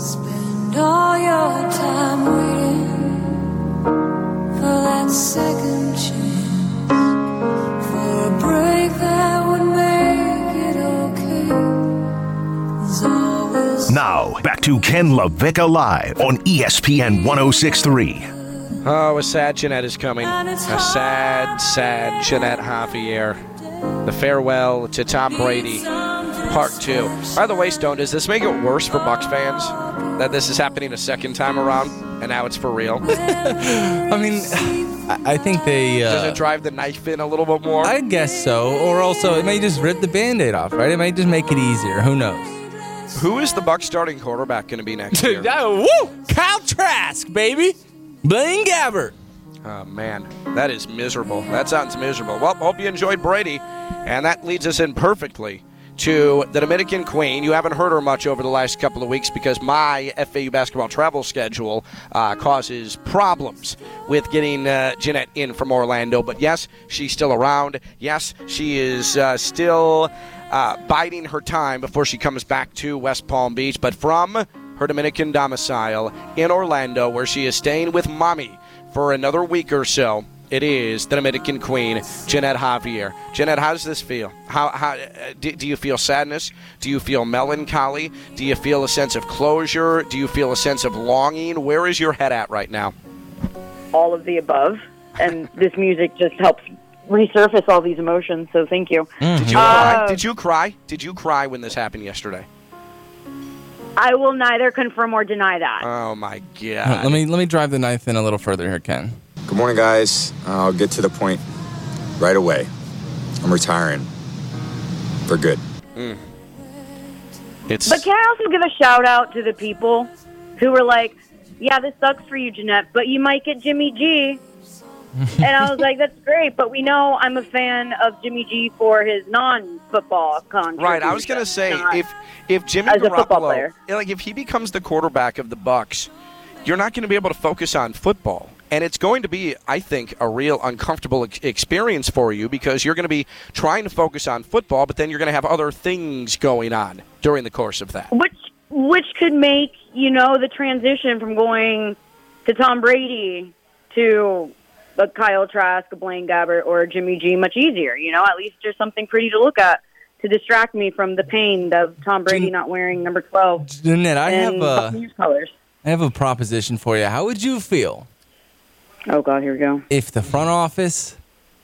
Spend all your time waiting for that second chance, for a break that would make it okay. Always Now, back to Ken LaVicka Live on ESPN 1063. Oh, a sad Ginette is coming. A sad, sad Ginette Javier. The farewell to Tom Brady, part two. By the way, Stone, does this make it worse for Bucs fans that this is happening a second time around and now it's for real? I mean, I think they. Uh, Does it drive the knife in a little bit more? I guess so. Or also, it may just rip the band aid off, right? It may just make it easier. Who knows? Who is the Bucs starting quarterback going to be next year? Oh, woo! Kyle Trask, baby. Blaine Gabbert. Oh man, that is miserable. That sounds miserable. Well, hope you enjoyed Brady, and that leads us in perfectly to the Dominican Queen. You haven't heard her much over the last couple of weeks because my FAU basketball travel schedule uh, causes problems with getting uh, Ginette in from Orlando. But yes, she's still around. Yes, she is uh, still uh, biding her time before she comes back to West Palm Beach. But from her Dominican domicile in Orlando, where she is staying with mommy for another week or so. It is the Dominican Queen, Ginette Javier. Ginette, how does this feel? How, how uh, do, do you feel sadness? Do you feel melancholy? Do you feel a sense of closure? Do you feel a sense of longing? Where is your head at right now? all of the above, and this music just helps resurface all these emotions. So thank you. Did you Uh, cry? Did you cry? Did you cry when this happened yesterday? I will neither confirm or deny that. Oh my god! Let me let me drive the knife in a little further here, Ken. Good morning, guys. I'll get to the point right away. I'm retiring for good. Hmm. It's But can I also give a shout out to the people who were like, "Yeah, this sucks for you, Ginette, but you might get Jimmy G." and I was like, "That's great," but we know I'm a fan of Jimmy G for his non-football contribution. Right, I was gonna say if if Jimmy As a football Garoppolo, like if he becomes the quarterback of the Bucs, you're not going to be able to focus on football, and it's going to be, I think, a real uncomfortable ex- experience for you because you're going to be trying to focus on football, but then you're going to have other things going on during the course of that. which which could make you know the transition from going to Tom Brady to a Kyle Trask, a Blaine Gabbert, or a Jimmy G much easier. You know, at least there's something pretty to look at to distract me from the pain of Tom Brady Jan- not wearing number twelve Ginette, I have and a colors. I have a proposition for you. How would you feel Oh God, here we go. if the front office,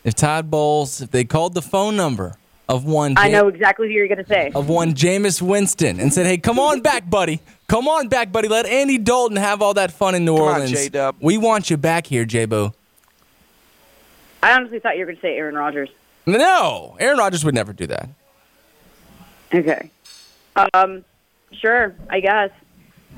if Todd Bowles, if they called the phone number of one I know exactly who you're going to say. of one Jameis Winston and said, "Hey, come on back, buddy. Come on back, buddy. Let Andy Dalton have all that fun in New Come on, Orleans. J-Dub." We want you back here, J-Bo." I honestly thought you were going to say Aaron Rodgers. No, Aaron Rodgers would never do that. Okay. Um, sure, I guess.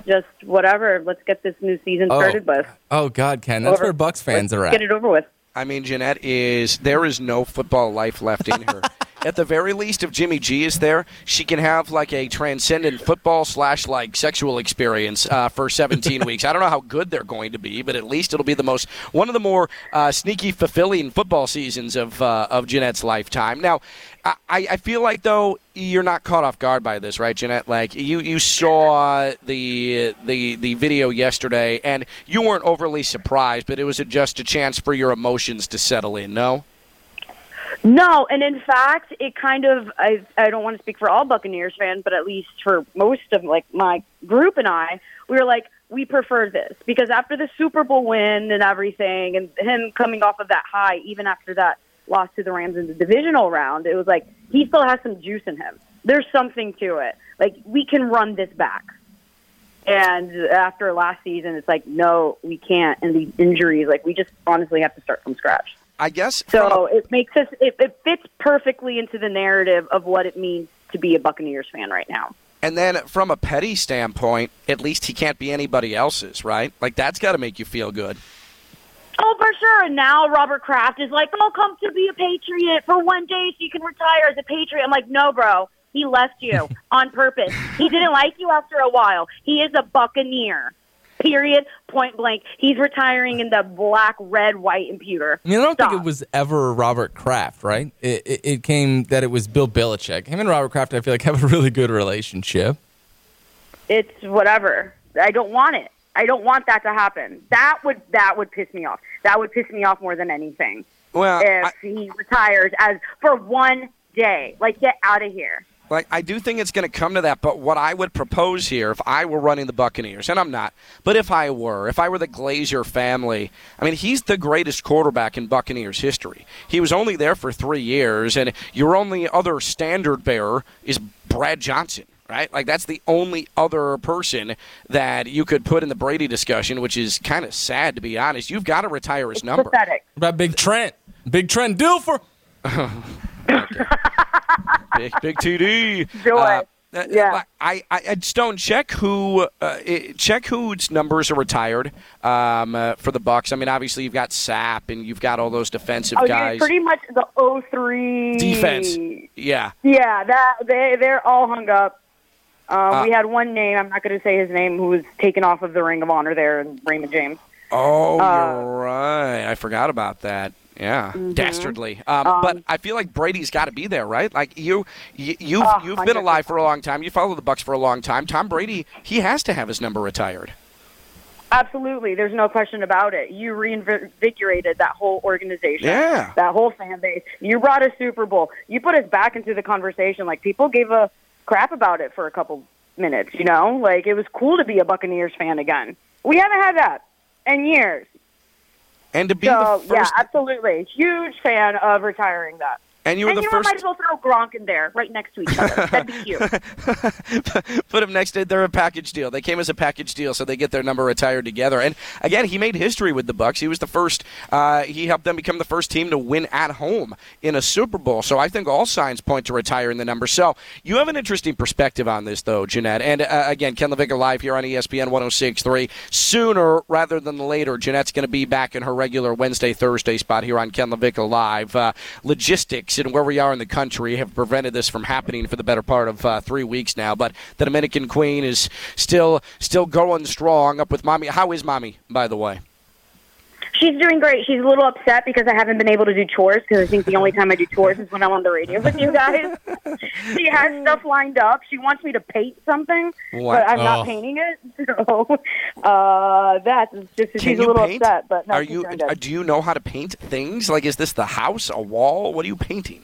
Just whatever. Let's get this new season Oh. started with. Oh God, Ken, that's Over. where Bucs fans Let's are at. Get it over with. I mean, Ginette is there is no football life left in her. At the very least, if Jimmy G is there, she can have like a transcendent football slash like sexual experience uh, for 17 weeks. I don't know how good they're going to be, but at least it'll be the most one of the more uh, sneaky, fulfilling football seasons of uh, of Ginette's lifetime. Now, I, I feel like though you're not caught off guard by this, right, Ginette? Like you you saw the the the video yesterday, and you weren't overly surprised, but it was just a chance for your emotions to settle in. No. No, and in fact, it kind of I I don't want to speak for all Buccaneers fans, but at least for most of like my group and I, we were like we prefer this because after the Super Bowl win and everything, and him coming off of that high, even after that loss to the Rams in the divisional round, it was like he still has some juice in him. There's something to it. Like we can run this back. And after last season, it's like no, we can't. And the injuries, like we just honestly have to start from scratch. I guess So it makes us it, it fits perfectly into the narrative of what it means to be a Buccaneers fan right now. And then from a petty standpoint, at least he can't be anybody else's, right? Like that's got to make you feel good. Oh, for sure. And now Robert Kraft is like, "Oh, come to be a Patriot for one day so you can retire as a Patriot." I'm like, "No, bro. He left you on purpose. He didn't like you after a while. He is a Buccaneer." Period. Point blank. He's retiring in the black, red, white, and pewter. I mean, I don't think it was ever Robert Kraft, right? It, it, it came that it was Bill Belichick. Him and Robert Kraft, I feel like, have a really good relationship. it's whatever. I don't want it. I don't want that to happen. That would that would piss me off. That would piss me off more than anything. Well, if I- he retires as for one day, like get out of here. Like I do think it's going to come to that, but what I would propose here, if I were running the Buccaneers, and I'm not, but if I were, if I were the Glazer family, I mean, he's the greatest quarterback in Buccaneers history. He was only there for three years, and your only other standard bearer is Brad Johnson. Right, like that's the only other person that you could put in the Brady discussion, which is kind of sad to be honest. You've got to retire his number. Pathetic. What about Big Trent? Big Trent Dilfer. big big TD. Joy. Uh, uh, Yeah. I, I, I Stone check who uh, i- check whose numbers are retired um, uh, for the Bucs. I mean, obviously you've got Sapp and you've got all those defensive Oh, guys. pretty much the 03 Defense, yeah. Yeah, that they they're all hung up. Um, Uh, we had one name. I'm not going to say his name, who was taken off of the Ring of Honor there in Raymond James. Oh, Uh, you're right. I forgot about that. Yeah, Mm-hmm. dastardly. Um, but I feel like Brady's got to be there, right? Like you, you you've Oh, you've been alive for a long time. You follow the Bucs for a long time. Tom Brady, he has to have his number retired. Absolutely, there's no question about it. You reinvigorated that whole organization, Yeah. that whole fan base. You brought a Super Bowl. You put us back into the conversation. Like people gave a crap about it for a couple minutes. You know, like it was cool to be a Buccaneers fan again. We haven't had that in years. And to be So the yeah, absolutely, huge fan of retiring that. And you were and the you know, first. might as well throw Gronk in there, right next to each other. That'd be cute. Put them next to they're a package deal. They came as a package deal, so they get their number retired together. And again, he made history with the Bucs. He was the first. Uh, he helped them become the first team to win at home in a Super Bowl. So I think all signs point to retiring the number. So you have an interesting perspective on this, though, Ginette. And uh, again, Ken LaVicka live here on ESPN 106.3. Sooner rather than later, Ginette's going to be back in her regular Wednesday, Thursday spot here on Ken LaVicka live. Uh, logistics and where we are in the country have prevented this from happening for the better part of uh, three weeks now. But the Dominican Queen is still still going strong. Up with mommy. How is mommy, by the way? She's doing great. She's a little upset because I haven't been able to do chores because I think the only time I do chores is when I'm on the radio with you guys. she has stuff lined up. She wants me to paint something, What? but I'm Oh. not painting it. So uh, that's just Can she's a little paint? upset. But no, are you? doing good. uh, Do you know how to paint things? Like, is this the house, a wall? What are you painting?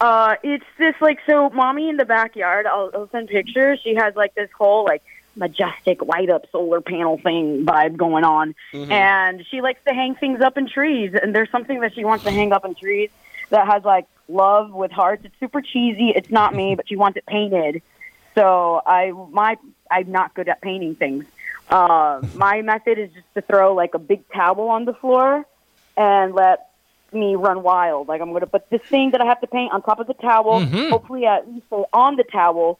Uh, it's this like so. Mommy in the backyard. I'll, I'll send pictures. She has like this whole like majestic light up solar panel thing vibe going on, mm-hmm. and she likes to hang things up in trees. And there's something that she wants to hang up in trees that has like love with hearts. It's super cheesy. It's not me, mm-hmm. but she wants it painted. So I my I'm not good at painting things. Uh, my method is just to throw like a big towel on the floor and let me run wild. Like I'm going to put this thing that I have to paint on top of the towel. Mm-hmm. Hopefully, at least on the towel,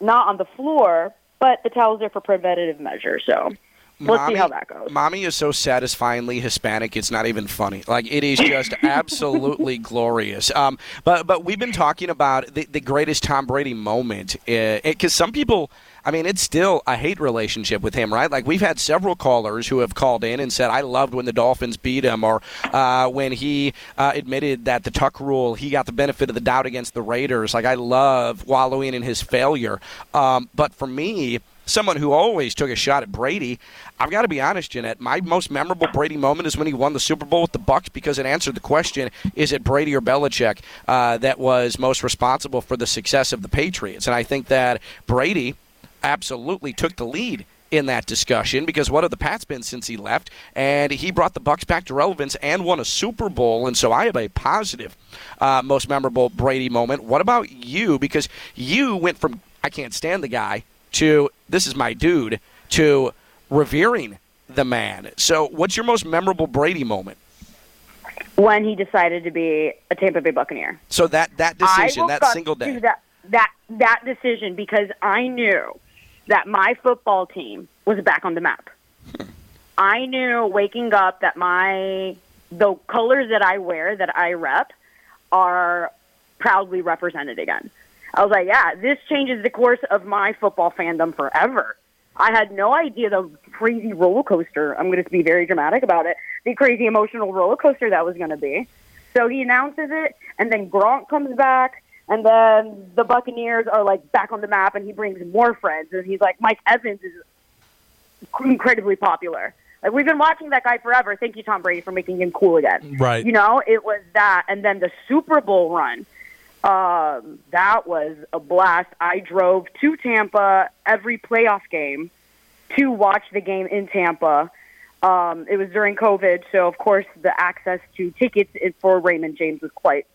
not on the floor. But the towel's there for preventative measures. So we'll see how that goes. Mommy is so satisfyingly Hispanic. It's not even funny. Like it is just absolutely glorious. Um, but but we've been talking about the, the greatest Tom Brady moment because some people. I mean, it's still a hate relationship with him, right? Like we've had several callers who have called in and said, "I loved when the Dolphins beat him," or uh, when he uh, admitted that the Tuck rule, he got the benefit of the doubt against the Raiders. Like I love wallowing in his failure. Um, but for me, someone who always took a shot at Brady, I've got to be honest, Ginette. My most memorable Brady moment is when he won the Super Bowl with the Bucs because it answered the question: Is it Brady or Belichick uh, that was most responsible for the success of the Patriots? And I think that Brady absolutely took the lead in that discussion because what have the Pats been since he left? And he brought the Bucs back to relevance and won a Super Bowl. And so I have a positive, uh, most memorable Brady moment. What about you? Because you went from I can't stand the guy to this is my dude to revering the man. So what's your most memorable Brady moment? When he decided to be a Tampa Bay Buccaneer. So that that decision, that single day. That, that that decision because I knew that my football team was back on the map. Hmm. I knew waking up that my the colors that I wear that I rep are proudly represented again. I was like, yeah, this changes the course of my football fandom forever. I had no idea the crazy roller coaster. I'm going to be very dramatic about it. The crazy emotional roller coaster that was going to be. So he announces it, and then Gronk comes back, and then the Buccaneers are like back on the map, and he brings more friends, and he's like, Mike Evans is incredibly popular. Like we've been watching that guy forever. Thank you, Tom Brady, for making him cool again. Right. You know, it was that, and then the Super Bowl run. Um, that was a blast. I drove to Tampa every playoff game to watch the game in Tampa. Um, it was during COVID, so of course the access to tickets for Raymond James was quite.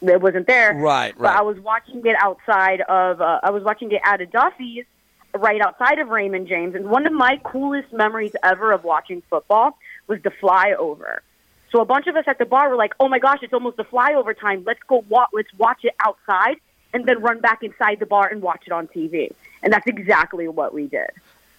It wasn't there, Right, Right. But. I was watching it outside of. Uh, I was watching it at a Duffy's, right outside of Raymond James, and one of my coolest memories ever of watching football was the flyover. So a bunch of us at the bar were like, "Oh my gosh, it's almost the flyover time. Let's go wa- let's watch it outside and then run back inside the bar and watch it on TV." And that's exactly what we did.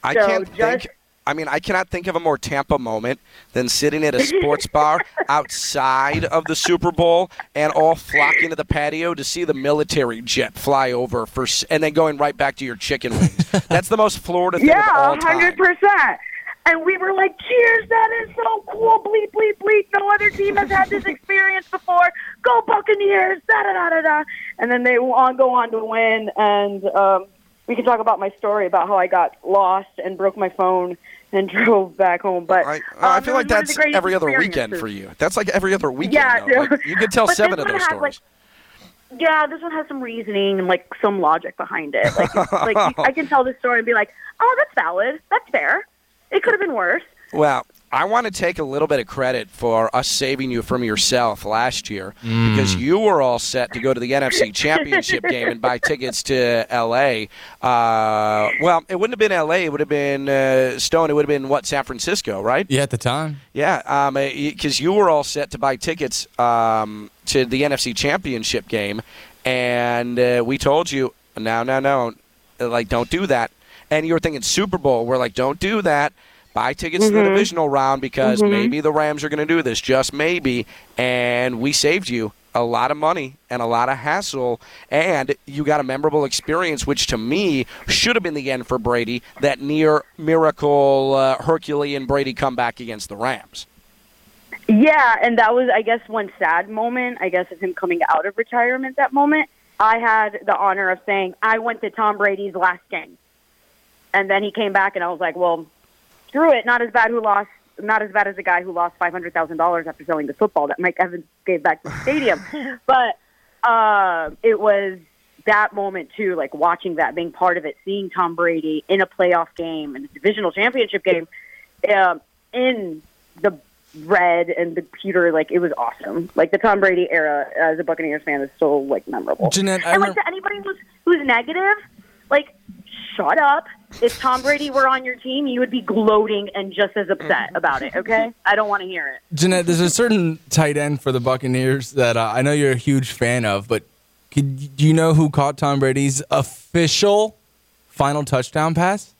I So can't just- think. I mean, I cannot think of a more Tampa moment than sitting at a sports bar outside of the Super Bowl and all flocking to the patio to see the military jet fly over for, and then going right back to your chicken wings. That's the most Florida thing of all Yeah, time. hundred percent. And we were like, "Cheers! That is so cool! Bleep, bleep, bleep! No other team has had this experience before. Go Buccaneers! Da da da da da!" And then they on go on to win. And um, we can talk about my story about how I got lost and broke my phone and drove back home. But I, um, I it feel like that's every other weekend for you. That's like every other weekend. Yeah. Like, you could tell seven of those stories. like, Yeah, this one has some reasoning and like some logic behind it. Like, like I can tell this story and be like, "Oh, that's valid. That's fair. It could have been worse." Well, I want to take a little bit of credit for us saving you from yourself last year because you were all set to go to the NFC Championship game and buy tickets to L.A. Uh, well, it wouldn't have been L.A. It would have been uh, Stone. It would have been what San Francisco, right? Yeah, at the time. Yeah, because you were all set to buy tickets um, to the NFC Championship game, and uh, we told you, no, no, no, like don't do that. And you were thinking Super Bowl. We're like, don't do that. Buy tickets to the divisional round because maybe the Rams are going to do this, just maybe. And we saved you a lot of money and a lot of hassle, and you got a memorable experience, which to me should have been the end for Brady. That near miracle uh, Herculean Brady comeback against the Rams. Yeah, and that was, I guess, one sad moment. I guess of him coming out of retirement. That moment, I had the honor of saying I went to Tom Brady's last game, and then he came back, and I was like, well, screw it. Not as bad who lost. Not as bad as the guy who lost five hundred thousand dollars after selling the football that Mike Evans gave back to the stadium. but uh, it was that moment too, like watching that, being part of it, seeing Tom Brady in a playoff game and a divisional championship game, um, in the red and the pewter, like it was awesome. Like the Tom Brady era as a Buccaneers fan is so like memorable. Ginette, I and like rem- to anybody who's who's negative, like shut up. If Tom Brady were on your team, you would be gloating and just as upset about it. Okay, I don't want to hear it. Ginette, there's a certain tight end for the Buccaneers that uh, I know you're a huge fan of, but could, do you know who caught Tom Brady's official final touchdown pass?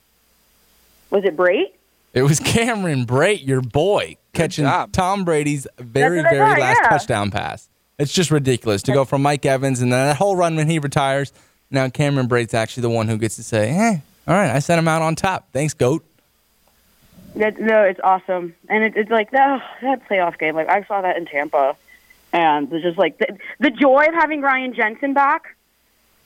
Was it Brady? It was Cameron Brate, your boy, catching job. Tom Brady's very, That's what I very thought, last yeah. touchdown pass. It's just ridiculous to go from Mike Evans and then that whole run when he retires. Now Cameron Brate's actually the one who gets to say, "Hey, all right, I sent him out on top. Thanks, goat." That, no, it's awesome, and it, it's like that that playoff game. Like I saw that in Tampa, and it's just like the, the joy of having Ryan Jensen back,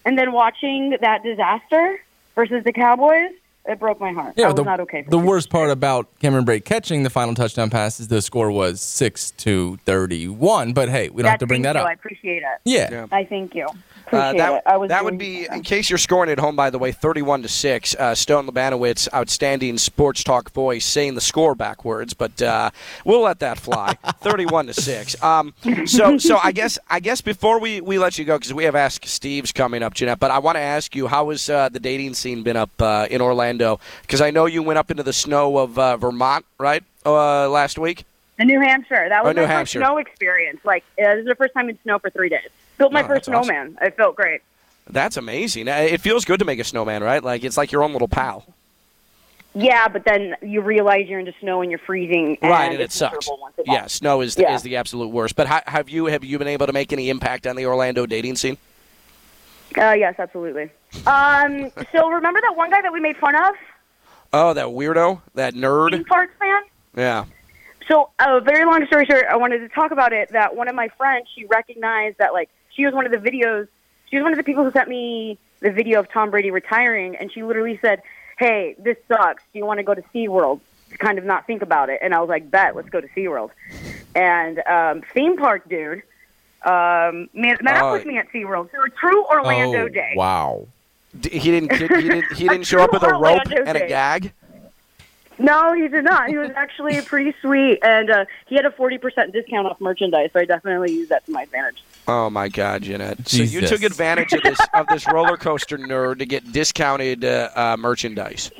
and then watching that disaster versus the Cowboys. It broke my heart. I was the, not okay. For the me. worst part about Cameron Brate catching the final touchdown pass is the score was six to thirty-one. But hey, we don't have to bring that you. up. I appreciate it. Yeah. Yeah. I thank you. Uh, that it. I was that would be, something. in case you're scoring at home, by the way, 31 to six. Uh, Stone Labanowitz, outstanding sports talk voice, saying the score backwards, but uh, we'll let that fly. 31 to six. Um, so, so I guess, I guess before we, we let you go, because we have Ask Steve's coming up, Ginette, but I want to ask you, how has uh, the dating scene been up uh, in Orlando? Because I know you went up into the snow of uh, Vermont, right, uh, last week. In New Hampshire. That was Oh, New my Hampshire. first snow experience. Like uh, this is the first time in snow for three days. Built my Oh, first that's awesome. snowman. It felt great. That's amazing. Uh, It feels good to make a snowman, right? Like it's like your own little pal. Yeah, but then you realize you're into snow and you're freezing. And right, and it sucks. Yeah, snow is Yeah. is the absolute worst. But ha- have you have you been able to make any impact on the Orlando dating scene? Uh, yes, absolutely. Um, so remember that one guy that we made fun of, Oh, that weirdo, that theme nerd. parks fan? Yeah. So, a very long story short, I wanted to talk about it. That one of my friends, she recognized that like she was one of the videos. She was one of the people who sent me the video of Tom Brady retiring, and she literally said, "Hey, this sucks. Do you want to go to SeaWorld?" To kind of not think about it, and I was like, "Bet, let's go to SeaWorld." And um, theme park dude um, met, met Oh. up with me at SeaWorld. So a true Orlando oh, day. wow. D- He didn't. He didn't. He didn't show up with a True rope Orlando and a gag. No, he did not. He was actually pretty sweet, and uh, he had a forty percent discount off merchandise. So I definitely used that to my advantage. Oh my God, Ginette! So you took advantage of this of this roller coaster nerd to get discounted uh, uh, merchandise.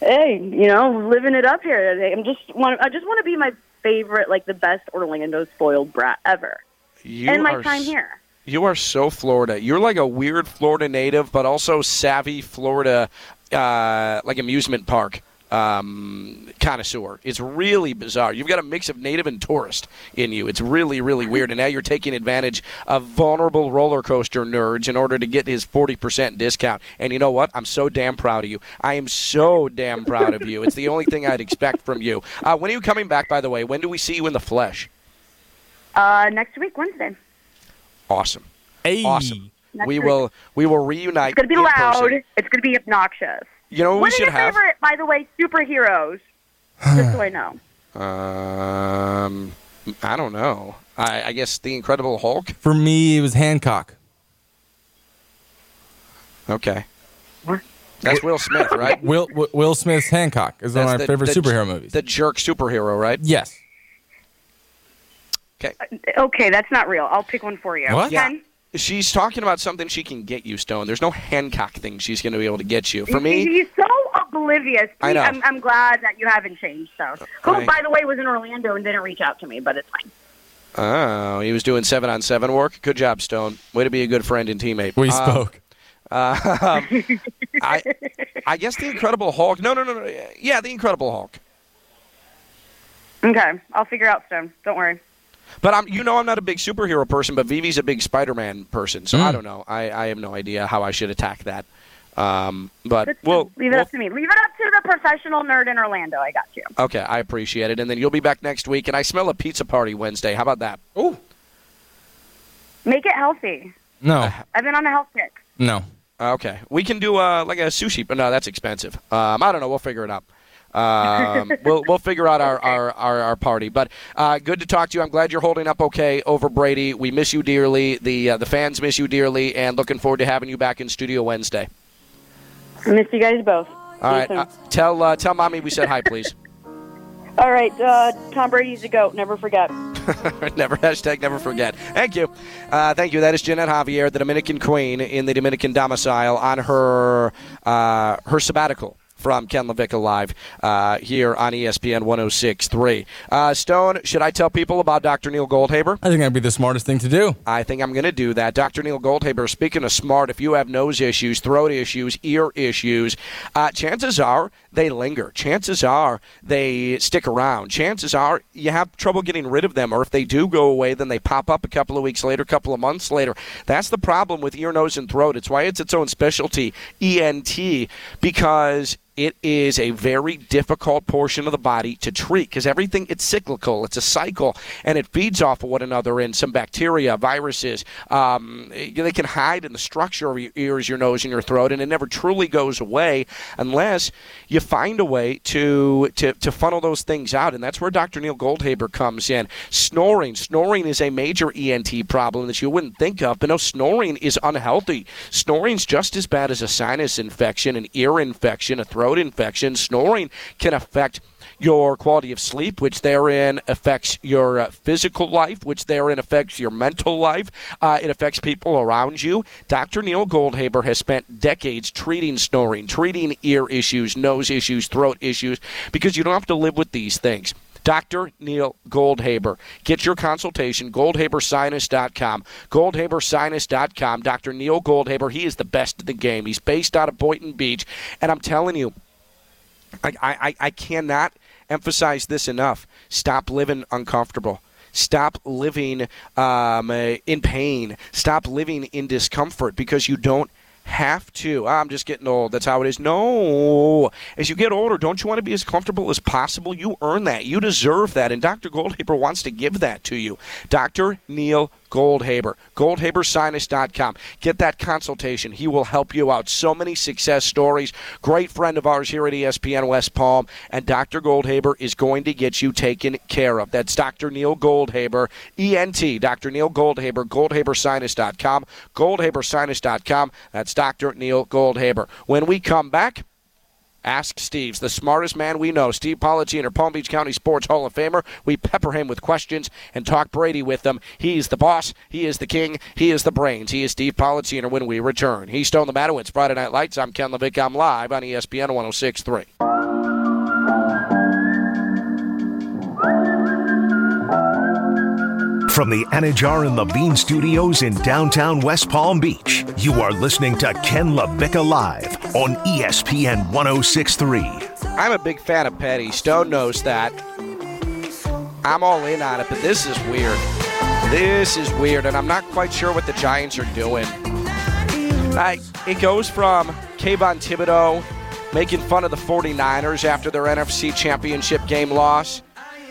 Hey, you know, living it up here. I'm just want. I just want to be my favorite, like the best Orlando spoiled brat ever. You and my are time here. You are so Florida. You're like a weird Florida native, but also savvy Florida, uh, like amusement park um, connoisseur. It's really bizarre. You've got a mix of native and tourist in you. It's really, really weird. And now you're taking advantage of vulnerable roller coaster nerds in order to get his 40% discount. And you know what? I'm so damn proud of you. I am so damn proud of you. It's the only thing I'd expect from you. Uh, when are you coming back, by the way? When do we see you in the flesh? Uh, next week, Wednesday. Awesome. Hey. Awesome. Next we week. will we will reunite. It's going to be loud. person. It's going to be obnoxious. You know what we what are should your have? favorite, by the way, superheroes? Just so I know. Um, I don't know. I, I guess the Incredible Hulk. For me, it was Hancock. Okay. What? That's Will Smith, right? Will Will- Will Smith's Hancock is one of my the- favorite the- superhero movies. The jerk superhero, right? yes. Okay. Okay, that's not real. I'll pick one for you. What? Yeah. Ken? She's talking about something she can get you, Stone. There's no Hancock thing she's going to be able to get you. For me, He's so oblivious. I know. I'm, I'm glad that you haven't changed. So, who, Right. by the way, was in Orlando and didn't reach out to me, but it's fine. oh, he was doing seven on seven work. Good job, Stone. Way to be a good friend and teammate. We Um, spoke. I, I guess the Incredible Hulk. No, no, no, no. Yeah, the Incredible Hulk. Okay, I'll figure out Stone. Don't worry. But I'm, you know, I'm not a big superhero person, but Vivi's a big Spider-Man person, so I Mm. don't know. I, I have no idea how I should attack that. Um, but Good we'll, Leave it we'll- up to me. Leave it up to the professional nerd in Orlando. I got you. okay, I appreciate it. And then you'll be back next week, and I smell a pizza party Wednesday. How about that? Ooh, Make it healthy. no, I've been on a health kick. no. Okay, we can do uh, like a sushi, but no, that's expensive. Um, I don't know. We'll figure it out. Um, we'll we'll figure out our, our, our, our party. But uh, good to talk to you. I'm glad you're holding up okay over Brady. We miss you dearly. The uh, the fans miss you dearly, and looking forward to having you back in studio Wednesday. I miss you guys both. All right, uh, tell uh, tell mommy we said hi, please. All right, uh, Tom Brady's a goat. Never forget. never hashtag never forget. Thank you, uh, thank you. That is Ginette Javier, the Dominican Queen in the Dominican domicile, on her uh, her sabbatical from Ken LaVicka Live uh, here on ESPN 106.3. Uh, Stone, should I tell people about Dr. Neil Goldhaber? I think that'd be the smartest thing to do. I think I'm going to do that. Dr. Neil Goldhaber, speaking of smart, if you have nose issues, throat issues, ear issues, uh, chances are they linger. Chances are they stick around. Chances are you have trouble getting rid of them, or if they do go away, then they pop up a couple of weeks later, a couple of months later. That's the problem with ear, nose, and throat. It's why it's its own specialty, ENT, because it is a very difficult portion of the body to treat because everything it's cyclical it's a cycle and it feeds off of one another and some bacteria viruses um, they can hide in the structure of your ears your nose and your throat and it never truly goes away unless you find a way to to, to funnel those things out. And that's where dr neil goldhaber comes in. Snoring. Snoring is a major ent problem that you wouldn't think of but no snoring is unhealthy. Snoring's just as bad as a sinus infection an ear infection a throat infection. Snoring can affect your quality of sleep, which therein affects your uh, physical life, which therein affects your mental life. Uh, it affects people around you. Dr. Neil Goldhaber has spent decades treating snoring, treating ear issues, nose issues, throat issues, because you don't have to live with these things. Dr. Neil Goldhaber. Get your consultation, goldhabersinus.com. Goldhabersinus.com. Dr. Neil Goldhaber, he is the best in the game. He's based out of Boynton Beach. And I'm telling you, I, I, I cannot emphasize this enough. Stop living uncomfortable. Stop living um, uh, in pain. Stop living in discomfort because you don't have to. "Ah, I'm just getting old. That's how it is. No. As you get older, don't you want to be as comfortable as possible? You earn that. You deserve that. And Dr. Goldhaber wants to give that to you. Dr. Neil Goldhaber. GoldhaberSinus.com. Get that consultation. He will help you out. So many success stories. Great friend of ours here at ESPN West Palm. And Dr. Goldhaber is going to get you taken care of. That's Dr. Neil Goldhaber, ENT. Dr. Neil Goldhaber, GoldhaberSinus.com. GoldhaberSinus.com. That's Dr. Neil Goldhaber. When we come back, Ask Steve's the smartest man we know. Steve Politziner, Palm Beach County Sports Hall of Famer. We pepper him with questions and talk Brady with him. He's the boss. He is the king. He is the brains. He is Steve Politziner when we return. He's Stone the Matter. It's Friday Night Lights. I'm Ken LaVicka. I'm live on ESPN 1063. From the Anajar and Levine Studios in downtown West Palm Beach, you are listening to Ken LaVicka Live on ESPN 1063. I'm a big fan of Petty. Stone knows that. I'm all in on it, but this is weird. This is weird, and I'm not quite sure what the Giants are doing. Like, it goes from Kayvon Thibodeaux making fun of the 49ers after their NFC Championship game loss,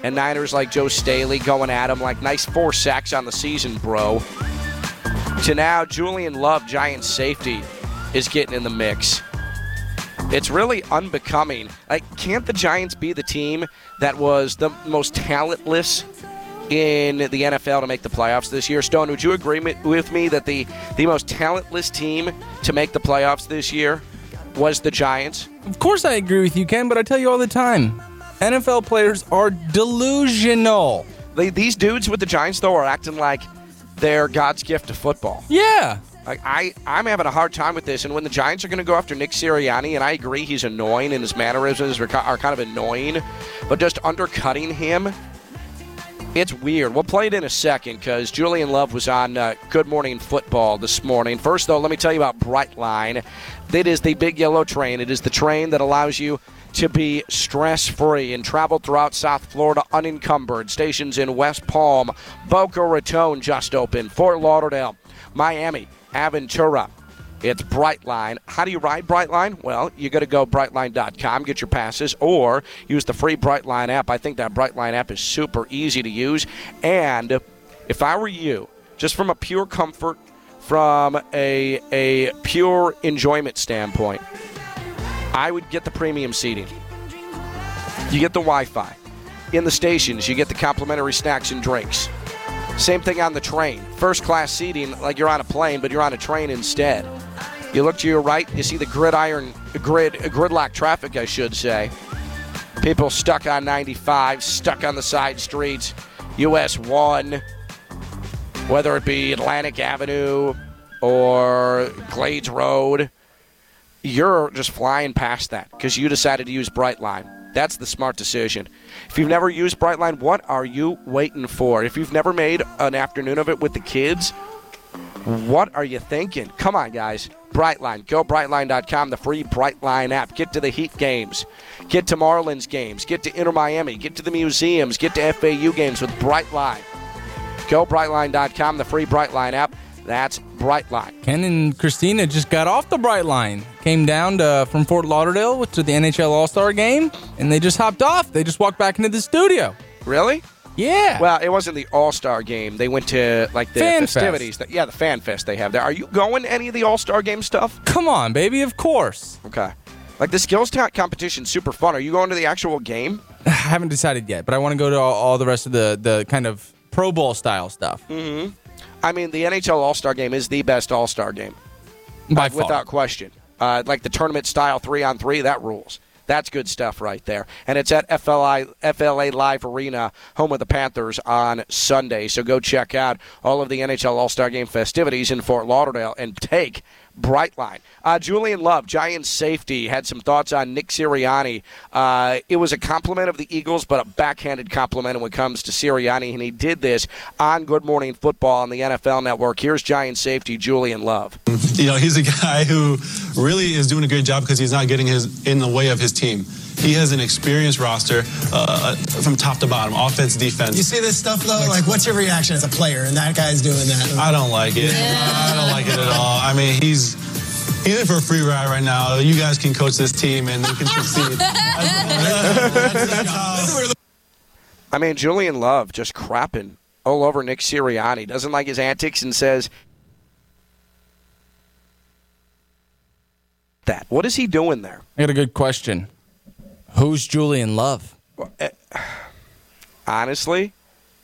and Niners like Joe Staley going at him like, nice four sacks on the season, bro. To now, Julian Love, Giants safety, is getting in the mix. It's really unbecoming. Like, can't the Giants be the team that was the most talentless in the NFL to make the playoffs this year? Stone, would you agree with me that the, the most talentless team to make the playoffs this year was the Giants? Of course, I agree with you, Ken, but I tell you all the time NFL players are delusional. They, these dudes with the Giants, though, are acting like they're God's gift to football. Yeah. Like I, I'm having a hard time with this. And when the Giants are going to go after Nick Sirianni, and I agree he's annoying and his mannerisms are, kind of annoying, but just undercutting him, it's weird. We'll play it in a second because Julian Love was on uh, Good Morning Football this morning. First, though, let me tell you about Brightline. It is the big yellow train. It is the train that allows you to be stress free and travel throughout South Florida unencumbered. Stations in West Palm, Boca Raton just opened, Fort Lauderdale, Miami, Aventura. It's Brightline. How do you ride Brightline? Well, you got to go brightline.com, get your passes, or use the free Brightline app. I think that Brightline app is super easy to use. And if I were you, just from a pure comfort, from a, a pure enjoyment standpoint, I would get the premium seating. You get the Wi Fi. In the stations, you get the complimentary snacks and drinks. Same thing on the train. First class seating, like you're on a plane, but you're on a train instead. You look to your right, you see the gridiron, grid, gridlock traffic, I should say. People stuck on 95, stuck on the side streets, US 1, whether it be Atlantic Avenue or Glades Road you're just flying past that because you decided to use Brightline. That's the smart decision. If you've never used Brightline, what are you waiting for? If you've never made an afternoon of it with the kids, what are you thinking? Come on, guys. Brightline. Go brightline.com, the free Brightline app. Get to the Heat games. Get to Marlins games. Get to Inter Miami. Get to the museums. Get to FAU games with Brightline. Go brightline.com, the free Brightline app. That's Brightline. Ken and Christina just got off the Brightline, came down to, from Fort Lauderdale to the NHL All Star game, and they just hopped off. They just walked back into the studio. Really? Yeah. Well, it wasn't the All Star game. They went to like the Fan festivities. That, yeah, the fan fest they have there. Are you going to any of the All Star game stuff? come on, baby. Of course. Okay. Like the skills competition's super fun. Are you going to the actual game? I haven't decided yet, but I want to go to all, all the rest of the the kind of Pro Bowl style stuff. Mm-hmm. I mean, the NHL All Star game is the best All Star game By uh, far. without question. Uh, like the tournament style three on three, that rules. That's good stuff right there. And it's at FLI, FLA Live Arena, home of the Panthers, on Sunday. So go check out all of the NHL All Star Game festivities in Fort Lauderdale and take Brightline. Uh, Julian Love, Giants safety, had some thoughts on Nick Sirianni. Uh, it was a compliment of the Eagles, but a backhanded compliment when it comes to Sirianni, and he did this on Good Morning Football on the NFL Network. Here's Giants safety Julian Love. You know, he's a guy who really is doing a great job because he's not getting his in the way of his team. He has an experienced roster uh, from top to bottom, offense, defense. You see this stuff though? Like, what's your reaction as a player? And that guy's doing that. I don't like it. I don't like it at all. I mean, he's he's in for a free ride right now. You guys can coach this team and they can succeed. That's- that's how- I mean, Julian Love just crapping all over Nick Sirianni. Doesn't like his antics and says that. What is he doing there? I got a good question. Who's Julian Love? Honestly,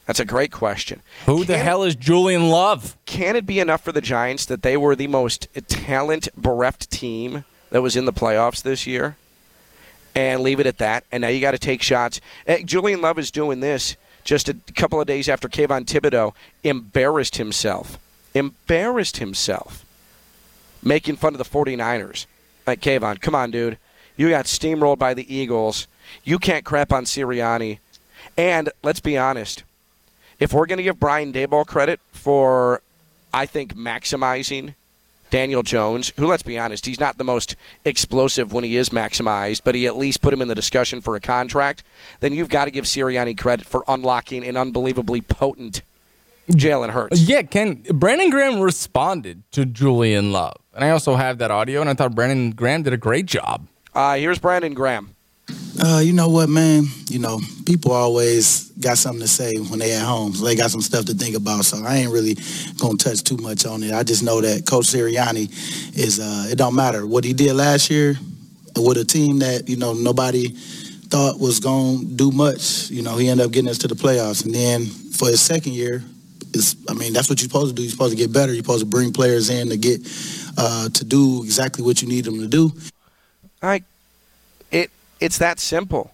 that's a great question. Who the hell is Julian Love? Can it be enough for the Giants that they were the most talent bereft team that was in the playoffs this year? And leave it at that. And now you got to take shots. Eh, Julian Love is doing this just a couple of days after Kayvon Thibodeaux embarrassed himself. Embarrassed himself. Making fun of the 49ers. Like, Kayvon, come on, dude. You got steamrolled by the Eagles. You can't crap on Sirianni. And let's be honest if we're going to give Brian Daboll credit for, I think, maximizing Daniel Jones, who, let's be honest, he's not the most explosive when he is maximized, but he at least put him in the discussion for a contract, then you've got to give Sirianni credit for unlocking an unbelievably potent Jalen Hurts. Yeah, Ken. Brandon Graham responded to Julian Love, and I also have that audio, and I thought Brandon Graham did a great job. Uh, here's Brandon Graham. Uh, you know what, man? You know, people always got something to say when they at home. They got some stuff to think about. So I ain't really gonna touch too much on it. I just know that Coach Sirianni is. Uh, it don't matter what he did last year with a team that you know nobody thought was gonna do much. You know, he ended up getting us to the playoffs, and then for his second year, is I mean that's what you're supposed to do. You're supposed to get better. You're supposed to bring players in to get uh, to do exactly what you need them to do. I, it it's that simple.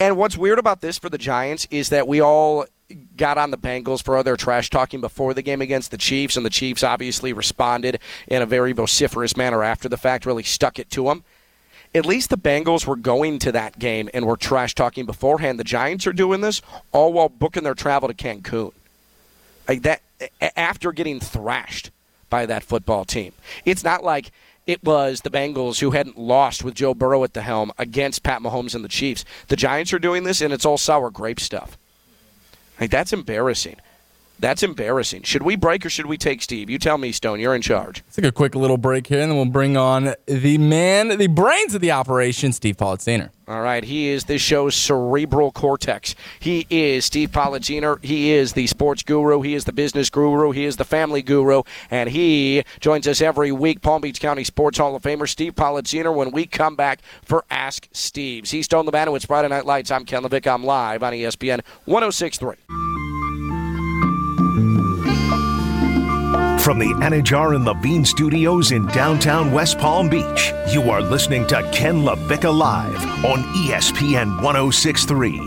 And what's weird about this for the Giants is that we all got on the Bengals for other trash talking before the game against the Chiefs, and the Chiefs obviously responded in a very vociferous manner after the fact, really stuck it to them. At least the Bengals were going to that game and were trash talking beforehand. The Giants are doing this all while booking their travel to Cancun. Like that after getting thrashed by that football team. It's not like it was the Bengals who hadn't lost with Joe Burrow at the helm against Pat Mahomes and the Chiefs. The Giants are doing this and it's all sour grape stuff. Like that's embarrassing. That's embarrassing. Should we break or should we take Steve? You tell me, Stone. You're in charge. Let's take a quick little break here, and then we'll bring on the man, the brains of the operation, Steve Politziner. All right, he is this show's cerebral cortex. He is Steve Politziner. He is the sports guru. He is the business guru. He is the family guru. And he joins us every week, Palm Beach County Sports Hall of Famer Steve Politziner, when we come back for Ask Steve's. He's Stone Lebanowitz, Friday Night Lights. I'm Ken LaVicka. I'm live on ESPN 1063. From the Anajar and Levine studios in downtown West Palm Beach, you are listening to Ken LaVicka Live on ESPN 1063.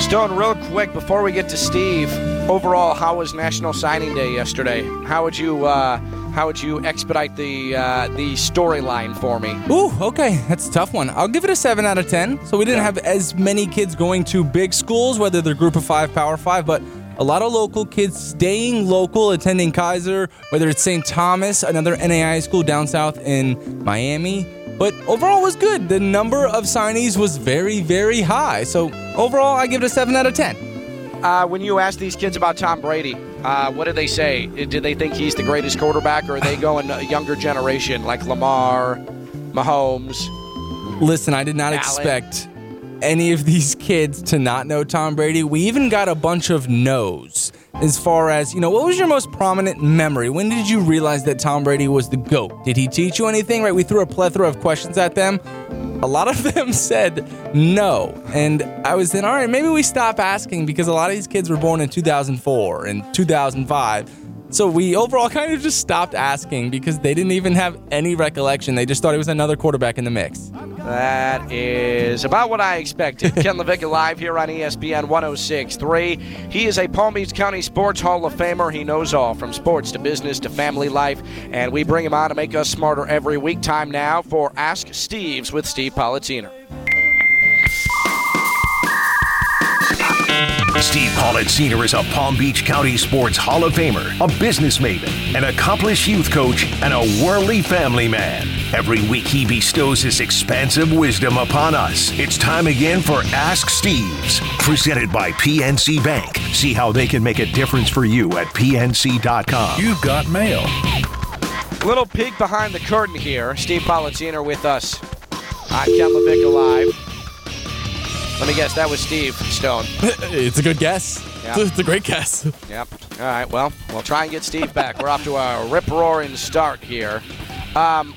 Stone, real quick before we get to Steve, overall, how was National Signing Day yesterday? How would you uh, how would you expedite the uh, the storyline for me? Ooh, okay, that's a tough one. I'll give it a seven out of ten. So we didn't have as many kids going to big schools, whether they're Group of Five, Power Five, but a lot of local kids staying local, attending Keiser, whether it's St. Thomas, another NAI school down south in Miami. But overall it was good. The number of signees was very, very high. So overall, I give it a seven out of ten. Uh, when you ask these kids about Tom Brady, uh, what do they say? Do they think he's the greatest quarterback, or are they going a younger generation like Lamar, Mahomes? Listen, I did not Allen. expect any of these kids to not know Tom Brady. We even got a bunch of no's as far as, you know, what was your most prominent memory? When did you realize that Tom Brady was the GOAT? Did he teach you anything? Right? We threw a plethora of questions at them. A lot of them said no. And I was then, all right, maybe we stop asking because a lot of these kids were born in 2004 and 2005. So we overall kind of just stopped asking because they didn't even have any recollection. They just thought it was another quarterback in the mix. That is about what I expected. Ken LaVicka live here on ESPN 1063. He is a Palm Beach County Sports Hall of Famer. He knows all from sports to business to family life, and we bring him on to make us smarter every week. Time now for Ask Steve's with Steve Politziner. Steve Politziner is a Palm Beach County Sports Hall of Famer, a business maven, an accomplished youth coach, and a worldly family man. Every week he bestows his expansive wisdom upon us. It's time again for Ask Steve's, presented by PNC Bank. See how they can make a difference for you at PNC.com. You've got mail. Little peek behind the curtain here. Steve Politziner with us on Ken LaVicka Live. Let me guess, that was Steve Stone. it's a good guess. Yeah. It's a great guess. Yep. All right. Well, we'll try and get Steve back. We're off to a rip roaring start here. Um,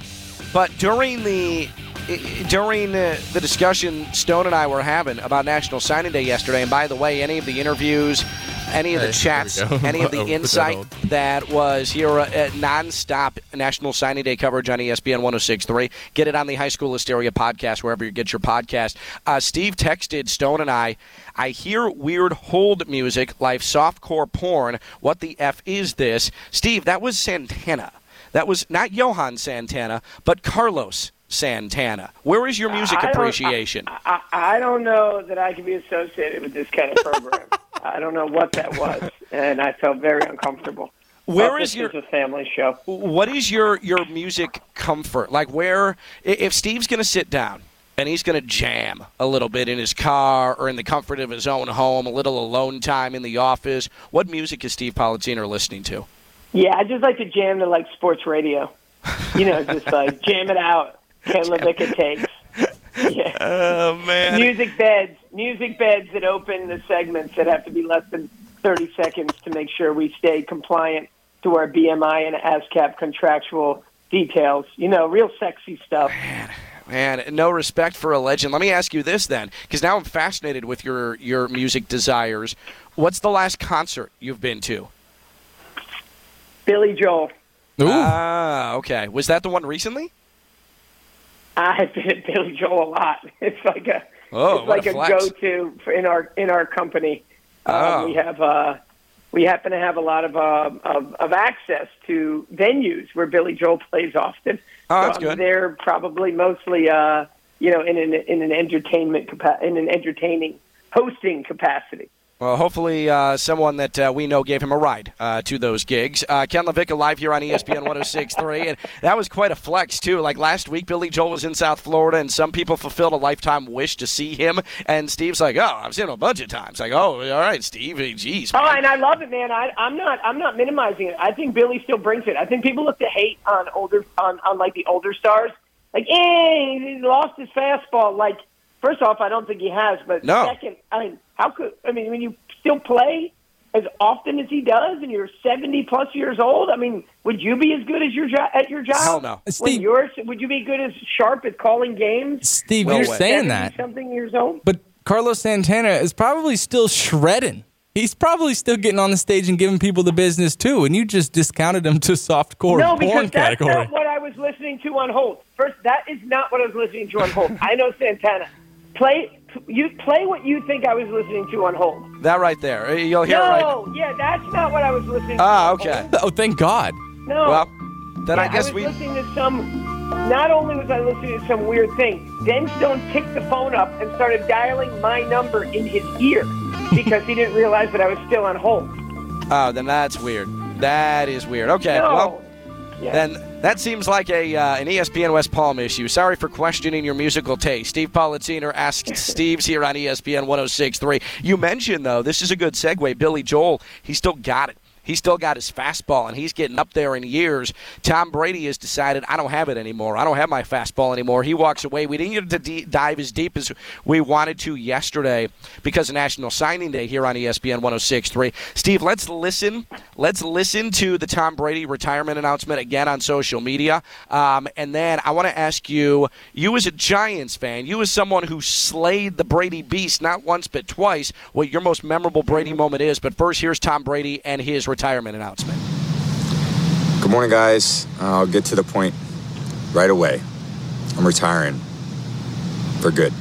but during the during the, the discussion Stone and I were having about National Signing Day yesterday, and by the way, any of the interviews, any of the Hey, chats, there we go. any of the insight that was here at nonstop National Signing Day coverage on ESPN 1063. Get it on the High School Hysteria podcast, wherever you get your podcast. Uh, Steve texted Stone and I, I hear weird hold music like softcore porn. What the F is this? Steve, that was Santana. That was not Johan Santana, but Carlos Santana. Where is your music I appreciation? I, I don't know that I can be associated with this kind of program. I don't know what that was, and I felt very uncomfortable. Where is your- is a family show? what is your your music comfort like where if steve's going to sit down and he's going to jam a little bit in his car or in the comfort of his own home a little alone time in the office what music is steve Politziner listening to Yeah, I just like to jam to like sports radio. You know, just like jam it out. Ken LaVicka takes. Yeah. oh man Music beds, music beds that open the segments that have to be less than 30 seconds to make sure we stay compliant to our BMI and ASCAP contractual details. You know, real sexy stuff. man no respect for a legend let me ask you this then because now i'm fascinated with your your music desires what's the last concert you've been to Billy Joel. ah okay was that the one recently I've been at Billy Joel a lot. It's like a Oh, it's like a a, go-to for in our in our company. Oh. Um, we have uh, we happen to have a lot of, uh, of of access to venues where Billy Joel plays often. Oh, that's so good. I'm there probably mostly uh, you know in an in an entertainment in an entertaining hosting capacity. Well, hopefully, uh, someone that uh, we know gave him a ride uh, to those gigs. Uh, Ken LaVicka live here on ESPN 106.3, and that was quite a flex too. Like last week, Billy Joel was in South Florida, and some people fulfilled a lifetime wish to see him. And Steve's like, "Oh, I've seen him a bunch of times." Like, "Oh, all right, Steve, geez." Oh, and I love it, man. I, I'm not I'm not minimizing it. I think Billy still brings it. I think people look to hate on older on, on like the older stars. Like, eh, he lost his fastball. Like, first off, I don't think he has. But No. second, I mean, how could I mean when you still play as often as he does, and you're 70 plus years old? I mean, would you be as good as your jo- at your job? Hell no. Uh, when Steve- you're, would you be good as sharp at calling games? Steve, No you're way. saying that, Something years old. but Carlos Santana is probably still shredding. He's probably still getting on the stage and giving people the business too, and you just discounted him to softcore No, porn because that's category. not what I was listening to on hold. First, that is not what I was listening to on hold. I know Santana. Play you play what you think I was listening to on hold. that right there, you'll hear it right. No, yeah, that's not what I was listening to. Ah, on okay. hold. Oh, thank God. No. Well, then I Yeah, guess was we. listening to some. Not only was I listening to some weird thing, then Stone picked the phone up and started dialing my number in his ear because he didn't realize that I was still on hold. Oh, then that's weird. That is weird. Okay, No. well. Yeah. Then that seems like a uh, an ESPN West Palm issue. Sorry for questioning your musical taste. Steve Politziner asked Steve's here on ESPN 106.3. You mentioned though, this is a good segue. Billy Joel, he still got it. He's still got his fastball, and he's getting up there in years. Tom Brady has decided, I don't have it anymore. I don't have my fastball anymore. He walks away. We didn't get to dive as deep as we wanted to yesterday because of National Signing Day here on ESPN 106.3. Steve, let's listen. Let's listen to the Tom Brady retirement announcement again on social media. Um, and then I want to ask you, you as a Giants fan, you as someone who slayed the Brady beast not once but twice, what your most memorable Brady moment is. But first, here's Tom Brady and his retirement announcement. Good morning, guys. I'll get to the point right away. I'm retiring for good.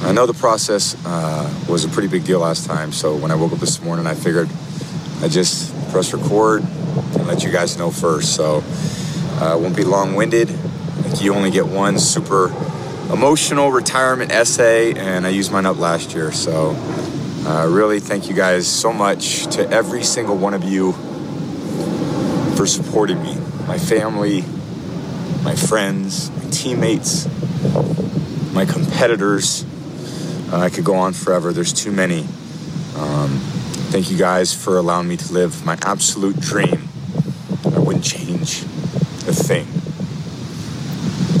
I know the process uh, was a pretty big deal last time, so when I woke up this morning, I figured I'd just press record and let you guys know first. So uh, it won't be long winded. Like you only get one super emotional retirement essay, and I used mine up last year. So uh, really, thank you guys so much to every single one of you for supporting me, my family, my friends, my teammates, my competitors. Uh, I could go on forever. There's too many. Um, thank you guys for allowing me to live my absolute dream. I wouldn't change a thing.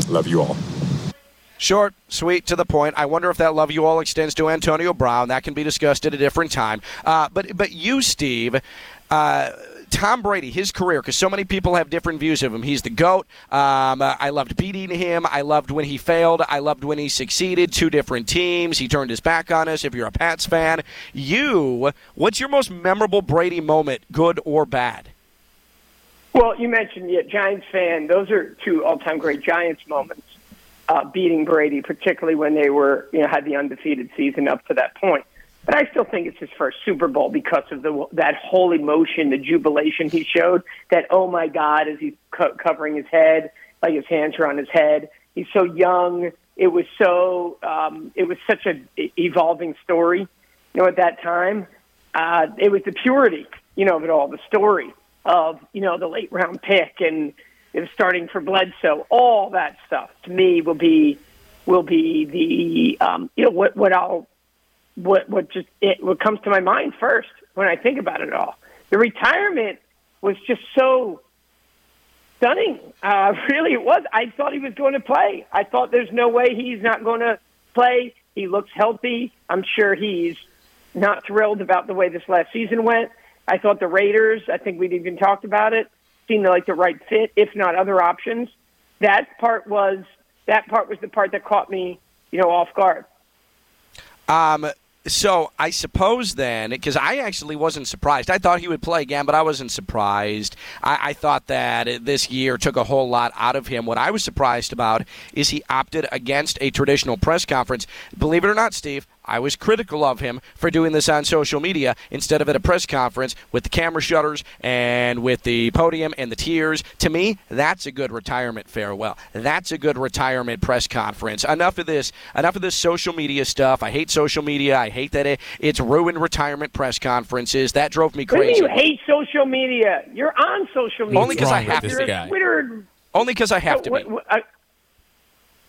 Love you all. Short, sweet, to the point. I wonder if that love you all extends to Antonio Brown. That can be discussed at a different time. Uh, but but you, Steve. Uh, Tom Brady, his career, because so many people have different views of him. He's the GOAT. Um, uh, I loved beating him. I loved when he failed. I loved when he succeeded. Two different teams. He turned his back on us. If you're a Pats fan, you, what's your most memorable Brady moment, good or bad? Well, you mentioned yeah, Giants fan. Those are two all-time great Giants moments. Uh, beating Brady, particularly when they were, you know, had the undefeated season up to that point. But I still think it's his first Super Bowl because of the that whole emotion, the jubilation he showed. That oh my God, as he's co- covering his head, like his hands are on his head. He's so young. It was so. Um, it was such a evolving story. You know, at that time, uh, it was the purity. You know, of it all. The story of you know the late round pick and starting for Bledsoe. All that stuff to me will be will be the um, you know what what I'll what what just it what comes to my mind first when I think about it all. The retirement was just so stunning. Uh, really, it was. I thought he was going to play. I thought there's no way he's not going to play. He looks healthy. I'm sure he's not thrilled about the way this last season went. I thought the Raiders. I think we'd even talked about it. Seemed like the right fit, if not other options. That part was that part was the part that caught me, you know, off guard. Um, so I suppose then, because I actually wasn't surprised. I thought he would play again, but I wasn't surprised. I, I, thought that this year took a whole lot out of him. What I was surprised about is he opted against a traditional press conference. Believe it or not, Steve, I was critical of him for doing this on social media instead of at a press conference with the camera shutters and with the podium and the tears. To me, that's a good retirement farewell. That's a good retirement press conference. Enough of this. Enough of this social media stuff. I hate social media. I hate that it, it's ruined retirement press conferences. That drove me crazy. you hate social media? You're on social media. Only because I have to. Be. Twitter. Only because I have to be.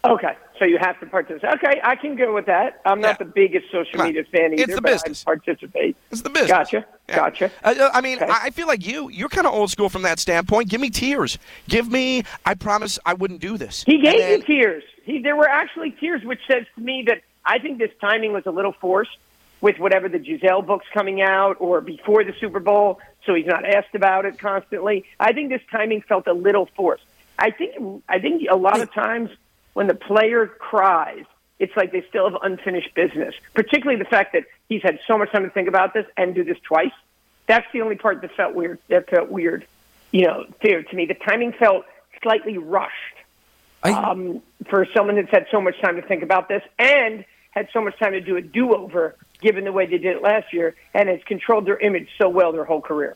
Okay, so you have to participate. Okay, I can go with that. I'm not yeah. the biggest social media fan either, it's the business. I participate. It's the business. Gotcha. Yeah. Gotcha. Uh, I mean, okay. I feel like you. You're kind of old school from that standpoint. Give me tears. Give me. I promise I wouldn't do this. He gave then, you tears. He, there were actually tears, which says to me that I think this timing was a little forced with whatever the Gisele book's coming out or before the Super Bowl, so he's not asked about it constantly. I think this timing felt a little forced. I think. I think a lot of times when the player cries, it's like they still have unfinished business. Particularly the fact that he's had so much time to think about this and do this twice. That's the only part that felt weird. That felt weird, you know, fair to me. The timing felt slightly rushed I, um, for someone that's had so much time to think about this and had so much time to do a do-over, given the way they did it last year, and has controlled their image so well their whole career.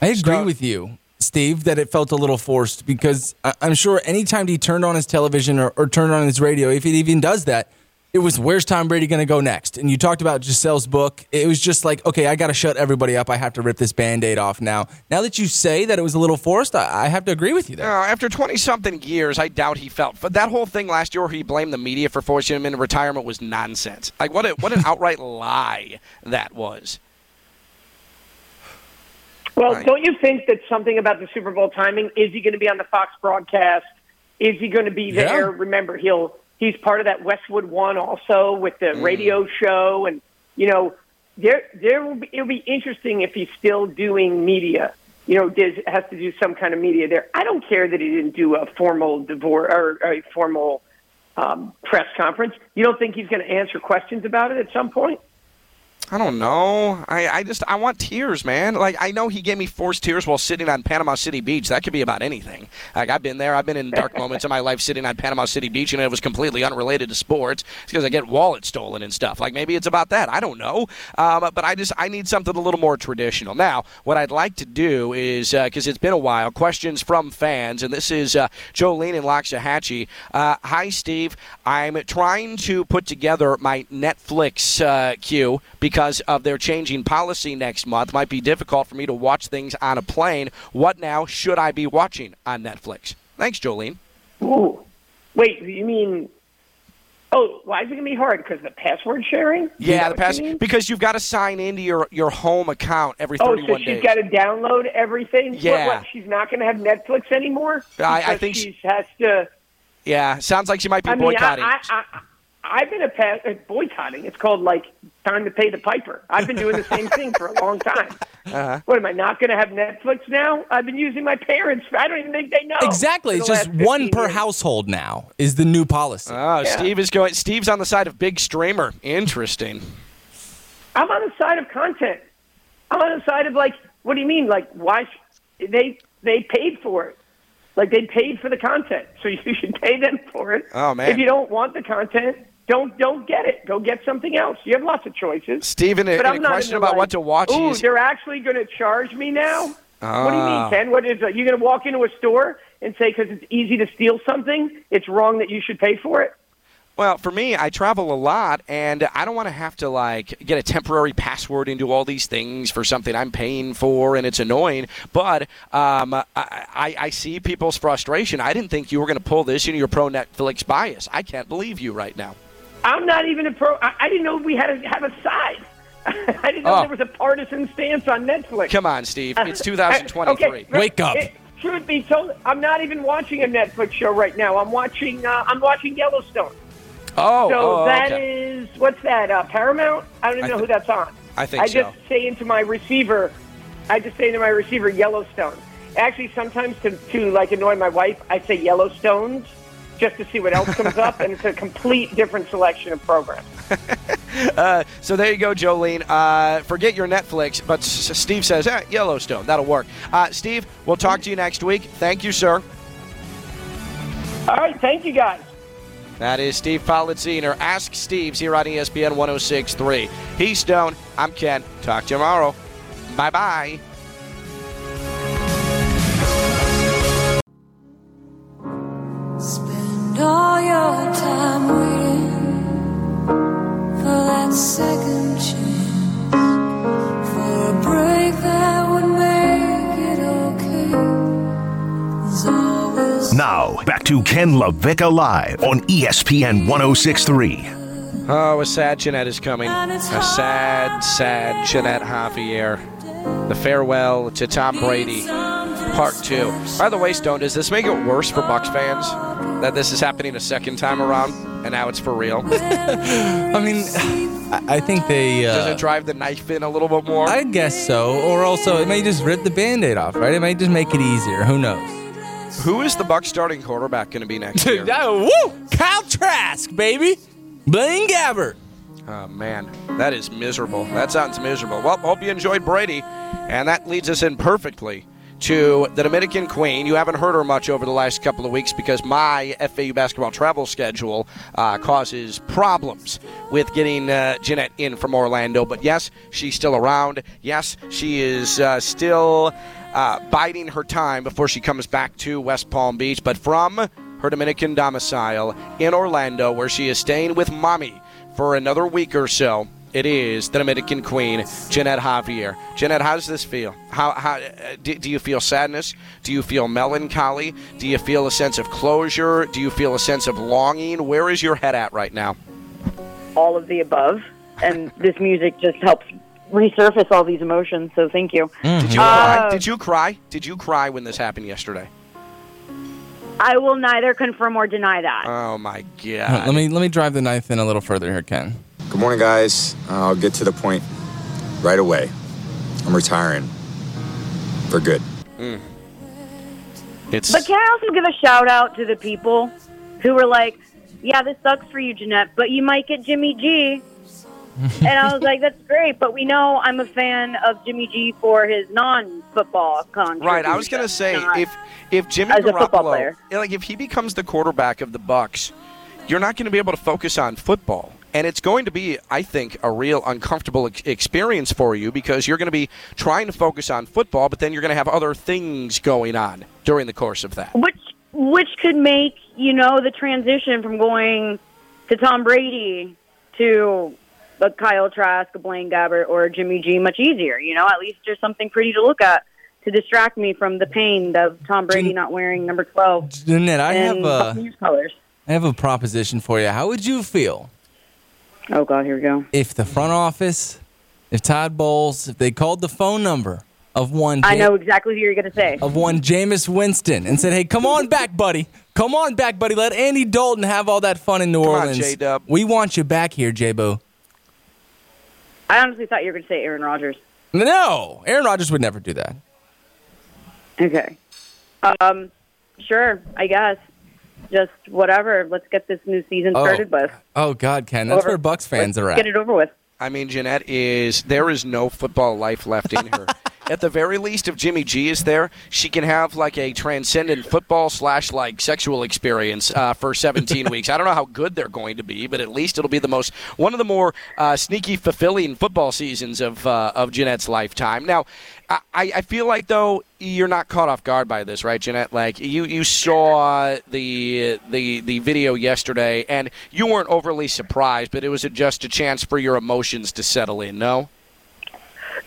I agree with you. Steve, that it felt a little forced because I'm sure anytime he turned on his television or, or turned on his radio, if he even does that, it was where's Tom Brady going to go next? And you talked about Gisele's book. It was just like, okay, I got to shut everybody up. I have to rip this band aid off now. Now that you say that it was a little forced, I, I have to agree with you there. Uh, after 20 something years, I doubt he felt. But that whole thing last year where he blamed the media for forcing him into retirement was nonsense. Like, what, a, what an outright lie that was. Well, right. don't you think that something about the Super Bowl timing? Is he going to be on the Fox broadcast? Is he going to be there? Yeah. Remember, he'll he's part of that Westwood One also with the mm. radio show, and you know, there there will be it'll be interesting if he's still doing media. You know, does has to do some kind of media there. I don't care that he didn't do a formal divorce or a formal um, press conference. You don't think he's going to answer questions about it at some point? I don't know. I, I just I want tears, man. Like I know he gave me forced tears while sitting on Panama City Beach. That could be about anything. Like I've been there. I've been in dark moments in my life sitting on Panama City Beach, and it was completely unrelated to sports. Because I get wallets stolen and stuff. Like maybe it's about that. I don't know. Um, but I just I need something a little more traditional. Now, what I'd like to do is because uh, it's been a while. Questions from fans, and this is uh, Jolene and Loxahatchee. Uh, hi, Steve. I'm trying to put together my Netflix uh, queue because because of their changing policy next month. Might be difficult for me to watch things on a plane. What now should I be watching on Netflix? Thanks, Jolene. Ooh. Wait, you mean Oh, why is it going to be hard? Because the password sharing? Yeah, the password. Because you've got to sign into your, your home account every 31 days. Oh, so she's days. got to download everything? Yeah. What, what, she's not going to have Netflix anymore? I, I think she has to Yeah, sounds like she might be I mean, boycotting. I, I, I, I've been a pa- uh, boycotting. It's called like time to pay the piper. I've been doing the same thing for a long time. Uh-huh. What am I not going to have Netflix now? I've been using my parents. I don't even think they know. Exactly. for It's just one per years. household now is the new policy. Oh, Yeah. Steve is going. Steve's on the side of big streamer. Interesting. I'm on the side of content. I'm on the side of like, what do you mean? Like, why? Sh- they they paid for it. Like they paid for the content, so you should pay them for it. Oh, man. If you don't want the content, don't don't get it. Go get something else. You have lots of choices. Steve, in But in I'm a not question about what to watch. Ooh, they're actually going to charge me now. What do you Ah. mean, Ken? What is? You're going to walk into a store and say because it's easy to steal something, it's wrong that you should pay for it? Well, for me, I travel a lot, and I don't want to have to like get a temporary password into all these things for something I'm paying for, and it's annoying. But um, I, I, I see people's frustration. I didn't think you were going to pull this into your pro Netflix bias. I can't believe you right now. I'm not even a pro. I, I didn't know we had to have a side. I didn't know Oh. there was a partisan stance on Netflix. Come on, Steve. It's Uh, 2023. okay, it- truth be told, I'm not even watching a Netflix show right now. I'm watching. Uh, I'm watching Yellowstone. Oh, so oh, that okay. is what's that? Uh, Paramount? I don't even I know thi- who that's on. I think I so. just say into my receiver. I just say into my receiver Yellowstone. Actually, sometimes to to like annoy my wife, I say Yellowstones just to see what else comes up, and it's a complete different selection of programs. Uh, so there you go, Jolene. Uh, forget your Netflix, but S- Steve says, eh, Yellowstone. That'll work. Uh, Steve, we'll talk to you next week. Thank you, sir. All right, thank you guys. That is Steve Politziner. Ask Steve's here on ESPN 1063. He's Stone. I'm Ken. Talk to you tomorrow. Bye bye. Now, back to Ken LaVicka Live on ESPN 1063. Oh, a sad Ginette is coming. A sad, sad Ginette Javier. The farewell to Tom Brady, part two. By the way, Stone, does this make it worse for Bucs fans that this is happening a second time around and now it's for real? I mean, I think they. Uh, Does it drive the knife in a little bit more? I guess so. Or also, it may just rip the band aid off, right? It may just make it easier. Who knows? Who is the Bucs starting quarterback going to be next year? Oh, woo! Kyle Trask, baby. Blaine Gabbert. Oh man, that is miserable. That sounds miserable. Well, hope you enjoyed Brady, and that leads us in perfectly to the Dominican Queen. You haven't heard her much over the last couple of weeks because my FAU basketball travel schedule uh, causes problems with getting uh, Ginette in from Orlando. But yes, she's still around. Yes, she is uh, still uh, biding her time before she comes back to West Palm Beach. But from her Dominican domicile in Orlando, where she is staying with mommy for another week or so. It is the Dominican Queen, Ginette Javier. Ginette, how does this feel? How, how uh, do, do you feel sadness? Do you feel melancholy? Do you feel a sense of closure? Do you feel a sense of longing? Where is your head at right now? all of the above, and this music just helps resurface all these emotions. So thank you. Did you Uh, cry? Did you cry? Did you cry when this happened yesterday? I will neither confirm or deny that. Oh my god! Let me let me drive the knife in a little further here, Ken. Good morning, guys. I'll get to the point right away. I'm retiring for good. Hmm. It's But can I also give a shout out to the people who were like, "Yeah, this sucks for you, Ginette, but you might get Jimmy G." and I was like, "That's great," but we know I'm a fan of Jimmy G for his non-football contribution. Right, I was gonna say not- if if Jimmy Garoppolo, like if he becomes the quarterback of the Bucs, you're not going to be able to focus on football, and it's going to be, I think, a real uncomfortable ex- experience for you because you're going to be trying to focus on football, but then you're going to have other things going on during the course of that. which which could make you know the transition from going to Tom Brady to a Kyle Trask, a Blaine Gabbert, or Jimmy G much easier. You know, at least there's something pretty to look at to distract me from the pain of Tom Brady not wearing number twelve. Ginette, I have a colors. I have a proposition for you. How would you feel Oh God, here we go. if the front office, if Todd Bowles, if they called the phone number of one. I know exactly who you're going to say. Of one Jameis Winston and said, "Hey, come on back, buddy. Come on back, buddy. Let Andy Dalton have all that fun in New Come Orleans. J-Dub. We want you back here, J-Bo." I honestly thought you were going to say Aaron Rodgers. No, Aaron Rodgers would never do that. Okay. Um, sure, I guess. Just whatever. Let's get this new season Oh. started with. Oh God, Ken, that's Over. where Bucs fans Let's are at. Get it over with. I mean, Ginette is there is no football life left in her. At the very least, if Jimmy G is there, she can have like a transcendent football slash like sexual experience uh, for 17 weeks. I don't know how good they're going to be, but at least it'll be the most one of the more uh, sneaky, fulfilling football seasons of uh, of Ginette's lifetime. Now, I, I feel like though you're not caught off guard by this, right, Ginette? Like you you saw the the the video yesterday, and you weren't overly surprised, but it was just a chance for your emotions to settle in. No.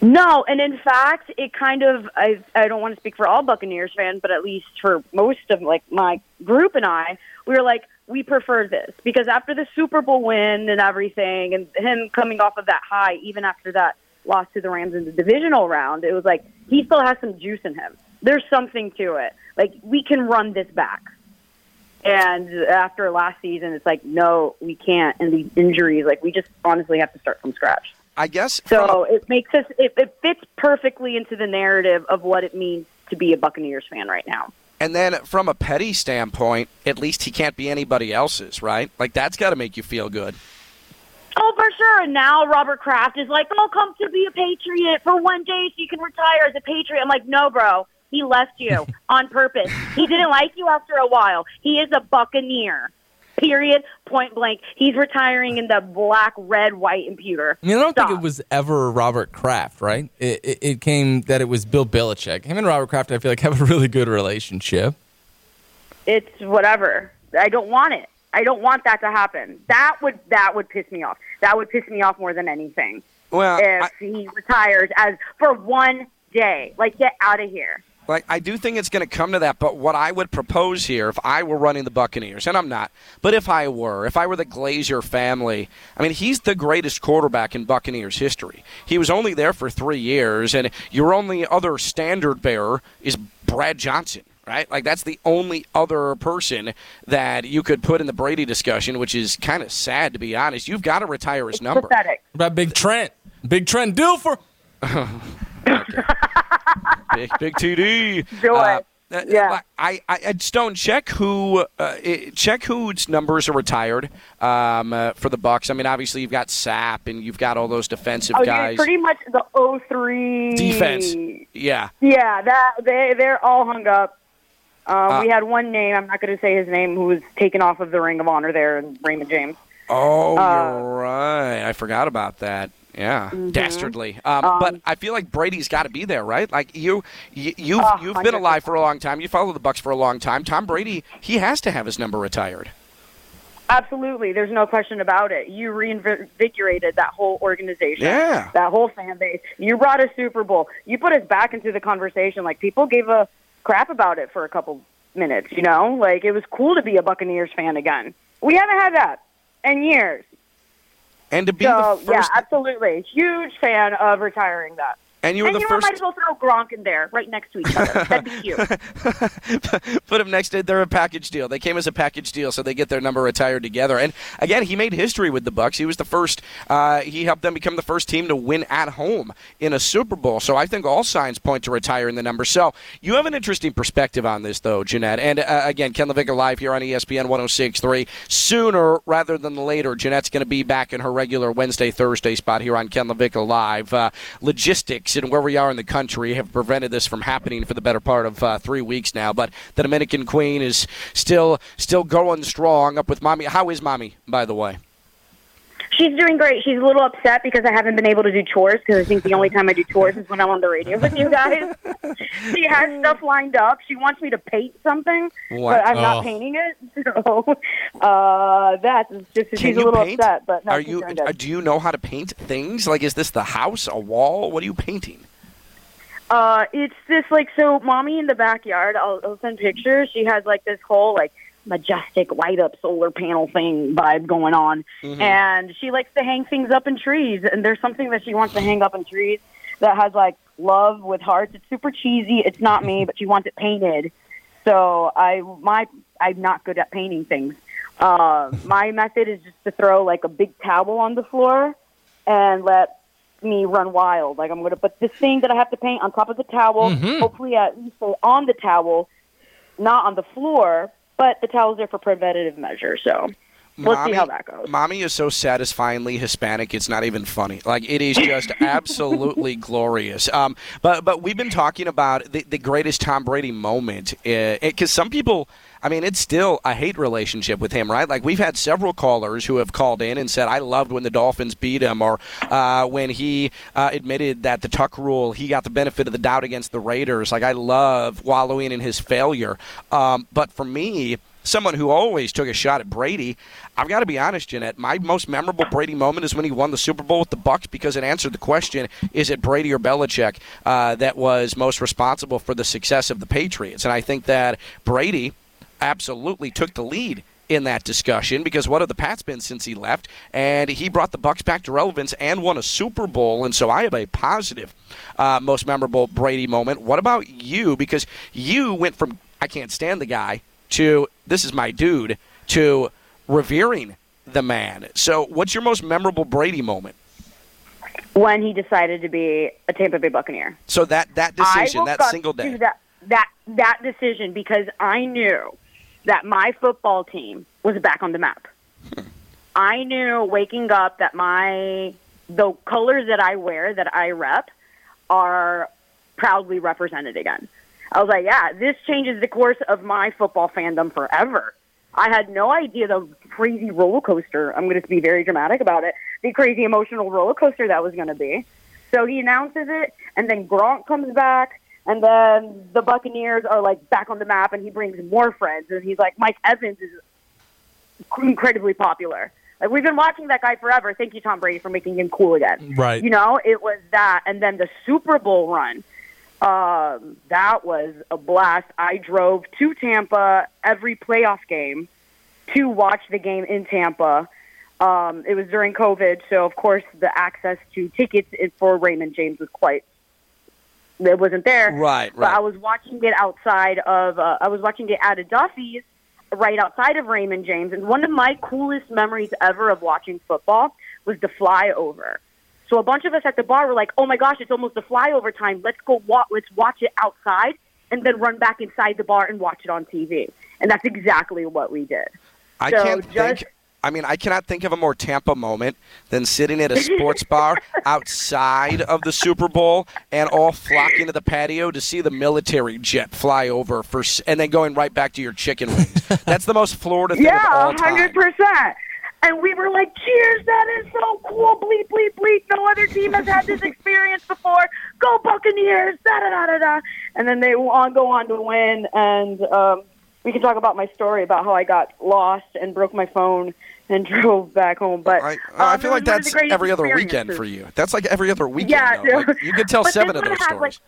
No, and in fact, it kind of I I don't want to speak for all Buccaneers fans, but at least for most of like my group and I, we were like we prefer this because after the Super Bowl win and everything and him coming off of that high even after that loss to the Rams in the divisional round, it was like he still has some juice in him. There's something to it. Like we can run this back. And after last season, it's like, no, we can't. And these injuries, like, we just honestly have to start from scratch. I guess. So it makes us it, it fits perfectly into the narrative of what it means to be a Buccaneers fan right now. And then from a petty standpoint, at least he can't be anybody else's, right? Like that's got to make you feel good. Oh, for sure. And now Robert Kraft is like, "Oh, come to be a Patriot for one day so you can retire as a Patriot." I'm like, "No, bro. He left you on purpose. He didn't like you after a while. He is a Buccaneer." Period. Point blank. He's retiring in the black, red, white, and pewter. I mean, I don't Stop. think it was ever Robert Kraft, right? It, it, it came that it was Bill Belichick. Him and Robert Kraft, I feel like, have a really good relationship. it's whatever. I don't want it. I don't want that to happen. That would that would piss me off. That would piss me off more than anything. Well, if I- he retires as for one day, like get out of here. Like I do think it's going to come to that, but what I would propose here, if I were running the Buccaneers, and I'm not, but if I were, if I were the Glazer family, I mean, he's the greatest quarterback in Buccaneers history. He was only there for three years, and your only other standard bearer is Brad Johnson. Right, like that's the only other person that you could put in the Brady discussion, which is kind of sad to be honest. You've got to retire his number. Pathetic. What about Big Trent? Big Trent Dilfer. big big TD. Do Uh, uh, Yeah. I, I, Stone check who uh, check whose numbers are retired um, uh, for the Bucs. I mean, obviously you've got Sapp and you've got all those defensive Oh, guys. pretty much the 03 Defense, yeah. Yeah, that they they're all hung up. Um, Uh, we had one name. I'm not going to say his name, who was taken off of the Ring of Honor there, and Raymond James. Oh, Uh, right. I forgot about that. Yeah, Mhm. dastardly. Um, Um, but I feel like Brady's got to be there, right? Like you, you you've Oh, you've been alive for a long time. You follow the Bucs for a long time. Tom Brady, he has to have his number retired. Absolutely, there's no question about it. You reinvigorated that whole organization, Yeah. that whole fan base. You brought a Super Bowl. You put us back into the conversation. Like people gave a crap about it for a couple minutes. You know, like it was cool to be a Buccaneers fan again. We haven't had that in years. And to be so the first, yeah, absolutely, huge fan of retiring that. And you were and the you first. know, might as well throw Gronk in there, right next to each other. That'd be cute. put them next to they're a package deal. They came as a package deal, so they get their number retired together. And again, he made history with the Bucs. He was the first. Uh, he helped them become the first team to win at home in a Super Bowl. So I think all signs point to retiring the number. So you have an interesting perspective on this, though, Ginette. And uh, again, Ken LaVicka live here on ESPN 106.3. Sooner rather than later, Ginette's going to be back in her regular Wednesday, Thursday spot here on Ken LaVicka Live. Uh, logistics and where we are in the country have prevented this from happening for the better part of uh, three weeks now. But the Dominican Queen is still still going strong up with mommy. How is mommy, by the way? She's doing great. She's a little upset because I haven't been able to do chores because I think the only time I do chores is when I'm on the radio with you guys. she has stuff lined up. She wants me to paint something, What? but I'm Oh. not painting it. So uh, that's just Can she's a little paint? upset. But no, are you? doing good. uh, do you know how to paint things? Like, is this the house, a wall? What are you painting? Uh, it's this like so. Mommy in the backyard. I'll, I'll send pictures. She has like this whole like majestic light up solar panel thing vibe going on, Mhm. and she likes to hang things up in trees. And there's something that she wants to hang up in trees, that has like love with hearts. It's super cheesy. It's not me, but she wants it painted. So I my I'm not good at painting things. Uh, my method is just to throw like a big towel on the floor and let me run wild. Like I'm going to put this thing that I have to paint on top of the towel. Mm-hmm. Hopefully, at least on the towel, not on the floor. But the towel's are for preventative measure. So let's see how that goes. Mommy is so satisfyingly Hispanic. It's not even funny. Like it is just absolutely glorious. Um, but but we've been talking about the, the greatest Tom Brady moment because some people. I mean, it's still a hate relationship with him, right? Like we've had several callers who have called in and said, "I loved when the Dolphins beat him," or uh, when he uh, admitted that the Tuck rule, he got the benefit of the doubt against the Raiders. Like I love wallowing in his failure. Um, but for me, someone who always took a shot at Brady, I've got to be honest, Ginette. My most memorable Brady moment is when he won the Super Bowl with the Bucs because it answered the question: Is it Brady or Belichick uh, that was most responsible for the success of the Patriots? And I think that Brady absolutely took the lead in that discussion because what have the Pats been since he left? And he brought the Bucs back to relevance and won a Super Bowl. And so I have a positive, uh, most memorable Brady moment. What about you? Because you went from I can't stand the guy to this is my dude to revering the man. So what's your most memorable Brady moment? When he decided to be a Tampa Bay Buccaneer. So that that decision, that single day. That, that that decision because I knew that my football team was back on the map. Hmm. I knew waking up that my the colors that I wear that I rep are proudly represented again. I was like, yeah, this changes the course of my football fandom forever. I had no idea the crazy roller coaster. I'm going to be very dramatic about it. The crazy emotional roller coaster that was going to be. So he announces it, and then Gronk comes back, and then the Buccaneers are like back on the map, and he brings more friends, and he's like, Mike Evans is incredibly popular. Like we've been watching that guy forever. Thank you, Tom Brady, for making him cool again. Right. You know, it was that, and then the Super Bowl run. Um, that was a blast. I drove to Tampa every playoff game to watch the game in Tampa. Um, it was during COVID, so of course the access to tickets for Raymond James was quite. It wasn't there. Right, But right. I was watching it outside of. Uh, I was watching it at a Duffy's, right outside of Raymond James, and one of my coolest memories ever of watching football was the flyover. So a bunch of us at the bar were like, "Oh my gosh, it's almost the flyover time. Let's go wa- let's watch it outside and then run back inside the bar and watch it on TV." And that's exactly what we did. I So can't just- think. I mean, I cannot think of a more Tampa moment than sitting at a sports bar outside of the Super Bowl and all flocking to the patio to see the military jet fly over for, and then going right back to your chicken wings. That's the most Florida thing of Yeah, all time. Yeah, hundred percent. And we were like, "Cheers! That is so cool! Bleep, bleep, bleep! No other team has had this experience before. Go Buccaneers! Da da da da da!" And then they on go on to win. And um, we can talk about my story about how I got lost and broke my phone and drove back home. But I, um, I it feel like one of the that's every other weekend for you. That's like every other weekend. Yeah. Like, you could tell But seven of those has, like, stories.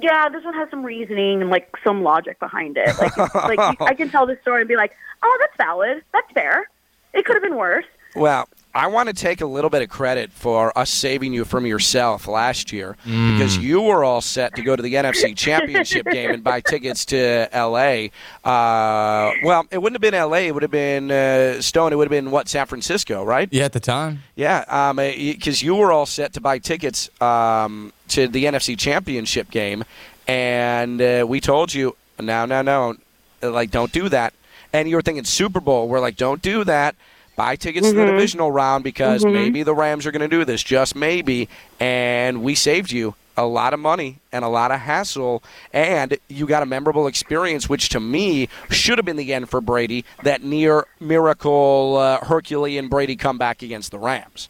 Yeah, this one has some reasoning and like some logic behind it. Like, like I can tell this story and be like, "Oh, that's valid. That's fair. It could have been worse." Well, I want to take a little bit of credit for us saving you from yourself last year because you were all set to go to the NFC Championship game and buy tickets to L.A. Uh, well, it wouldn't have been L.A. It would have been uh, Stone. It would have been what San Francisco, right? Yeah, at the time. Yeah, because you were all set to buy tickets um, to the NFC Championship game, and uh, we told you, no, no, no, like don't do that. And you were thinking Super Bowl. We're like, don't do that. Buy tickets to the Mhm. divisional round because Mhm. maybe the Rams are going to do this, just maybe. And we saved you a lot of money and a lot of hassle, and you got a memorable experience, which to me should have been the end for Brady. That near miracle uh, Herculean Brady comeback against the Rams.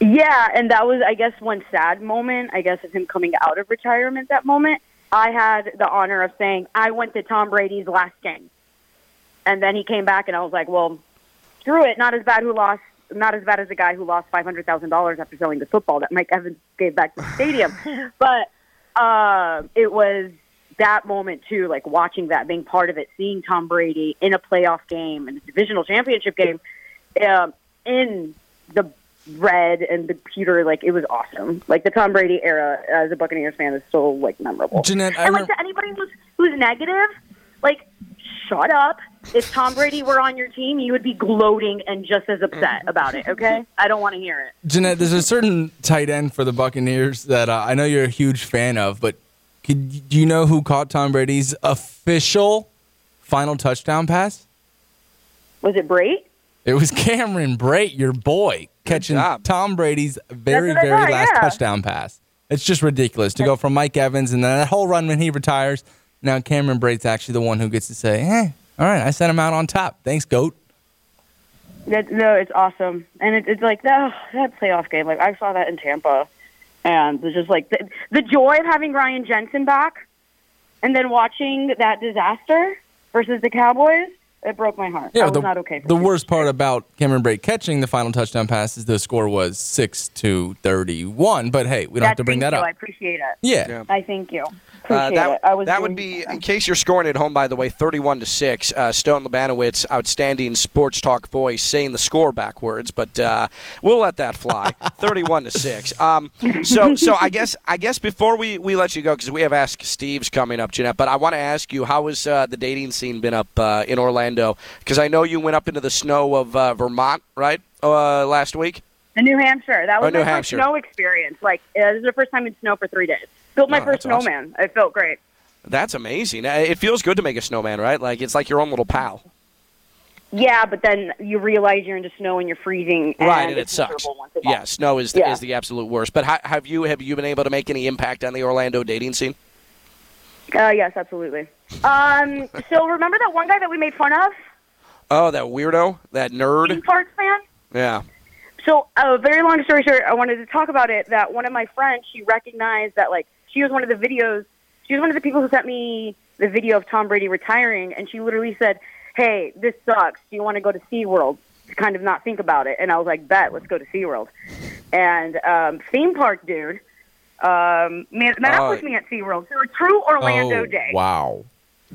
Yeah, and that was, I guess, one sad moment. I guess of him coming out of retirement. That moment, I had the honor of saying I went to Tom Brady's last game, and then he came back, and I was like, well, screw it. Not as bad who lost. Not as bad as the guy who lost five hundred thousand dollars after selling the football that Mike Evans gave back to the stadium. but uh, it was that moment too, like watching that, being part of it, seeing Tom Brady in a playoff game and a divisional championship game, um, in the red and the pewter. Like it was awesome. Like the Tom Brady era as a Buccaneers fan is still like memorable. Ginette, and like rem- to anybody who's who's negative, like shut up. If Tom Brady were on your team, you would be gloating and just as upset about it. Okay, I don't want to hear it. Ginette, there's a certain tight end for the Buccaneers that uh, I know you're a huge fan of, but could, do you know who caught Tom Brady's official final touchdown pass? Was it Brate? It was Cameron Brate, your boy, catching job. Tom Brady's very, That's what I very thought, last yeah. touchdown pass. It's just ridiculous to go from Mike Evans and then that whole run when he retires. Now Cameron Brate's actually the one who gets to say, "Hey, all right, I sent him out on top. Thanks, goat." That, no, it's awesome, and it, it's like that that playoff game. Like I saw that in Tampa, and it's just like the, the joy of having Ryan Jensen back, and then watching that disaster versus the Cowboys. It broke my heart. I was the, not okay. For the me. worst part about Cameron Brate catching the final touchdown pass is the score was six to thirty-one. But hey, we don't have to bring that you. up. I appreciate it. Yeah. Yeah. I thank you. Uh, that it. I was that would doing- be, in case you're scoring at home, by the way, 31 to six. Uh, Stone Labanowitz, outstanding sports talk voice, saying the score backwards, but uh, we'll let that fly. 31 to six. Um, so, so I guess, I guess before we, we let you go, because we have Ask Steve's coming up, Ginette. But I want to ask you, how has uh, the dating scene been up uh, in Orlando? Because I know you went up into the snow of uh, Vermont, right, uh, last week. In New Hampshire. That was Oh, New my Hampshire. first snow experience. Like it was the first time in snow for three days. Built my Oh, first awesome. snowman. I felt great. That's amazing. Uh, It feels good to make a snowman, right? Like it's like your own little pal. Yeah, but then you realize you're into snow and you're freezing. And right, and it sucks. miserable once it's Yeah, snow is the, Yeah. is the absolute worst. But ha- have you have you been able to make any impact on the Orlando dating scene? Uh, yes, absolutely. Um, so remember that one guy that we made fun of, Oh, that weirdo, that nerd. Theme fan? Yeah. So, a very long story short, I wanted to talk about it. That one of my friends, she recognized that like she was one of the videos. She was one of the people who sent me the video of Tom Brady retiring, and she literally said, "Hey, this sucks. Do you want to go to SeaWorld to kind of not think about it?" And I was like, "Bet, let's go to SeaWorld." And um, theme park dude um, met, met Oh. up with me at SeaWorld. So a true Orlando oh, day. wow.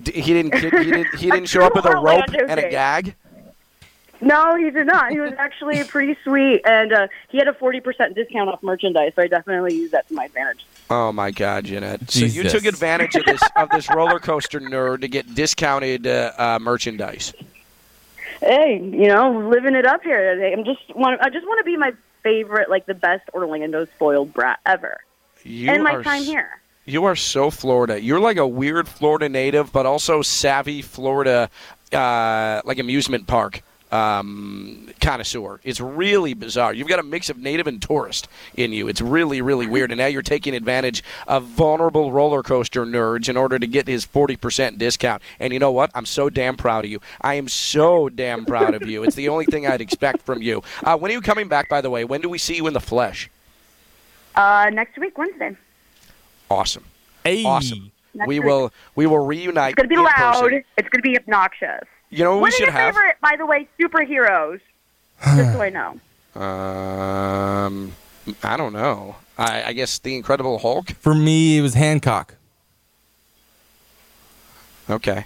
D- he didn't. He didn't. He didn't show up with a rope Orlando and a gag. No, he did not. He was actually pretty sweet, and uh, he had a forty percent discount off merchandise. So I definitely used that to my advantage. Oh my God, Ginette! So you took advantage of this of this roller coaster nerd to get discounted uh, uh, merchandise. Hey, you know, living it up here. I'm just want. I just want to be my favorite, like the best Orlando spoiled brat ever, You and my are time s- here. You are so Florida. You're like a weird Florida native, but also savvy Florida, uh, like amusement park um, connoisseur. It's really bizarre. You've got a mix of native and tourist in you. It's really, really weird. And now you're taking advantage of vulnerable roller coaster nerds in order to get his 40% discount. And you know what? I'm so damn proud of you. I am so damn proud of you. It's the only thing I'd expect from you. Uh, when are you coming back, by the way? When do we see you in the flesh? Uh, next week, Wednesday. Awesome. Hey. Awesome. Next we week. will we will reunite. It's gonna be loud. person. It's gonna be obnoxious. You know what we what are should your have? favorite, by the way, superheroes? just so I know. Um, I don't know. I, I guess the Incredible Hulk. For me, it was Hancock. Okay.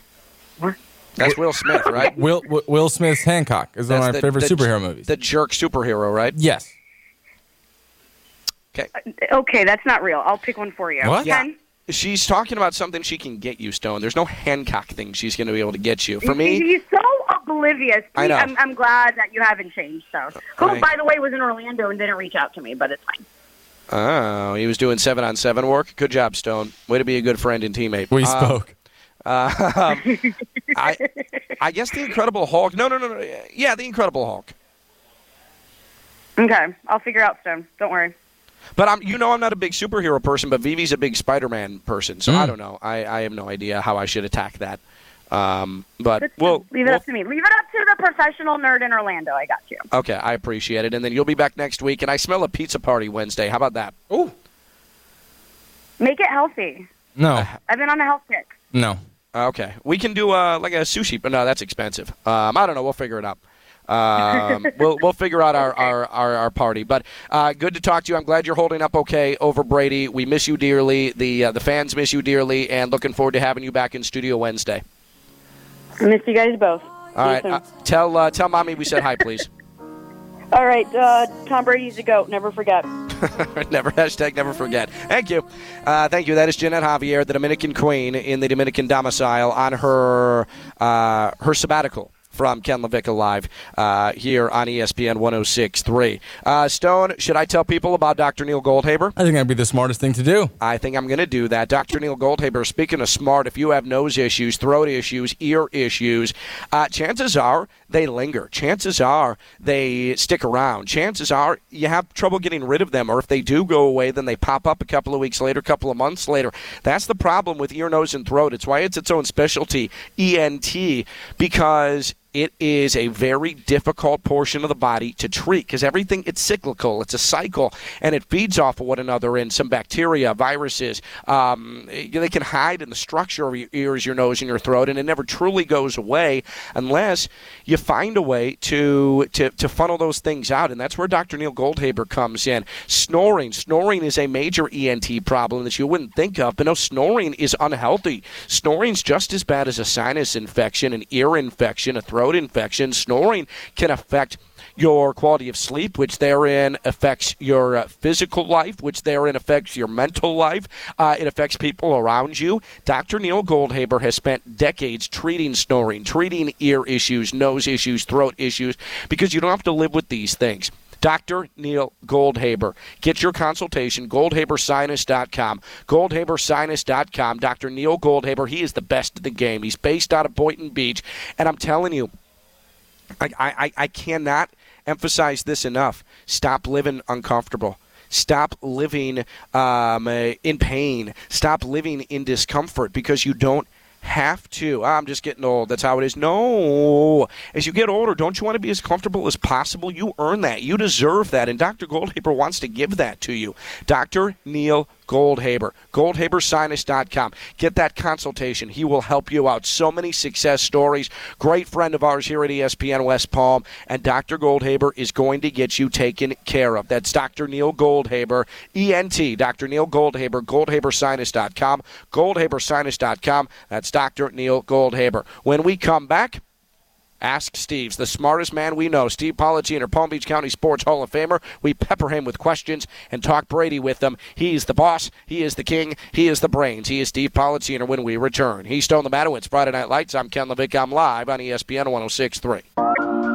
That's Will Smith, right? Will Will- Will Smith's Hancock is one of my the- favorite the- superhero movies. The jerk superhero, right? yes. Okay. Okay, that's not real. I'll pick one for you. What? Yeah. Ken? She's talking about something she can get you, Stone. There's no Hancock thing she's going to be able to get you. For me, He's so oblivious. I know. I'm, I'm glad that you haven't changed. So, who, Right. by the way, was in Orlando and didn't reach out to me, but it's fine. oh, he was doing seven on seven work. Good job, Stone. Way to be a good friend and teammate. We Uh, spoke. Uh, I, I guess the Incredible Hulk. No, no, no, no. Yeah, the Incredible Hulk. Okay, I'll figure out Stone. Don't worry. But I'm, you know, I'm not a big superhero person, but Vivi's a big Spider-Man person, so I Mm. don't know. I, I have no idea how I should attack that. Um, but Just we'll, leave it we'll- up to me. Leave it up to the professional nerd in Orlando. I got you. okay, I appreciate it. And then you'll be back next week, and I smell a pizza party Wednesday. How about that? Ooh. Make it healthy. no, I've been on a health kick. no. Okay, we can do uh, like a sushi, but no, that's expensive. Um, I don't know. We'll figure it out. Um, we'll we'll figure out our, our, our, our party. But uh, good to talk to you. I'm glad you're holding up okay over Brady. We miss you dearly. The uh, the fans miss you dearly, and looking forward to having you back in studio Wednesday. I miss you guys both. All right, soon. uh, tell uh, tell mommy we said hi, please. All right, uh, Tom Brady's a goat. Never forget. never hashtag never forget. Thank you, uh, thank you. That is Ginette Javier, the Dominican Queen in the Dominican domicile, on her uh, her sabbatical from Ken LaVicka Live uh, here on ESPN 106.3. Uh, Stone, should I tell people about Dr. Neil Goldhaber? I think that'd be the smartest thing to do. I think I'm going to do that. Dr. Neil Goldhaber, speaking of smart, if you have nose issues, throat issues, ear issues, uh, chances are they linger. Chances are they stick around. Chances are you have trouble getting rid of them, or if they do go away, then they pop up a couple of weeks later, a couple of months later. That's the problem with ear, nose, and throat. It's why it's its own specialty, ENT, because it is a very difficult portion of the body to treat because everything it's cyclical it's a cycle and it feeds off of one another and some bacteria viruses um, they can hide in the structure of your ears your nose and your throat and it never truly goes away unless you find a way to to, to funnel those things out and that's where dr neil goldhaber comes in. Snoring snoring is a major ent problem that you wouldn't think of but no snoring is unhealthy. Snoring's just as bad as a sinus infection an ear infection a throat infection. Snoring can affect your quality of sleep, which therein affects your uh, physical life, which therein affects your mental life. Uh, it affects people around you. Dr. Neil Goldhaber has spent decades treating snoring, treating ear issues, nose issues, throat issues, because you don't have to live with these things. Dr. Neil Goldhaber. Get your consultation, goldhabersinus.com. Goldhabersinus.com. Dr. Neil Goldhaber, he is the best in the game. He's based out of Boynton Beach. And I'm telling you, I, I, I cannot emphasize this enough. Stop living uncomfortable. Stop living um, uh, in pain. Stop living in discomfort because you don't have to. Ah, I'm just getting old. That's how it is. No. As you get older, don't you want to be as comfortable as possible? You earn that. You deserve that. And Dr. Goldhaber wants to give that to you. Dr. Neil Goldhaber. GoldhaberSinus.com. Get that consultation. He will help you out. So many success stories. Great friend of ours here at ESPN West Palm. And Dr. Goldhaber is going to get you taken care of. That's Dr. Neil Goldhaber, ENT. Dr. Neil Goldhaber, GoldhaberSinus.com. GoldhaberSinus.com. That's Dr. Neil Goldhaber. When we come back, Ask Steve's the smartest man we know. Steve Politziner, Palm Beach County Sports Hall of Famer. We pepper him with questions and talk Brady with him. He's the boss. He is the king. He is the brains. He is Steve Politziner when we return. He's Stone the Matter. It's Friday Night Lights. I'm Ken LaVicka. I'm live on ESPN 1063.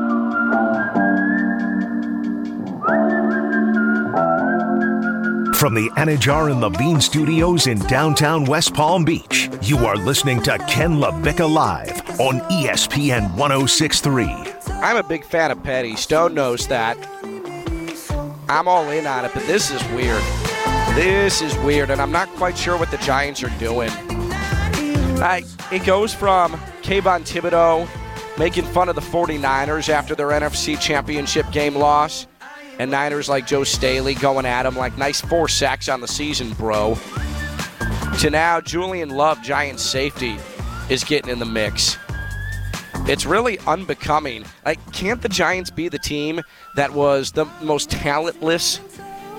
From the Anajar and Levine Studios in downtown West Palm Beach, you are listening to Ken LaVicka Live on ESPN 1063. I'm a big fan of Petty. Stone knows that. I'm all in on it, but this is weird. This is weird, and I'm not quite sure what the Giants are doing. I, it goes from Kayvon Thibodeaux making fun of the 49ers after their NFC championship game loss, and Niners like Joe Staley going at him like nice four sacks on the season, bro. To now, Julian Love, Giants safety, is getting in the mix. It's really unbecoming. Like, can't the Giants be the team that was the most talentless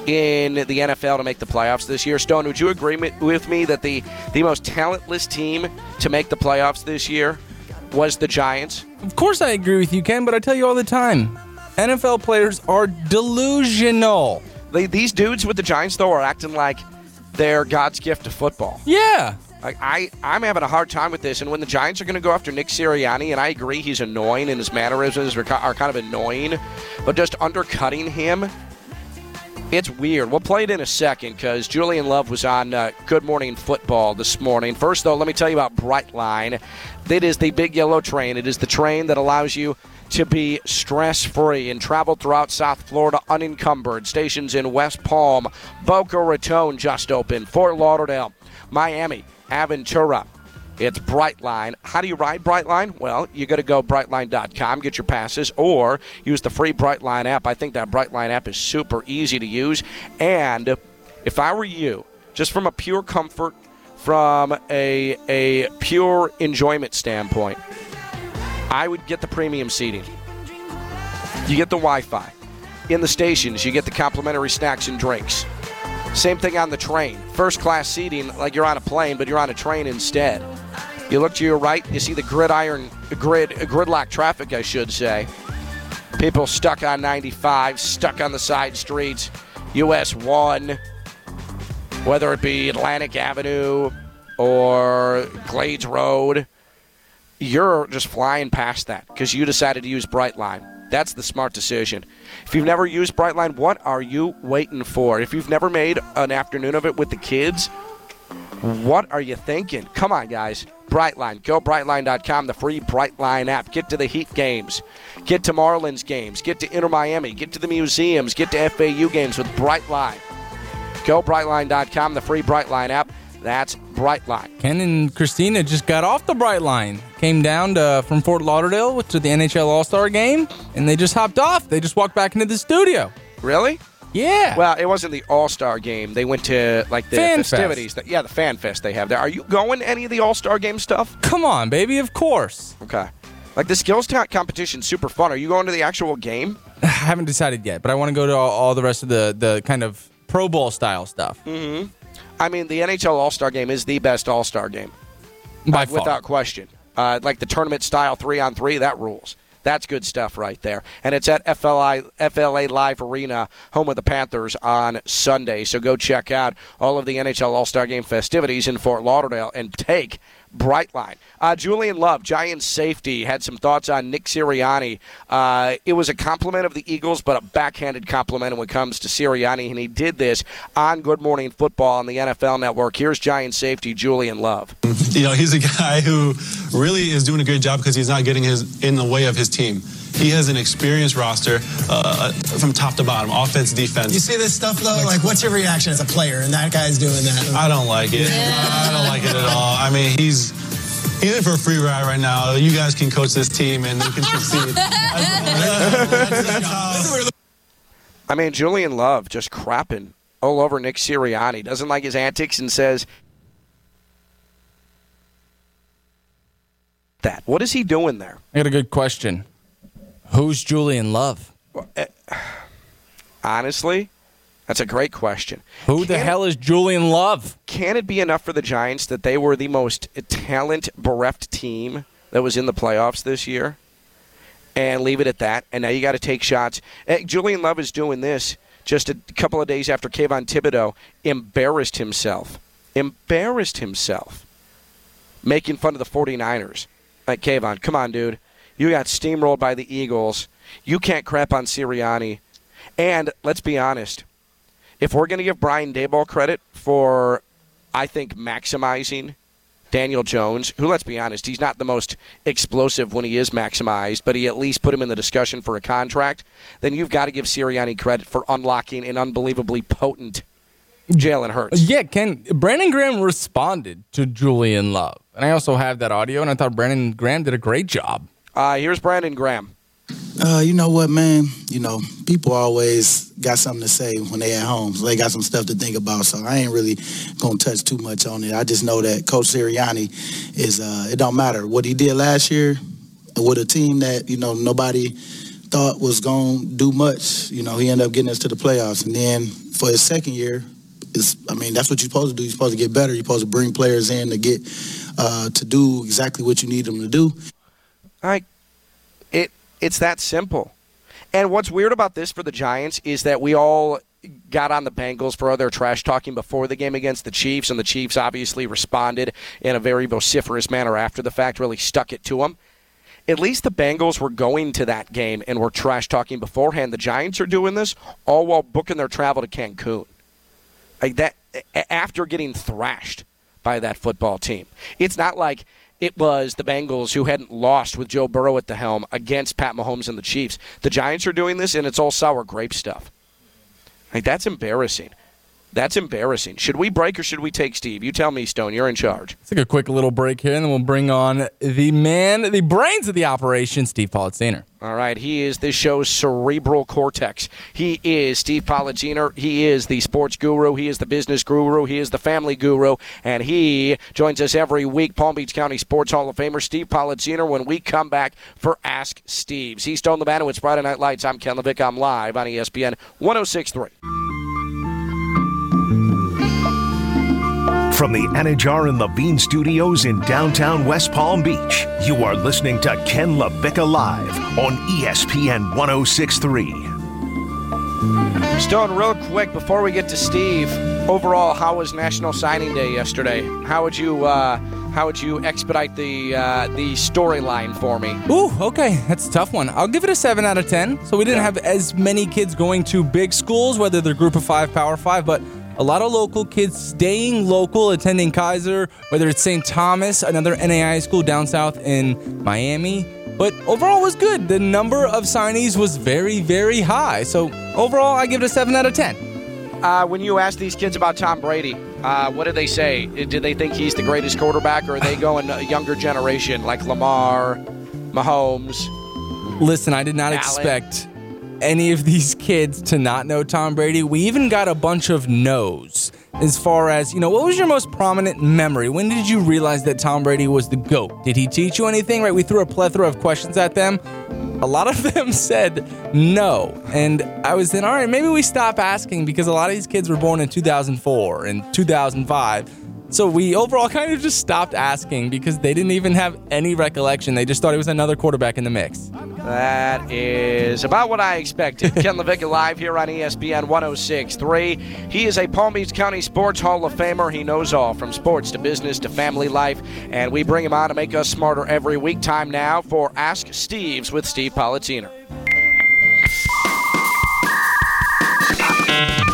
in the NFL to make the playoffs this year? Stone, would you agree with me that the, the most talentless team to make the playoffs this year was the Giants? Of course, I agree with you, Ken, but I tell you all the time NFL players are delusional. They, these dudes with the Giants, though, are acting like they're God's gift to football. Yeah. Like I, I'm having a hard time with this. And when the Giants are going to go after Nick Sirianni, and I agree he's annoying and his mannerisms are, kind of annoying, but just undercutting him, it's weird. We'll play it in a second because Julian Love was on uh, Good Morning Football this morning. First, though, let me tell you about Brightline. It is the big yellow train. It is the train that allows you to be stress free and travel throughout South Florida unencumbered. Stations in West Palm, Boca Raton just opened, Fort Lauderdale, Miami, Aventura. It's Brightline. How do you ride Brightline? Well, you got to go brightline.com, get your passes, or use the free Brightline app. I think that Brightline app is super easy to use. And if I were you, just from a pure comfort, from a, a pure enjoyment standpoint, I would get the premium seating. You get the Wi Fi. In the stations, you get the complimentary snacks and drinks. Same thing on the train. First class seating, like you're on a plane, but you're on a train instead. You look to your right, you see the gridiron, grid, gridlock traffic, I should say. People stuck on 95, stuck on the side streets, US 1, whether it be Atlantic Avenue or Glades Road, you're just flying past that because you decided to use Brightline. That's the smart decision. If you've never used Brightline, what are you waiting for? If you've never made an afternoon of it with the kids, what are you thinking? Come on, guys. Brightline. Go brightline.com, the free Brightline app. Get to the Heat games. Get to Marlins games. Get to Inter Miami. Get to the museums. Get to FAU games with Brightline. Go brightline.com, the free Brightline app. That's Brightline. Ken and Christina just got off the Brightline. Came down to, from Fort Lauderdale to the NHL All Star game, and they just hopped off. They just walked back into the studio. Really? Yeah. Well, it wasn't the All Star game. They went to like the Fan festivities. That, yeah, the fan fest they have there. Are you going to any of the All Star game stuff? Come on, baby. Of course. Okay. Like the skills competition, super fun. Are you going to the actual game? I haven't decided yet, but I want to go to all, all the rest of the, the kind of Pro Bowl style stuff. Mm-hmm. I mean, the NHL All Star game is the best All Star game. By Uh, far. Without question. Uh, like the tournament style three on three, that rules. That's good stuff right there. And it's at FLI, FLA Live Arena, home of the Panthers, on Sunday. So go check out all of the NHL All Star Game festivities in Fort Lauderdale and take Brightline. Uh, Julian Love, Giants safety, had some thoughts on Nick Sirianni. Uh, it was a compliment of the Eagles, but a backhanded compliment when it comes to Sirianni, and he did this on Good Morning Football on the NFL Network. Here's Giants safety Julian Love. You know, he's a guy who really is doing a good job because he's not getting his in the way of his team. He has an experienced roster uh, from top to bottom, offense, defense. You see this stuff though? Like, what's your reaction as a player? And that guy's doing that. I don't like it. I don't like it at all. I mean, he's he's in for a free ride right now. You guys can coach this team and they can succeed. I mean, Julian Love just crapping all over Nick Sirianni. Doesn't like his antics and says that. What is he doing there? I got a good question. Who's Julian Love? Honestly, that's a great question. Who the hell is Julian Love? Can it be enough for the Giants that they were the most talent bereft team that was in the playoffs this year? And leave it at that. And now you got to take shots. Eh, Julian Love is doing this just a couple of days after Kayvon Thibodeaux embarrassed himself. Embarrassed himself. Making fun of the 49ers. Like, Kayvon, come on, dude. You got steamrolled by the Eagles. You can't crap on Sirianni. And let's be honest if we're going to give Brian Daboll credit for, I think, maximizing Daniel Jones, who, let's be honest, he's not the most explosive when he is maximized, but he at least put him in the discussion for a contract, then you've got to give Sirianni credit for unlocking an unbelievably potent Jalen Hurts. Uh, yeah, Ken. Brandon Graham responded to Julian Love. And I also have that audio, and I thought Brandon Graham did a great job. Uh, here's Brandon Graham. Uh, you know what, man? You know, people always got something to say when they at home. So they got some stuff to think about. So I ain't really gonna touch too much on it. I just know that Coach Sirianni is. Uh, it don't matter what he did last year with a team that you know nobody thought was gonna do much. You know, he ended up getting us to the playoffs, and then for his second year, is I mean that's what you're supposed to do. You're supposed to get better. You're supposed to bring players in to get uh, to do exactly what you need them to do. I, it it's that simple. And what's weird about this for the Giants is that we all got on the Bengals for other trash talking before the game against the Chiefs, and the Chiefs obviously responded in a very vociferous manner after the fact, really stuck it to them. At least the Bengals were going to that game and were trash talking beforehand. The Giants are doing this all while booking their travel to Cancun. Like that after getting thrashed by that football team. It's not like it was the Bengals who hadn't lost with Joe Burrow at the helm against Pat Mahomes and the Chiefs. The Giants are doing this, and it's all sour grape stuff. Like that's embarrassing. That's embarrassing. Should we break or should we take Steve? You tell me, Stone. You're in charge. Let's take a quick little break here, and then we'll bring on the man, the brains of the operation, Steve Politziner. All right, he is this show's cerebral cortex. He is Steve Politziner. He is the sports guru. He is the business guru. He is the family guru. And he joins us every week, Palm Beach County Sports Hall of Famer Steve Politziner, when we come back for Ask Steve's. He's Stone Labano. It's Friday Night Lights. I'm Ken LaVicka. I'm live on ESPN 1063. From the Anajar and Levine Studios in downtown West Palm Beach, you are listening to Ken LaVicka Live on ESPN 1063. Stone, real quick before we get to Steve, overall, how was National Signing Day yesterday? How would you uh, how would you expedite the uh, the storyline for me? Ooh, okay, that's a tough one. I'll give it a seven out of ten. So we didn't have as many kids going to big schools, whether they're Group of Five, Power Five, but a lot of local kids staying local, attending Keiser, whether it's St. Thomas, another NAI school down south in Miami. But overall, it was good. The number of signees was very, very high. So overall, I give it a seven out of ten. Uh, when you ask these kids about Tom Brady, uh, what do they say? Did they think he's the greatest quarterback, or are they going a younger generation like Lamar, Mahomes? Listen, I did not Allen. expect any of these kids to not know Tom Brady. We even got a bunch of no's as far as, you know, what was your most prominent memory? When did you realize that Tom Brady was the GOAT? Did he teach you anything? Right? We threw a plethora of questions at them. A lot of them said no. And I was then, all right, maybe we stop asking because a lot of these kids were born in 2004 and 2005. So we overall kind of just stopped asking because they didn't even have any recollection. They just thought it was another quarterback in the mix. That is about what I expected. Ken LaVicka live here on ESPN 1063. He is a Palm Beach County Sports Hall of Famer. He knows all from sports to business to family life, and we bring him on to make us smarter every week. Time now for Ask Steve's with Steve Politziner.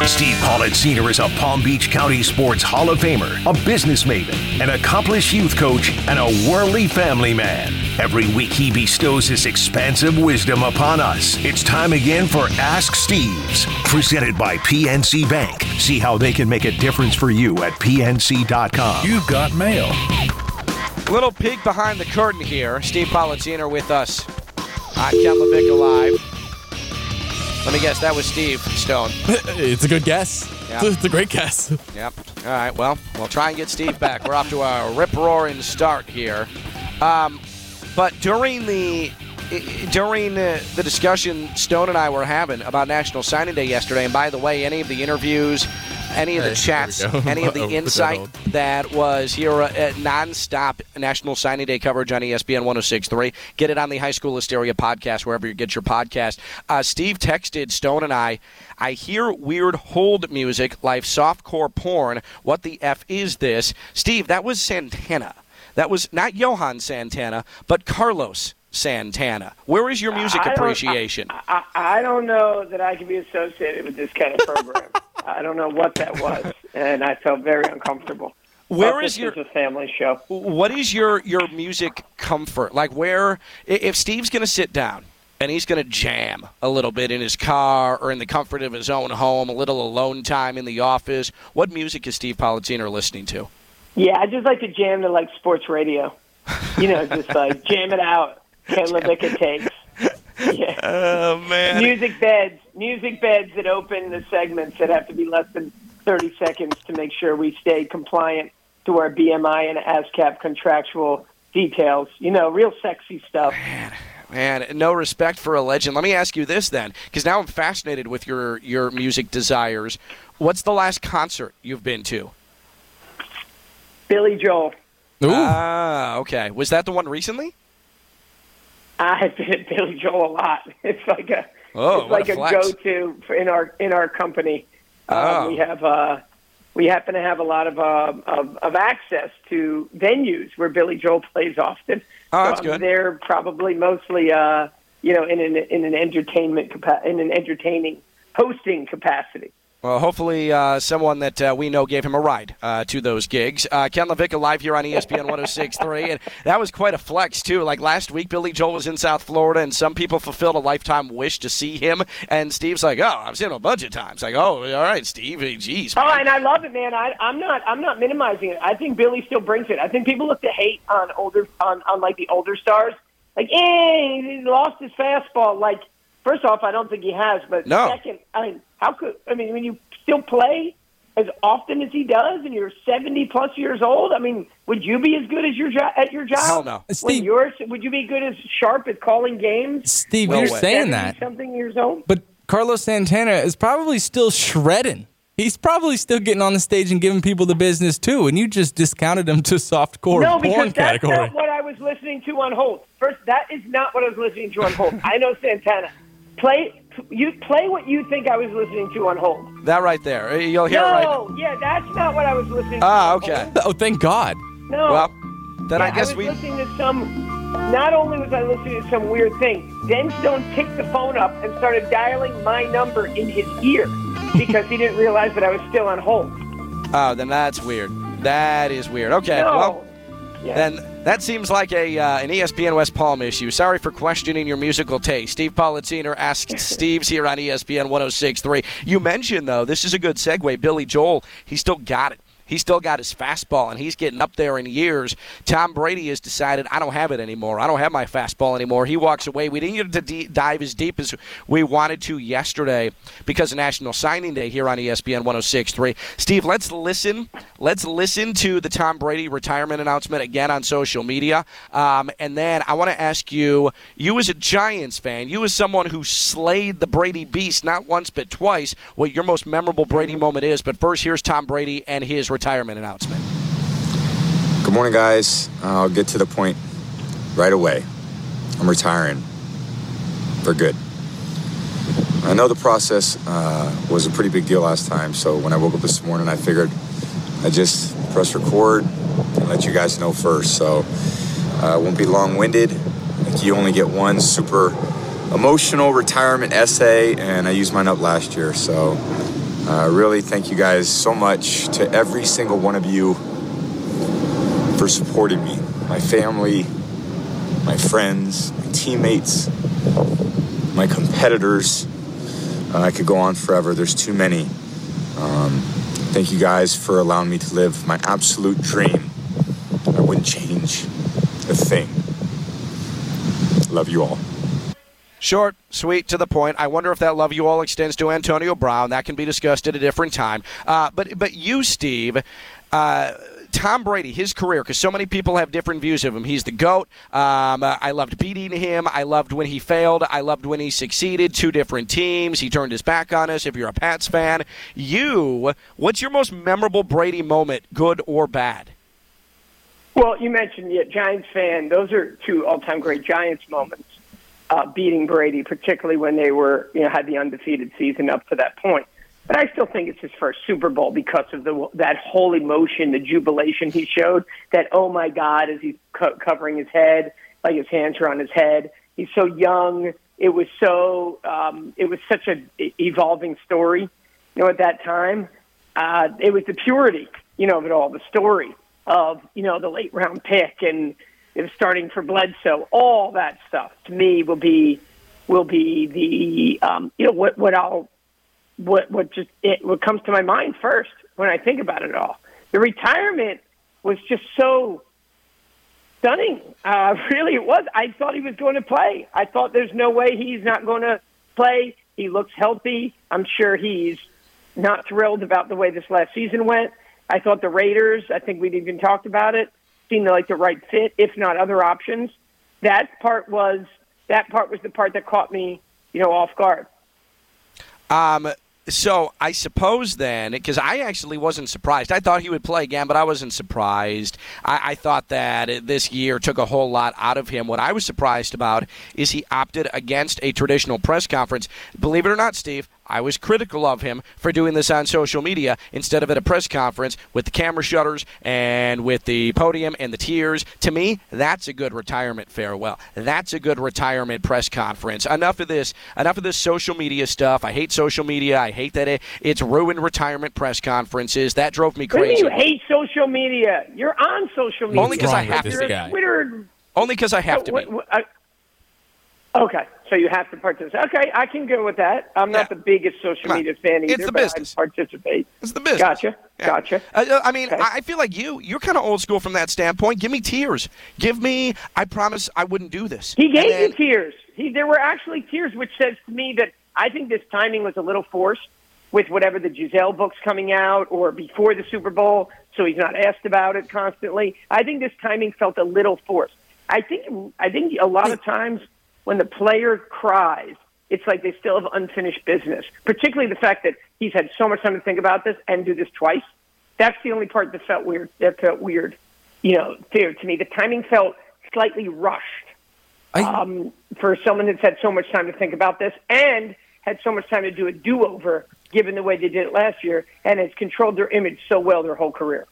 Steve Politziner is a Palm Beach County Sports Hall of Famer, a business maven, an accomplished youth coach, and a worldly family man. Every week he bestows his expansive wisdom upon us. It's time again for Ask Steve's, presented by PNC Bank. See how they can make a difference for you at PNC.com. You've got mail. Little peek behind the curtain here. Steve Politziner with us on Ken LaVicka Live. Let me guess, that was Steve Stone. it's a good guess. Yeah. It's a great guess. Yep. All right. Well, we'll try and get Steve back. We're off to a rip roaring start here. Um, but during the during uh, the discussion Stone and I were having about National Signing Day yesterday, and by the way, any of the interviews, any of the Hey, chats, here we go. any of Oh, the insight that was here uh, at nonstop National Signing Day coverage on ESPN 1063. Get it on the High School Hysteria podcast, wherever you get your podcast. Uh, Steve texted Stone and I, I hear weird hold music like softcore porn. What the F is this? Steve, that was Santana. That was not Johan Santana, but Carlos Santana. Where is your music I appreciation? I, I don't know that I can be associated with this kind of program. I don't know what that was, and I felt very uncomfortable. Where is your- is a family show? what is your your music comfort like where if steve's going to sit down and he's going to jam a little bit in his car or in the comfort of his own home a little alone time in the office what music is steve Politziner listening to Yeah, I just like to jam to like sports radio. You know, just like jam it out. Ken LaVicka takes. Yeah. oh man Music beds, music beds that open the segments that have to be less than 30 seconds to make sure we stay compliant to our BMI and ASCAP contractual details. You know, real sexy stuff. man no respect for a legend let me ask you this then because now i'm fascinated with your your music desires what's the last concert you've been to Billy Joel. ah okay was that the one recently I've been at Billy Joel a lot. It's like a Oh, it's like a a, go-to for in our in our company. Oh. Um, we have uh, we happen to have a lot of, uh, of of access to venues where Billy Joel plays often. Oh, that's I'm good. They're probably mostly uh, you know in an in an entertainment capa- in an entertaining hosting capacity. Well, hopefully, uh, someone that uh, we know gave him a ride uh, to those gigs. Uh, Ken LaVicka live here on ESPN 1063. And that was quite a flex, too. Like last week, Billy Joel was in South Florida, and some people fulfilled a lifetime wish to see him. And Steve's like, oh, I've seen him a bunch of times. Like, oh, all right, Steve. Geez. Oh, and I love it, man. I, I'm not. I'm not minimizing it. I think Billy still brings it. I think people look to hate on older, on, on like the older stars. Like, eh, he lost his fastball. Like, first off, I don't think he has. But No. second, I mean, how could? I mean, when you still play as often as he does, and you're 70 plus years old, I mean, would you be as good as your jo- at your job? Hell no. When Steve- you're, would you be good as sharp at calling games? Steve, Well you're saying that, Something years old. but Carlos Santana is probably still shredding He's probably still getting on the stage and giving people the business too, and you just discounted him to softcore no, porn because that's category. not what I was listening to on hold. First, that is not what I was listening to on hold. I know Santana. Play you play what you think I was listening to on hold. That right there. You'll hear it right. No, yeah, that's not what I was listening to. Ah, okay. hold. Oh, thank God. No. Well, then I Yeah, guess was we. listening to some. Not only was I listening to some weird thing, then Stone picked the phone up and started dialing my number in his ear because he didn't realize that I was still on hold. Oh, then that's weird. That is weird. Okay. No. Well, Yeah. then that seems like a uh, an ESPN West Palm issue. Sorry for questioning your musical taste. Steve Politziner asked Steve's here on ESPN 106.3. You mentioned though, this is a good segue. Billy Joel, he still got it. He's still got his fastball, and he's getting up there in years. Tom Brady has decided, I don't have it anymore. I don't have my fastball anymore. He walks away. We didn't get to de- dive as deep as we wanted to yesterday because of National Signing Day here on ESPN 106.3. Steve, let's listen. Let's listen to the Tom Brady retirement announcement again on social media. Um, and then I want to ask you, you as a Giants fan, you as someone who slayed the Brady beast not once but twice, what your most memorable Brady moment is. But first, here's Tom Brady and his retirement announcement. Good morning, guys. I'll get to the point right away. I'm retiring for good. I know the process uh, was a pretty big deal last time, so when I woke up this morning, I figured I'd just press record and let you guys know first. So uh, won't be long-winded. Like you only get one super emotional retirement essay, and I used mine up last year. So uh, really, thank you guys so much to every single one of you for supporting me, my family, my friends, my teammates, my competitors. Uh, I could go on forever. There's too many. Um, thank you guys for allowing me to live my absolute dream. I wouldn't change a thing. Love you all. Short, sweet, to the point. I wonder if that love you all extends to Antonio Brown. That can be discussed at a different time. Uh, but but you, Steve. Uh, Tom Brady, his career, because so many people have different views of him. He's the GOAT. Um, uh, I loved beating him. I loved when he failed. I loved when he succeeded. Two different teams. He turned his back on us. If you're a Pats fan, you, what's your most memorable Brady moment, good or bad? Well, you mentioned yeah, Giants fan. Those are two all-time great Giants moments. Uh, beating Brady, particularly when they were, you know, had the undefeated season up to that point. But I still think it's his first Super Bowl because of the that whole emotion, the jubilation he showed. That oh my God, as he's co- covering his head, like his hands are on his head. He's so young. It was so. Um, it was such a evolving story. You know, at that time, uh, it was the purity, you know, of it all. The story of you know the late round pick and was starting for Bledsoe. All that stuff to me will be will be the um, you know what what I'll what what just it what comes to my mind first when I think about it all. The retirement was just so stunning. Uh, really, it was. I thought he was going to play. I thought there's no way he's not going to play. He looks healthy. I'm sure he's not thrilled about the way this last season went. I thought the Raiders. I think we'd even talked about it. Seemed like the right fit, if not other options. That part was that part was the part that caught me, you know, off guard. Um, so I suppose then, because I actually wasn't surprised. I thought he would play again, but I wasn't surprised. I, I thought that this year took a whole lot out of him. What I was surprised about is he opted against a traditional press conference. Believe it or not, Steve, I was critical of him for doing this on social media instead of at a press conference with the camera shutters and with the podium and the tears. To me, that's a good retirement farewell. That's a good retirement press conference. Enough of this. Enough of this social media stuff. I hate social media. I hate that it, it's ruined retirement press conferences. That drove me What do you crazy. you hate social media? You're on social media. Only 'cause I wrong with have to You're guy? Twitter. Only because I have to what- be. what- I- okay, so you have to participate. Okay, I can go with that. I'm not the biggest social media fan either, It's the but business. I participate. It's the business. Gotcha. Yeah. Gotcha. Uh, I mean, Okay. I I feel like you. You're kind of old school from that standpoint. Give me tears. Give me. I promise I wouldn't do this. He gave then- you tears. He, there were actually tears, which says to me that I think this timing was a little forced with whatever the Gisele book's coming out or before the Super Bowl, so he's not asked about it constantly. I think this timing felt a little forced. I think I think a lot of times when the player cries, it's like they still have unfinished business. Particularly the fact that he's had so much time to think about this and do this twice. That's the only part that felt weird. That felt weird, you know, there to me. The timing felt slightly rushed um, for someone that's had so much time to think about this and had so much time to do a do-over, given the way they did it last year, and has controlled their image so well their whole career.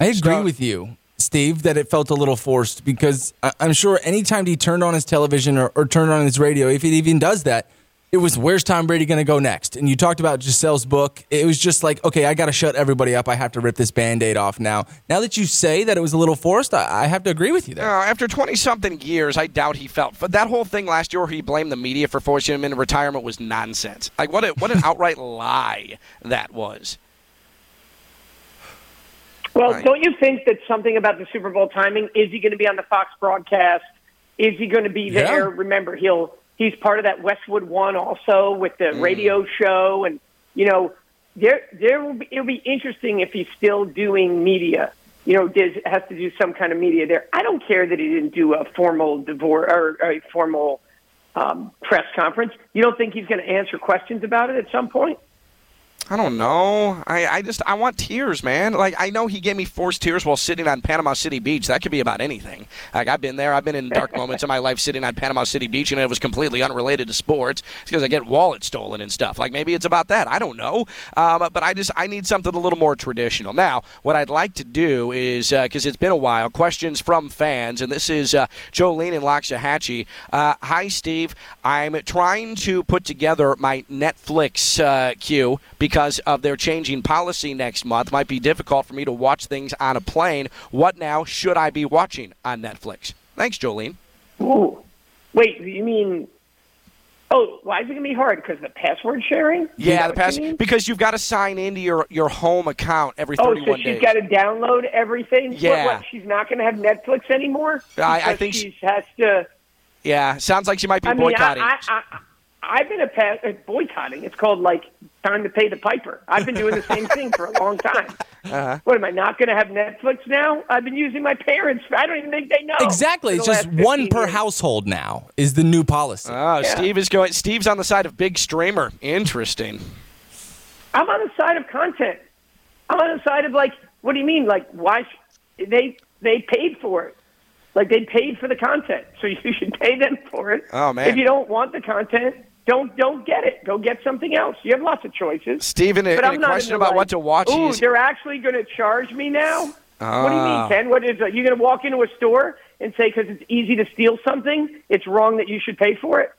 I agree with you, Steve, that it felt a little forced because I- I'm sure anytime he turned on his television or, or turned on his radio, if he even does that, it was where's Tom Brady going to go next? And you talked about Gisele's book. It was just like, okay, I got to shut everybody up. I have to rip this band aid off now. Now that you say that it was a little forced, I, I have to agree with you there. Uh, after 20 something years, I doubt he felt. But that whole thing last year where he blamed the media for forcing him into retirement was nonsense. Like, what, a, what an outright lie that was. Well, Right. don't you think that something about the Super Bowl timing? Is he going to be on the Fox broadcast? Is he going to be Yeah. there? Remember, he'll he's part of that Westwood One also with the radio show, and you know, there there will be it'll be interesting if he's still doing media. You know, does has to do some kind of media there. I don't care that he didn't do a formal divorce or a formal um, press conference. You don't think he's going to answer questions about it at some point? I don't know. I, I just I want tears, man. Like I know he gave me forced tears while sitting on Panama City Beach. That could be about anything. Like I've been there. I've been in dark moments in my life sitting on Panama City Beach, and it was completely unrelated to sports. Because I get wallets stolen and stuff. Like maybe it's about that. I don't know. Um, but I just I need something a little more traditional. Now, what I'd like to do is because it's been a while, questions from fans, and this is uh, Jolene in Loxahatchee. Uh, Hi, Steve. I'm trying to put together my Netflix uh, queue because of their changing policy next month. Might be difficult for me to watch things on a plane. What now should I be watching on Netflix? Thanks, Jolene. Ooh. Wait, you mean? Oh, why is it gonna be hard? Because the password sharing? Yeah, the what pass you because you've got to sign into your, your home account every Oh, 31 so she's days. got to download everything. Yeah. what, she's not going to have Netflix anymore. I- I think she has to. yeah, sounds like she might be I mean, boycotting. I, I, I've been a pa- uh, boycotting. It's called like time to pay the piper. I've been doing the same thing for a long time. Uh-huh. What am I not going to have Netflix now? I've been using my parents. I don't even think they know. Exactly. It's just one per years. household now is the new policy. Oh, Steve is going. Steve's on the side of big streamer. Interesting. I'm on the side of content. I'm on the side of like, what do you mean? Like, why? Sh- they they paid for it. Like they paid for the content, so you should pay them for it. Oh, man. If you don't want the content, don't don't get it. Go get something else. You have lots of choices. Steve, in a, But in I'm a not question about what to watch. Ooh, he's- they're actually going to charge me now. What do you Ah. mean, Ken? What is? You're going to walk into a store and say because it's easy to steal something, it's wrong that you should pay for it?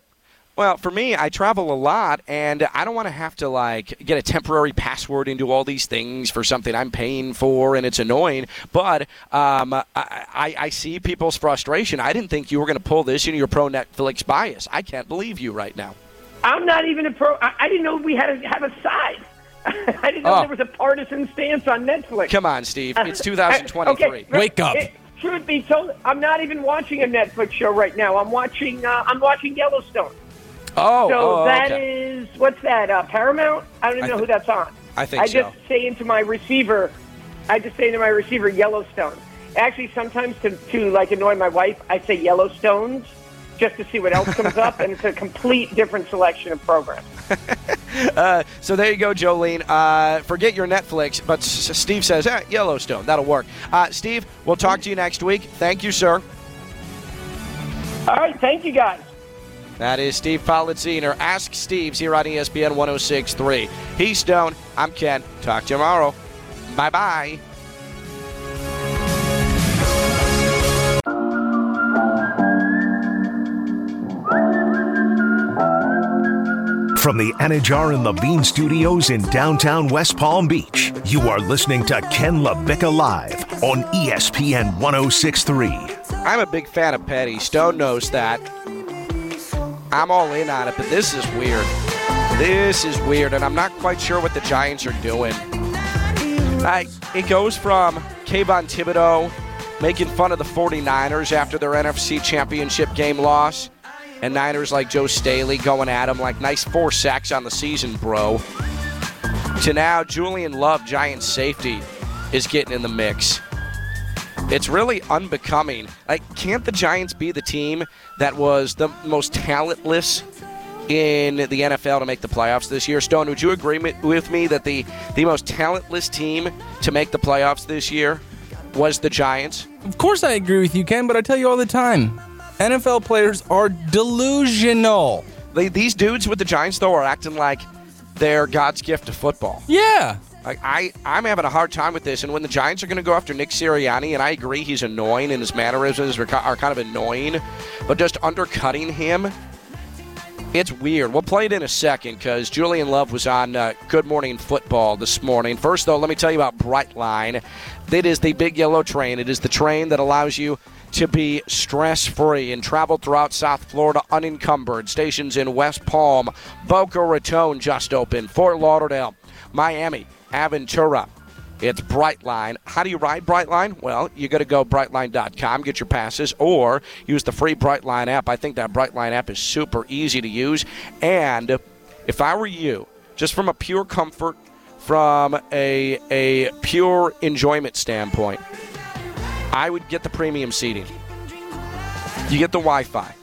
Well, for me, I travel a lot, and I don't want to have to like get a temporary password into all these things for something I'm paying for, and it's annoying. But um, I, I, I see people's frustration. I didn't think you were going to pull this into your pro Netflix bias. I can't believe you right now. I'm not even a pro. I, I didn't know we had to have a side. I didn't know Oh. there was a partisan stance on Netflix. Come on, Steve. It's Uh, 2023. okay, Wake up. it- truth be told, I'm not even watching a Netflix show right now. I'm watching. Uh, I'm watching Yellowstone. Oh, so oh, that okay. is what's that? Uh, Paramount? I don't even I know thi- who that's on. I think I so. just say into my receiver. I just say into my receiver Yellowstone. Actually, sometimes to to like annoy my wife, I say Yellowstones just to see what else comes up, and it's a complete different selection of programs. Uh, so there you go, Jolene. Uh, forget your Netflix, but S- Steve says, eh, Yellowstone. That'll work. Uh, Steve, we'll talk to you next week. Thank you, sir. All right, thank you guys. That is Steve Politziner. Ask Steve's here on ESPN 1063. He's Stone. I'm Ken. Talk to you tomorrow. Bye bye. From the Anajar and Levine Studios in downtown West Palm Beach, you are listening to Ken LaVicka Live on ESPN 1063. I'm a big fan of Petty. Stone knows that. I'm all in on it, but this is weird. This is weird, and I'm not quite sure what the Giants are doing. I, it goes from Kayvon Thibodeaux making fun of the 49ers after their NFC championship game loss, and Niners like Joe Staley going at him like, nice four sacks on the season, bro. To now, Julian Love, Giants safety, is getting in the mix. It's really unbecoming. Like, can't the Giants be the team that was the most talentless in the NFL to make the playoffs this year. Stone, would you agree with me that the the most talentless team to make the playoffs this year was the Giants? Of course, I agree with you, Ken. But I tell you all the time, NFL players are delusional. They, these dudes with the Giants, though, are acting like they're God's gift to football. Yeah. Like I, I'm having a hard time with this. And when the Giants are going to go after Nick Sirianni, and I agree he's annoying and his mannerisms are, are kind of annoying, but just undercutting him, it's weird. We'll play it in a second because Julian Love was on uh, Good Morning Football this morning. First, though, let me tell you about Brightline. It is the big yellow train. It is the train that allows you to be stress free and travel throughout South Florida unencumbered. Stations in West Palm, Boca Raton just opened, Fort Lauderdale, Miami, Aventura. It's Brightline. How do you ride Brightline? Well, you got to go brightline.com, get your passes, or use the free Brightline app. I think that Brightline app is super easy to use. And if I were you, just from a pure comfort, from a, a pure enjoyment standpoint, I would get the premium seating. You get the Wi Fi.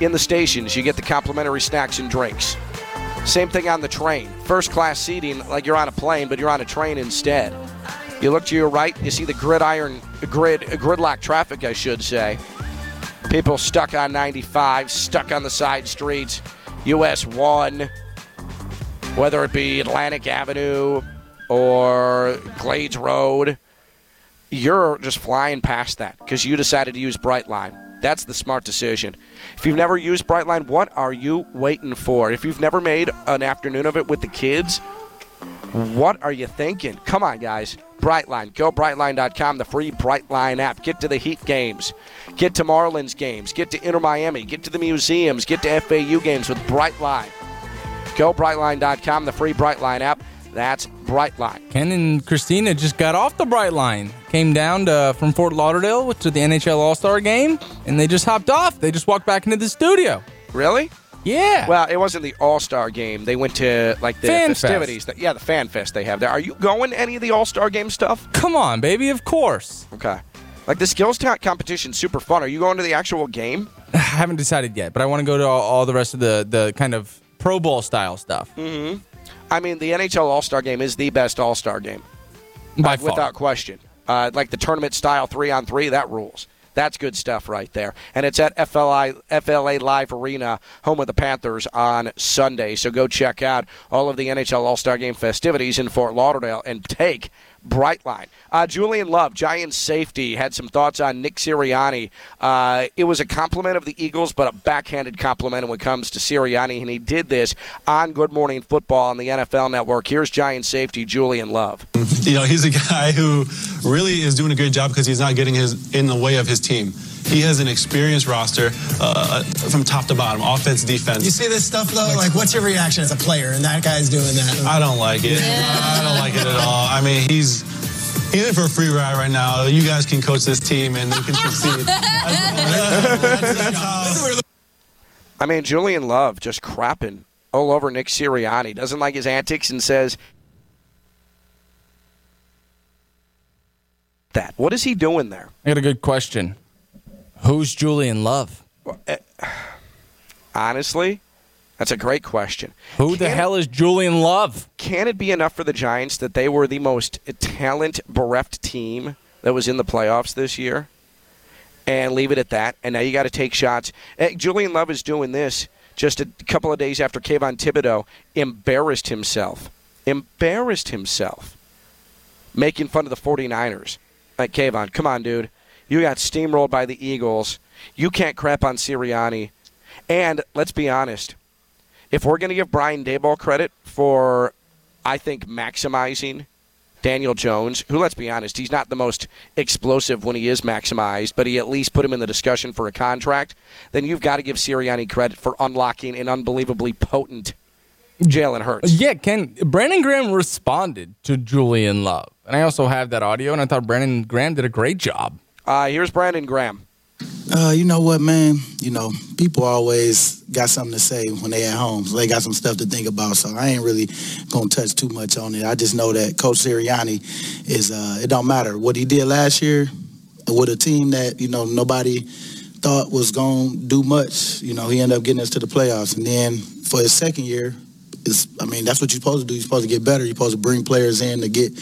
In the stations, you get the complimentary snacks and drinks. Same thing on the train. First class seating, like you're on a plane, but you're on a train instead. You look to your right, you see the gridiron, grid, gridlock traffic, I should say. People stuck on 95, stuck on the side streets, US 1, whether it be Atlantic Avenue or Glades Road. You're just flying past that because you decided to use Brightline. That's the smart decision. If you've never used Brightline, what are you waiting for? If you've never made an afternoon of it with the kids, what are you thinking? Come on, guys. Brightline. Go brightline.com, the free Brightline app. Get to the Heat games. Get to Marlins games. Get to Inter Miami. Get to the museums. Get to FAU games with Brightline. Go brightline.com, the free Brightline app. That's Brightline. Ken and Christina just got off the Brightline. Came down to, from Fort Lauderdale to the NHL All Star game, and they just hopped off. They just walked back into the studio. Really? Yeah. Well, it wasn't the All Star game. They went to like the Fan festivities. That, yeah, the fan fest they have there. Are you going to any of the All Star game stuff? Come on, baby. Of course. Okay. Like the skills talent competition, super fun. Are you going to the actual game? I haven't decided yet, but I want to go to all, all the rest of the the kind of Pro Bowl style stuff. Mm-hmm. I mean, the NHL All Star game is the best All Star game, By Uh, far. without question. Uh, like the tournament style three on three, that rules. That's good stuff right there. And it's at FLI, FLA Live Arena, home of the Panthers, on Sunday. So go check out all of the NHL All Star Game festivities in Fort Lauderdale and take Brightline. Uh, Julian Love, Giants safety, had some thoughts on Nick Sirianni. Uh, it was a compliment of the Eagles, but a backhanded compliment when it comes to Sirianni, and he did this on Good Morning Football on the NFL Network. Here's Giant safety Julian Love. You know, he's a guy who really is doing a great job because he's not getting his in the way of his team. He has an experienced roster uh, from top to bottom, offense, defense. You see this stuff though? Like, what's your reaction as a player? And that guy's doing that. I don't like it. I don't like it at all. I mean, he's he's in for a free ride right now. You guys can coach this team and they can succeed. I mean, Julian Love just crapping all over Nick Sirianni. Doesn't like his antics and says that. What is he doing there? I got a good question. Who's Julian Love? Honestly, that's a great question. Who the hell is Julian Love? Can it be enough for the Giants that they were the most talent bereft team that was in the playoffs this year? And leave it at that. And now you got to take shots. Eh, Julian Love is doing this just a couple of days after Kayvon Thibodeaux embarrassed himself. Embarrassed himself. Making fun of the 49ers. Like, Kayvon, come on, dude. You got steamrolled by the Eagles. You can't crap on Sirianni. And let's be honest. If we're going to give Brian Daboll credit for, I think, maximizing Daniel Jones, who, let's be honest, he's not the most explosive when he is maximized, but he at least put him in the discussion for a contract, then you've got to give Sirianni credit for unlocking an unbelievably potent Jalen Hurts. Yeah, Ken. Brandon Graham responded to Julian Love, and I also have that audio, and I thought Brandon Graham did a great job. Uh, here's Brandon Graham. Uh, you know what, man? You know, people always got something to say when they at home. So they got some stuff to think about. So I ain't really gonna touch too much on it. I just know that Coach Sirianni is. Uh, it don't matter what he did last year with a team that you know nobody thought was gonna do much. You know, he ended up getting us to the playoffs, and then for his second year, is I mean that's what you're supposed to do. You're supposed to get better. You're supposed to bring players in to get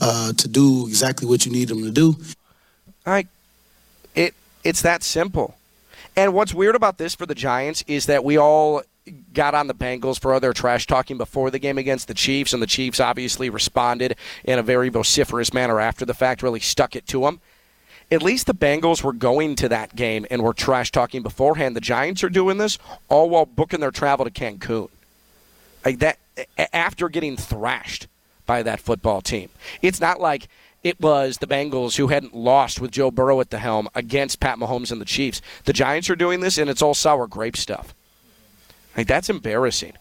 uh, to do exactly what you need them to do. I, it it's that simple. And what's weird about this for the Giants is that we all got on the Bengals for other trash talking before the game against the Chiefs, and the Chiefs obviously responded in a very vociferous manner after the fact, really stuck it to them. At least the Bengals were going to that game and were trash talking beforehand. The Giants are doing this all while booking their travel to Cancun. Like that after getting thrashed by that football team. It's not like it was the Bengals who hadn't lost with Joe Burrow at the helm against Pat Mahomes and the Chiefs. The Giants are doing this, and it's all sour grape stuff. Like that's embarrassing.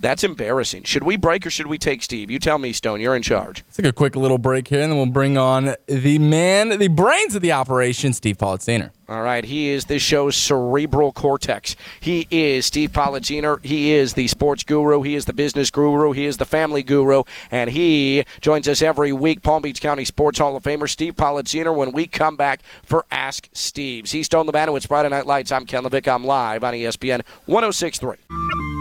That's embarrassing. Should we break or should we take Steve? You tell me, Stone. You're in charge. Let's take a quick little break here, and then we'll bring on the man, the brains of the operation, Steve Politziner. All right, he is this show's cerebral cortex. He is Steve Politziner. He is the sports guru. He is the business guru. He is the family guru, and he joins us every week. Palm Beach County Sports Hall of Famer Steve Politziner. When we come back for Ask Steve's, he's Stone the Man. It's Friday Night Lights. I'm Ken LaVicka. I'm live on ESPN 106.3.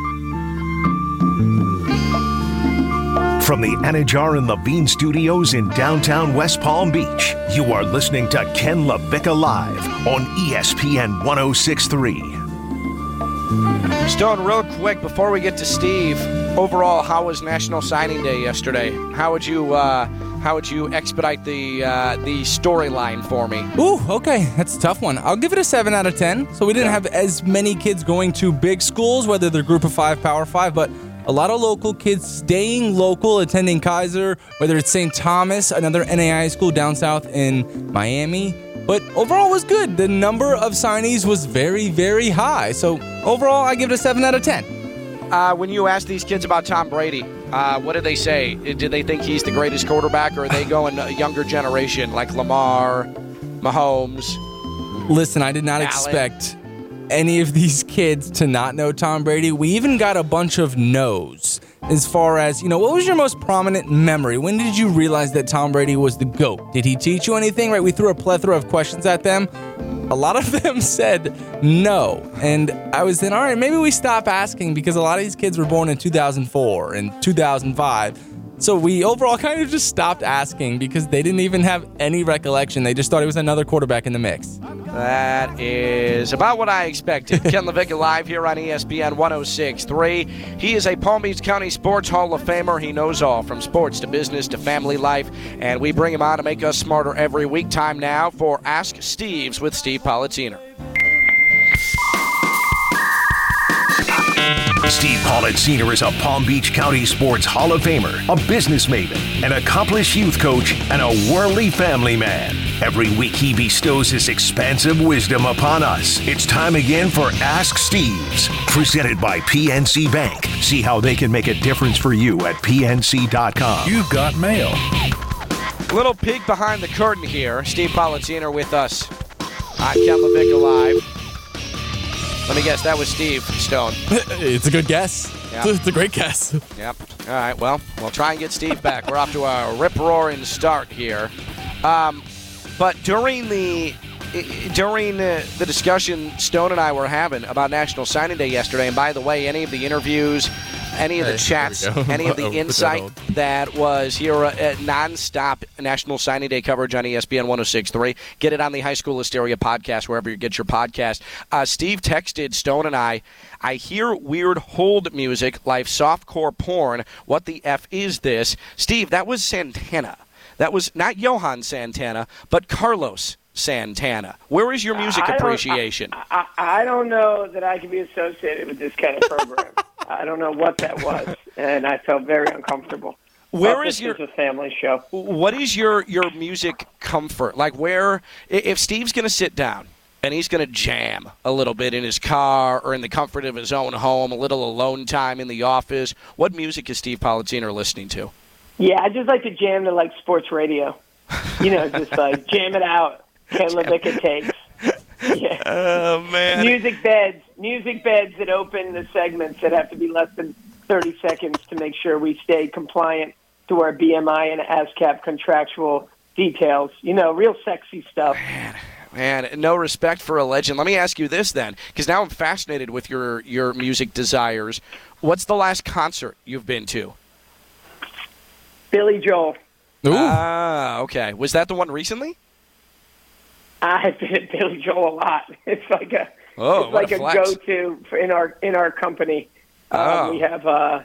From the Anajar and Levine Studios in downtown West Palm Beach, you are listening to Ken LaVicka Live on ESPN 1063. Stone, real quick before we get to Steve, overall, how was National Signing Day yesterday? How would you uh, how would you expedite the uh, the storyline for me? Ooh, okay, that's a tough one. I'll give it a seven out of ten. So we didn't have as many kids going to big schools, whether they're Group of Five, Power Five, but a lot of local kids staying local, attending Keiser, whether it's St. Thomas, another NAI school down south in Miami. But overall was good. The number of signees was very, very high. So overall, I give it a seven out of ten. Uh, when you ask these kids about Tom Brady, uh, what do they say? Do they think he's the greatest quarterback, or are they going a younger generation like Lamar, Mahomes? Listen, I did not Allen. expect any of these kids to not know Tom Brady. We even got a bunch of no's as far as, you know, what was your most prominent memory? When did you realize that Tom Brady was the GOAT? Did he teach you anything? Right? We threw a plethora of questions at them. A lot of them said no. And I was then, all right, maybe we stop asking because a lot of these kids were born in 2004 and 2005. So we overall kind of just stopped asking because they didn't even have any recollection. They just thought it was another quarterback in the mix. That is about what I expected. Ken LaVicka live here on ESPN 1063. He is a Palm Beach County Sports Hall of Famer. He knows all from sports to business to family life, and we bring him on to make us smarter every week. Time now for Ask Steve's with Steve Politziner. Steve Politziner is a Palm Beach County Sports Hall of Famer, a business maven, an accomplished youth coach, and a worldly family man. Every week he bestows his expansive wisdom upon us. It's time again for Ask Steve's, presented by PNC Bank. See how they can make a difference for you at PNC.com. You've got mail. Little peek behind the curtain here. Steve Politziner with us on Ken LaVicka Live. Let me guess, that was Steve Stone. it's a good guess. Yeah. It's a great guess. Yep. All right. Well, we'll try and get Steve back. We're off to a rip roaring start here. Um, but during the during uh, the discussion Stone and I were having about National Signing Day yesterday, and by the way, any of the interviews, any of the Hey, chats, there we go. any of the I'll put that insight that was here uh, at nonstop National Signing Day coverage on ESPN 1063. Get it on the High School Hysteria podcast, wherever you get your podcast. Uh, Steve texted Stone and I, I hear weird hold music like softcore porn. What the F is this? Steve, that was Santana. That was not Johan Santana, but Carlos Santana. Where is your music I appreciation? I, I don't know that I can be associated with this kind of program. I don't know what that was, and I felt very uncomfortable. Where is your- is a family show? what is your your music comfort like where if steve's going to sit down and he's going to jam a little bit in his car or in the comfort of his own home a little alone time in the office what music is steve Politziner listening to Yeah, I just like to jam to like sports radio. You know, just like jam it out. LaVicka takes. Yeah. oh man music beds, music beds that open the segments that have to be less than 30 seconds to make sure we stay compliant to our BMI and ASCAP contractual details. You know, real sexy stuff. man no respect for a legend let me ask you this then because now i'm fascinated with your your music desires What's the last concert you've been to? Billy Joel. Ah, okay. Was that the one recently? I've been at Billy Joel a lot. It's like a Oh, it's like a a, go-to for in our in our company. Oh. Um, we have uh,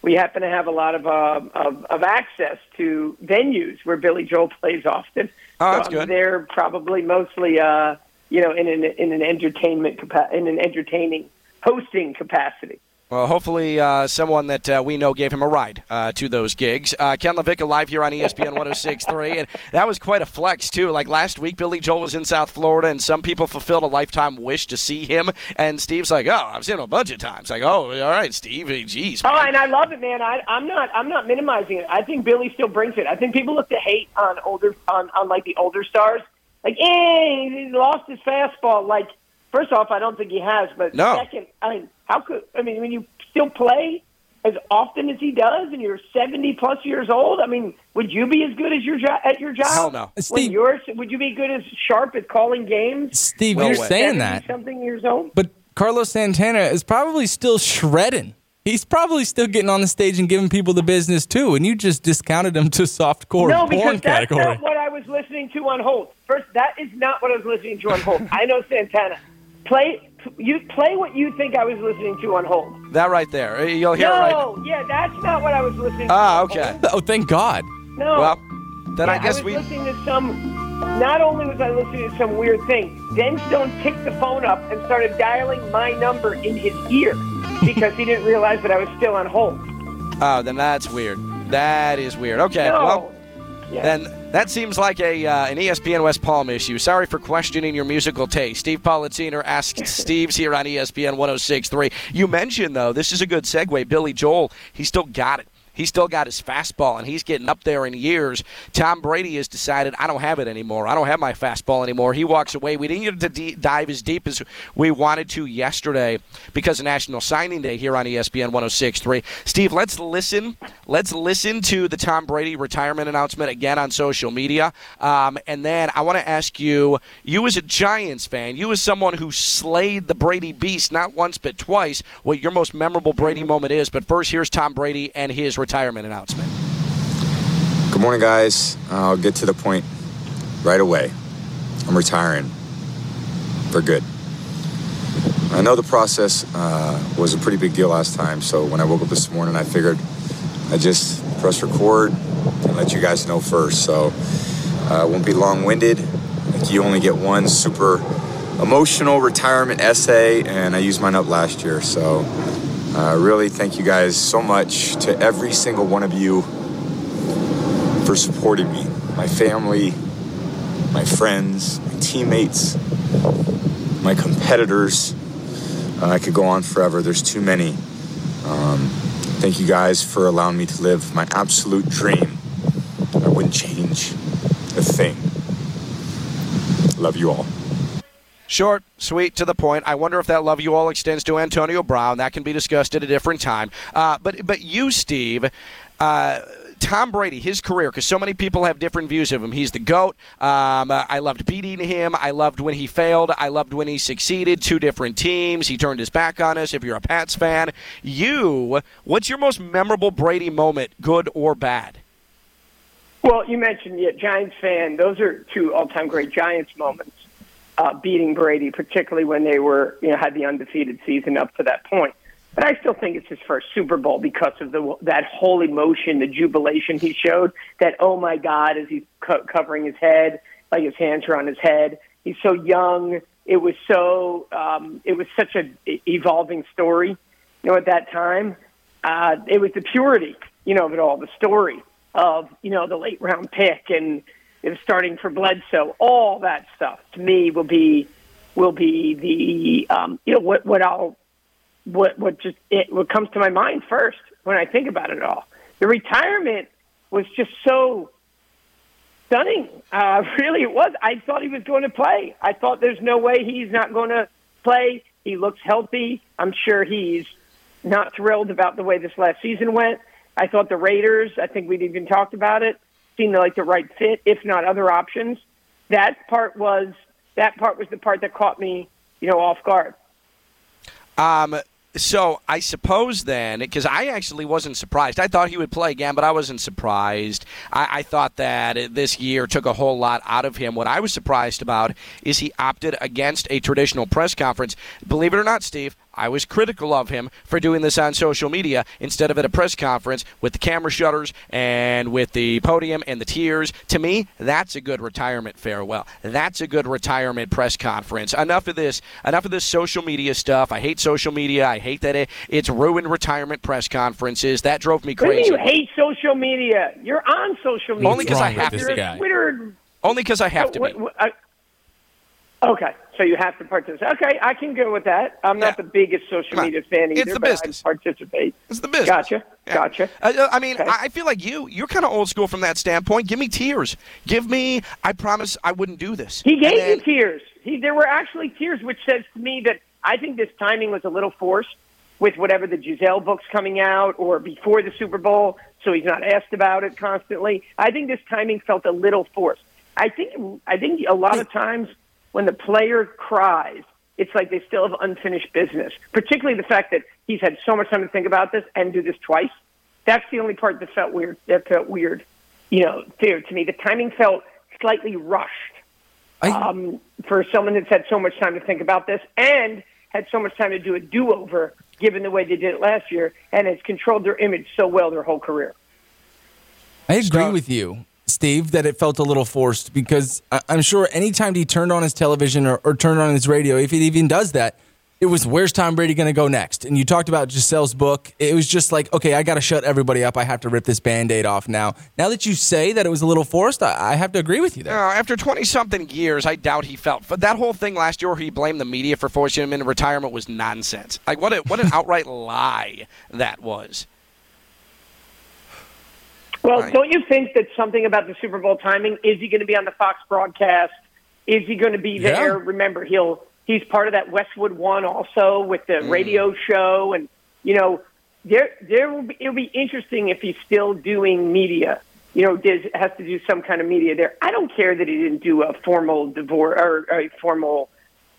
we happen to have a lot of, uh, of of access to venues where Billy Joel plays often. Oh, so that's I'm good. there probably mostly uh, you know in an in an entertainment in an entertaining hosting capacity. Well, hopefully, uh, someone that uh, we know gave him a ride uh, to those gigs. Uh, Ken LaVicka live here on ESPN 106.3, and that was quite a flex too. Like last week, Billy Joel was in South Florida, and some people fulfilled a lifetime wish to see him. And Steve's like, "Oh, I've seen him a bunch of times." Like, "Oh, all right, Steve, geez." Oh, and I love it, man. I, I'm not I'm not minimizing it. I think Billy still brings it. I think people look to hate on older on, on like the older stars. Like, eh, he lost his fastball. Like, first off, I don't think he has. But No. second, I mean, how could I mean when you still play as often as he does, and you're 70 plus years old? I mean, would you be as good as your jo- at your job? Hell no. Steve- you're, would you be good as sharp at calling games? Steve, Well, you're wait. saying that, something years old. but Carlos Santana is probably still shredding. He's probably still getting on the stage and giving people the business too, and you just discounted him to softcore No, porn because that's category. not what I was listening to on hold. First, that is not what I was listening to on hold. I know Santana. Play you play what you think I was listening to on hold. that right there, Uh, you'll hear it right. No, yeah, that's not what I was listening to. Ah, okay. Oh, thank God. No. Well, then I Yeah, guess was we. listening to some. Not only was I listening to some weird thing, then Stone picked the phone up and started dialing my number in his ear because he didn't realize that I was still on hold. Oh, then that's weird. That is weird. Okay, No. well. Yeah. Then that seems like a uh, an ESPN West Palm issue. Sorry for questioning your musical taste. Steve Politziner asked Steve's here on ESPN 106.3. You mentioned, though, this is a good segue. Billy Joel, he still got it. He still got his fastball, and he's getting up there in years. Tom Brady has decided, I don't have it anymore. I don't have my fastball anymore. He walks away. We didn't get to dive as deep as we wanted to yesterday because of National Signing Day here on ESPN 106.3. Steve, let's listen. Let's listen to the Tom Brady retirement announcement again on social media. Um, and then I want to ask you, you as a Giants fan, you as someone who slayed the Brady beast not once but twice, what your most memorable Brady moment is. But first, here's Tom Brady and his retirement announcement. Good morning, guys. I'll get to the point right away. I'm retiring for good. I know the process uh, was a pretty big deal last time, so when I woke up this morning, I figured I'd just press record and let you guys know first. So uh, won't be long winded. Like You only get one super emotional retirement essay, and I used mine up last year. So uh, really, thank you guys so much to every single one of you for supporting me, my family, my friends, my teammates, my competitors. Uh, I could go on forever. There's too many. Um, thank you guys for allowing me to live my absolute dream. I wouldn't change a thing. Love you all. Short, sweet, to the point. I wonder if that love you all extends to Antonio Brown. That can be discussed at a different time. Uh, but but you, Steve. Uh, Tom Brady, his career, because so many people have different views of him. He's the GOAT. Um, uh, I loved beating him. I loved when he failed. I loved when he succeeded. Two different teams. He turned his back on us. If you're a Pats fan, you, what's your most memorable Brady moment, good or bad? Well, you mentioned yeah, Giants fan. Those are two all-time great Giants moments. Uh, beating Brady, particularly when they were you know had the undefeated season up to that point. But I still think it's his first Super Bowl because of the that whole emotion, the jubilation he showed. That oh my God, as he's co- covering his head, like his hands are on his head. He's so young. It was so. Um, it was such a evolving story. You know, at that time, uh, it was the purity. You know, of it all, the story of you know the late round pick and was starting for Bledsoe. All that stuff to me will be will be the um, you know what what I'll what what just it what comes to my mind first when I think about it all. The retirement was just so stunning. Uh, really, it was. I thought he was going to play. I thought there's no way he's not going to play. He looks healthy. I'm sure he's not thrilled about the way this last season went. I thought the Raiders. I think we'd even talked about it. Seemed like the right fit, if not other options. That part was that part was the part that caught me, you know, off guard. Um, So I suppose then, because I actually wasn't surprised. I thought he would play again, but I wasn't surprised. I, I thought that this year took a whole lot out of him. What I was surprised about is he opted against a traditional press conference. Believe it or not, Steve, I was critical of him for doing this on social media instead of at a press conference with the camera shutters and with the podium and the tears. To me, that's a good retirement farewell. That's a good retirement press conference. Enough of this. Enough of this social media stuff. I hate social media. I hate that it, it's ruined retirement press conferences. That drove me What do crazy. you hate social media? You're on social media. Only 'cause I have to a be. Twitter. Only because I have to be. okay, so you have to participate. Okay, I can go with that. I'm not the biggest social media fan either, It's the but I participate. It's the business. Gotcha. Yeah. Gotcha. Uh, I mean, Okay. I I feel like you. You're kind of old school from that standpoint. Give me tears. Give me. I promise I wouldn't do this. He gave then- you tears. He, there were actually tears, which says to me that I think this timing was a little forced with whatever the Gisele book's coming out or before the Super Bowl, so he's not asked about it constantly. I think this timing felt a little forced. I think I think a lot of times when the player cries, it's like they still have unfinished business. Particularly the fact that he's had so much time to think about this and do this twice. That's the only part that felt weird. That felt weird, you know, there to me. The timing felt slightly rushed um, for someone that's had so much time to think about this and had so much time to do a do-over, given the way they did it last year, and has controlled their image so well their whole career. I agree with you, Steve, that it felt a little forced because I- I'm sure anytime he turned on his television or, or turned on his radio, if he even does that, it was where's Tom Brady going to go next? And you talked about Gisele's book. It was just like, okay, I got to shut everybody up. I have to rip this band aid off now. Now that you say that it was a little forced, I, I have to agree with you there. Uh, after 20 something years, I doubt he felt. But that whole thing last year where he blamed the media for forcing him into retirement was nonsense. Like, what, a, what an outright lie that was. Well, Right. don't you think that something about the Super Bowl timing? Is he going to be on the Fox broadcast? Is he going to be Yeah. there? Remember, he'll he's part of that Westwood One also with the radio show, and you know, there there will be, it'll be interesting if he's still doing media. You know, does has to do some kind of media there. I don't care that he didn't do a formal divorce or a formal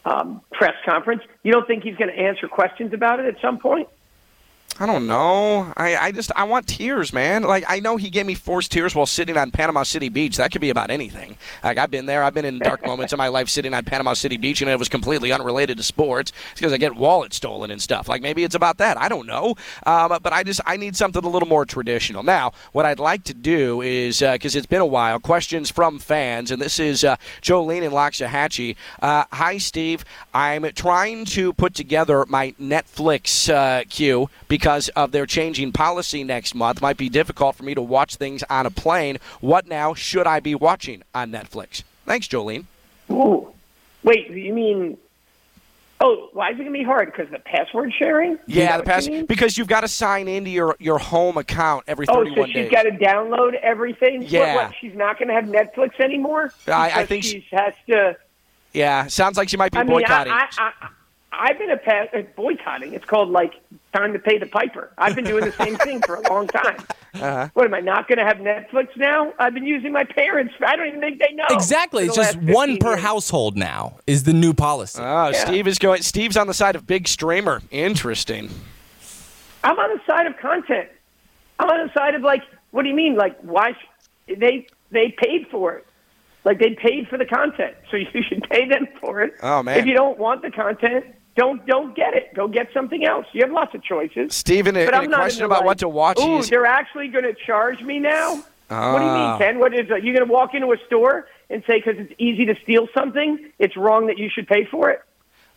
um, press conference. You don't think he's going to answer questions about it at some point? I don't know. I, I just I want tears, man. Like I know he gave me forced tears while sitting on Panama City Beach. That could be about anything. Like I've been there. I've been in dark moments in my life sitting on Panama City Beach, and it was completely unrelated to sports. Because I get wallets stolen and stuff. Like maybe it's about that. I don't know. Um, but I just I need something a little more traditional. Now, what I'd like to do is because it's been a while. Questions from fans, and this is uh, Jolene in Loxahatchee. Uh, Hi, Steve. I'm trying to put together my Netflix uh, queue because of their changing policy next month. Might be difficult for me to watch things on a plane. What now should I be watching on Netflix? Thanks, Jolene. Ooh. Wait, you mean? Oh, why is it gonna be hard? Because the password sharing? Yeah, the what pass you because you've got to sign into your, your home account every oh, thirty one days. Oh, 31 so she's got to download everything. Yeah. what, she's not going to have Netflix anymore. I- I think she has to. yeah, sounds like she might be I mean, boycotting. I, I, I've been a pass, uh, boycotting. It's called like time to pay the piper. I've been doing the same thing for a long time. Uh-huh. What am I not going to have Netflix now? I've been using my parents. I don't even think they know. Exactly. for It's just one per years. household now is the new policy. Oh, Yeah. Steve is going. Steve's on the side of big streamer. Interesting. I'm on the side of content. I'm on the side of like, what do you mean? Like, why? Sh- they they paid for it. Like they paid for the content, so you should pay them for it. Oh, man. If you don't want the content, don't don't get it. Go get something else. You have lots of choices. Steve, in But I'm a not question about what to watch. Ooh, he's, they're actually going to charge me now. what do you Ah. mean, Ken? What is? You going to walk into a store and say because it's easy to steal something, it's wrong that you should pay for it?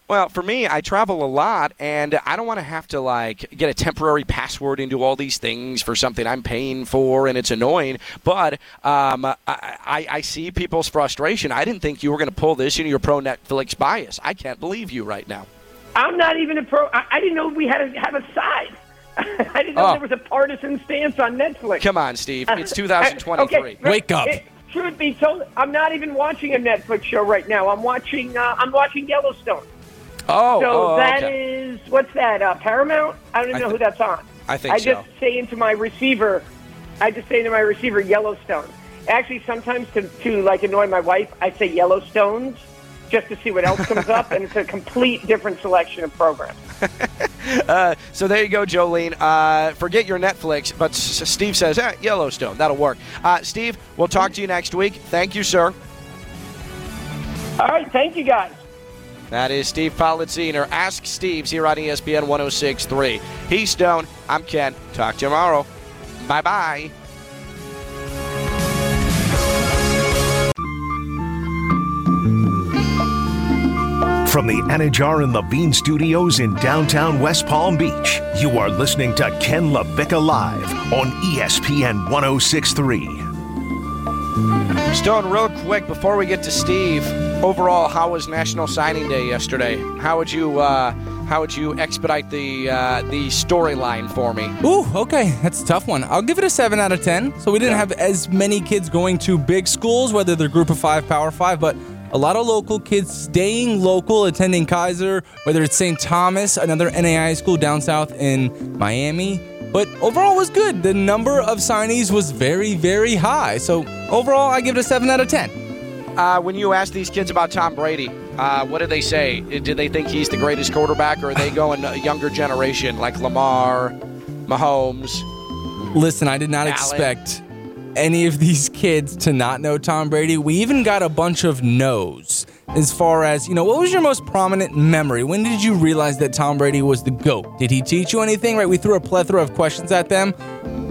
Well, for me, I travel a lot, and I don't want to have to like get a temporary password into all these things for something I'm paying for, and it's annoying. But um, I, I, I see people's frustration. I didn't think you were going to pull this into your pro Netflix bias. I can't believe you right now. I'm not even a pro. I, I didn't know we had to have a side. I didn't know Oh. there was a partisan stance on Netflix. Come on, Steve. It's Uh, 2023. okay, Wake up. it- truth be told, I'm not even watching a Netflix show right now. I'm watching. Uh, I'm watching Yellowstone. Oh, so oh, that okay. is what's that? Uh, Paramount? I don't even I know thi- who that's on. I think I so. just say into my receiver. I just say into my receiver Yellowstone. Actually, sometimes to to like annoy my wife, I say Yellowstones just to see what else comes up, and it's a complete different selection of programs. Uh, so there you go, Jolene. Uh, forget your Netflix, but S- Steve says, eh, Yellowstone, that'll work. Uh, Steve, we'll talk to you next week. Thank you, sir. All right, thank you guys. That is Steve Politziner. Ask Steve's here on ESPN 1063. He's Stone. I'm Ken. Talk to you tomorrow. Bye bye. From the Anajar and Levine Studios in downtown West Palm Beach, you are listening to Ken LaVicka Live on ESPN 1063. Stone, real quick before we get to Steve. Overall, how was National Signing Day yesterday? How would you uh, how would you expedite the uh, the storyline for me? Ooh, okay, that's a tough one. I'll give it a seven out of ten. So we didn't have as many kids going to big schools, whether they're Group of Five, Power Five, but a lot of local kids staying local, attending Keiser, whether it's St. Thomas, another NAI school down south in Miami. But overall, it was good. The number of signees was very, very high. So overall, I give it a seven out of ten. Uh, when you ask these kids about Tom Brady, uh, what do they say? Do they think he's the greatest quarterback, or are they going a younger generation like Lamar, Mahomes? Listen, I did not Allen. expect any of these kids to not know Tom Brady. We even got a bunch of no's as far as, you know, what was your most prominent memory? When did you realize that Tom Brady was the GOAT? Did he teach you anything? Right? We threw a plethora of questions at them.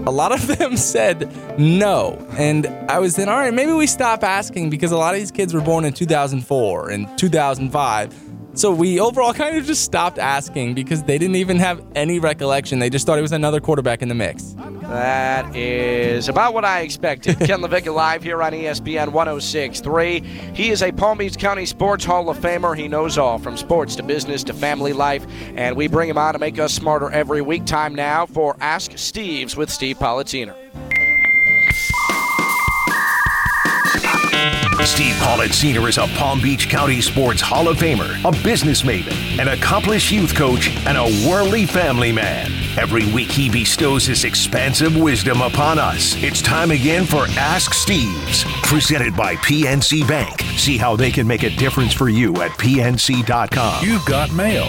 A lot of them said no. And I was then, all right, maybe we stop asking because a lot of these kids were born in 2004 and 2005. So we overall kind of just stopped asking because they didn't even have any recollection. They just thought it was another quarterback in the mix. That is about what I expected. Ken LaVicka live here on ESPN 1063. He is a Palm Beach County Sports Hall of Famer. He knows all from sports to business to family life, and we bring him on to make us smarter every week. Time now for Ask Steve's with Steve Politziner. Steve Politziner is a Palm Beach County Sports Hall of Famer, a business maven, an accomplished youth coach, and a worldly family man. Every week he bestows his expansive wisdom upon us. It's time again for Ask Steve's, presented by PNC Bank. See how they can make a difference for you at PNC.com. You've got mail.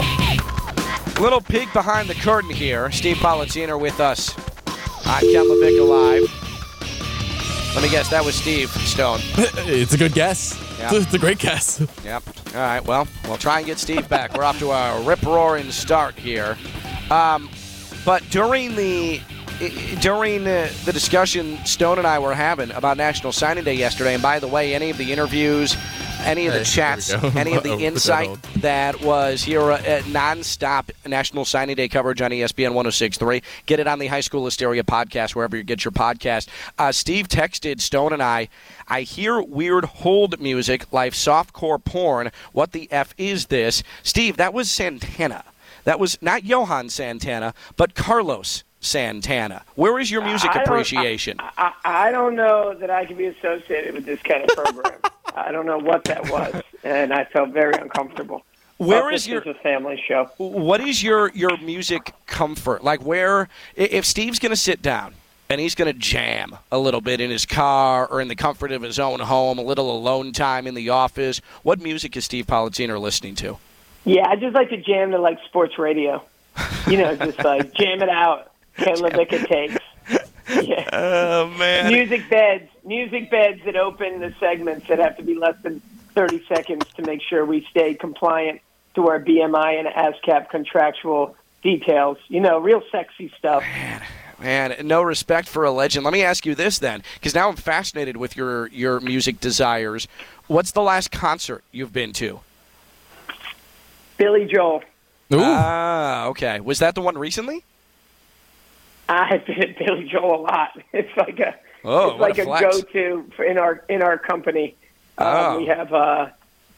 Little peek behind the curtain here. Steve Politziner with us on Ken LaVicka Live. Let me guess, that was Steve Stone. it's a good guess. Yeah. It's a great guess. Yep. All right. Well, we'll try and get Steve back. We're off to a rip roaring start here. Um, but during the during the, the discussion Stone and I were having about National Signing Day yesterday, and by the way, any of the interviews, any of the Hey, chats, here we go. any of the that insight that was here at nonstop National Signing Day coverage on ESPN 1063. Get it on the High School Hysteria podcast, wherever you get your podcast. Uh, Steve texted Stone and I, I hear weird hold music like softcore porn. What the F is this? Steve, that was Santana. That was not Johan Santana, but Carlos Santana. Where is your music I appreciation? I, I don't know that I can be associated with this kind of program. I don't know what that was, and I felt very uncomfortable. Where is this your- a family show? what is your your music comfort like where if steve's going to sit down and he's going to jam a little bit in his car or in the comfort of his own home a little alone time in the office what music is steve Politziner listening to Yeah, I just like to jam to like sports radio. You know, just like jam it out. Ken LaVicka takes. Yeah. oh man Music beds, music beds that open the segments that have to be less than 30 seconds to make sure we stay compliant to our BMI and ASCAP contractual details. You know, real sexy stuff. man no respect for a legend let me ask you this then because now i'm fascinated with your your music desires what's the last concert you've been to Billy Joel. ah okay was that the one recently I've been at Billy Joel a lot. It's like a Oh, it's like a a, go-to for in our in our company. Oh. Um, we have uh,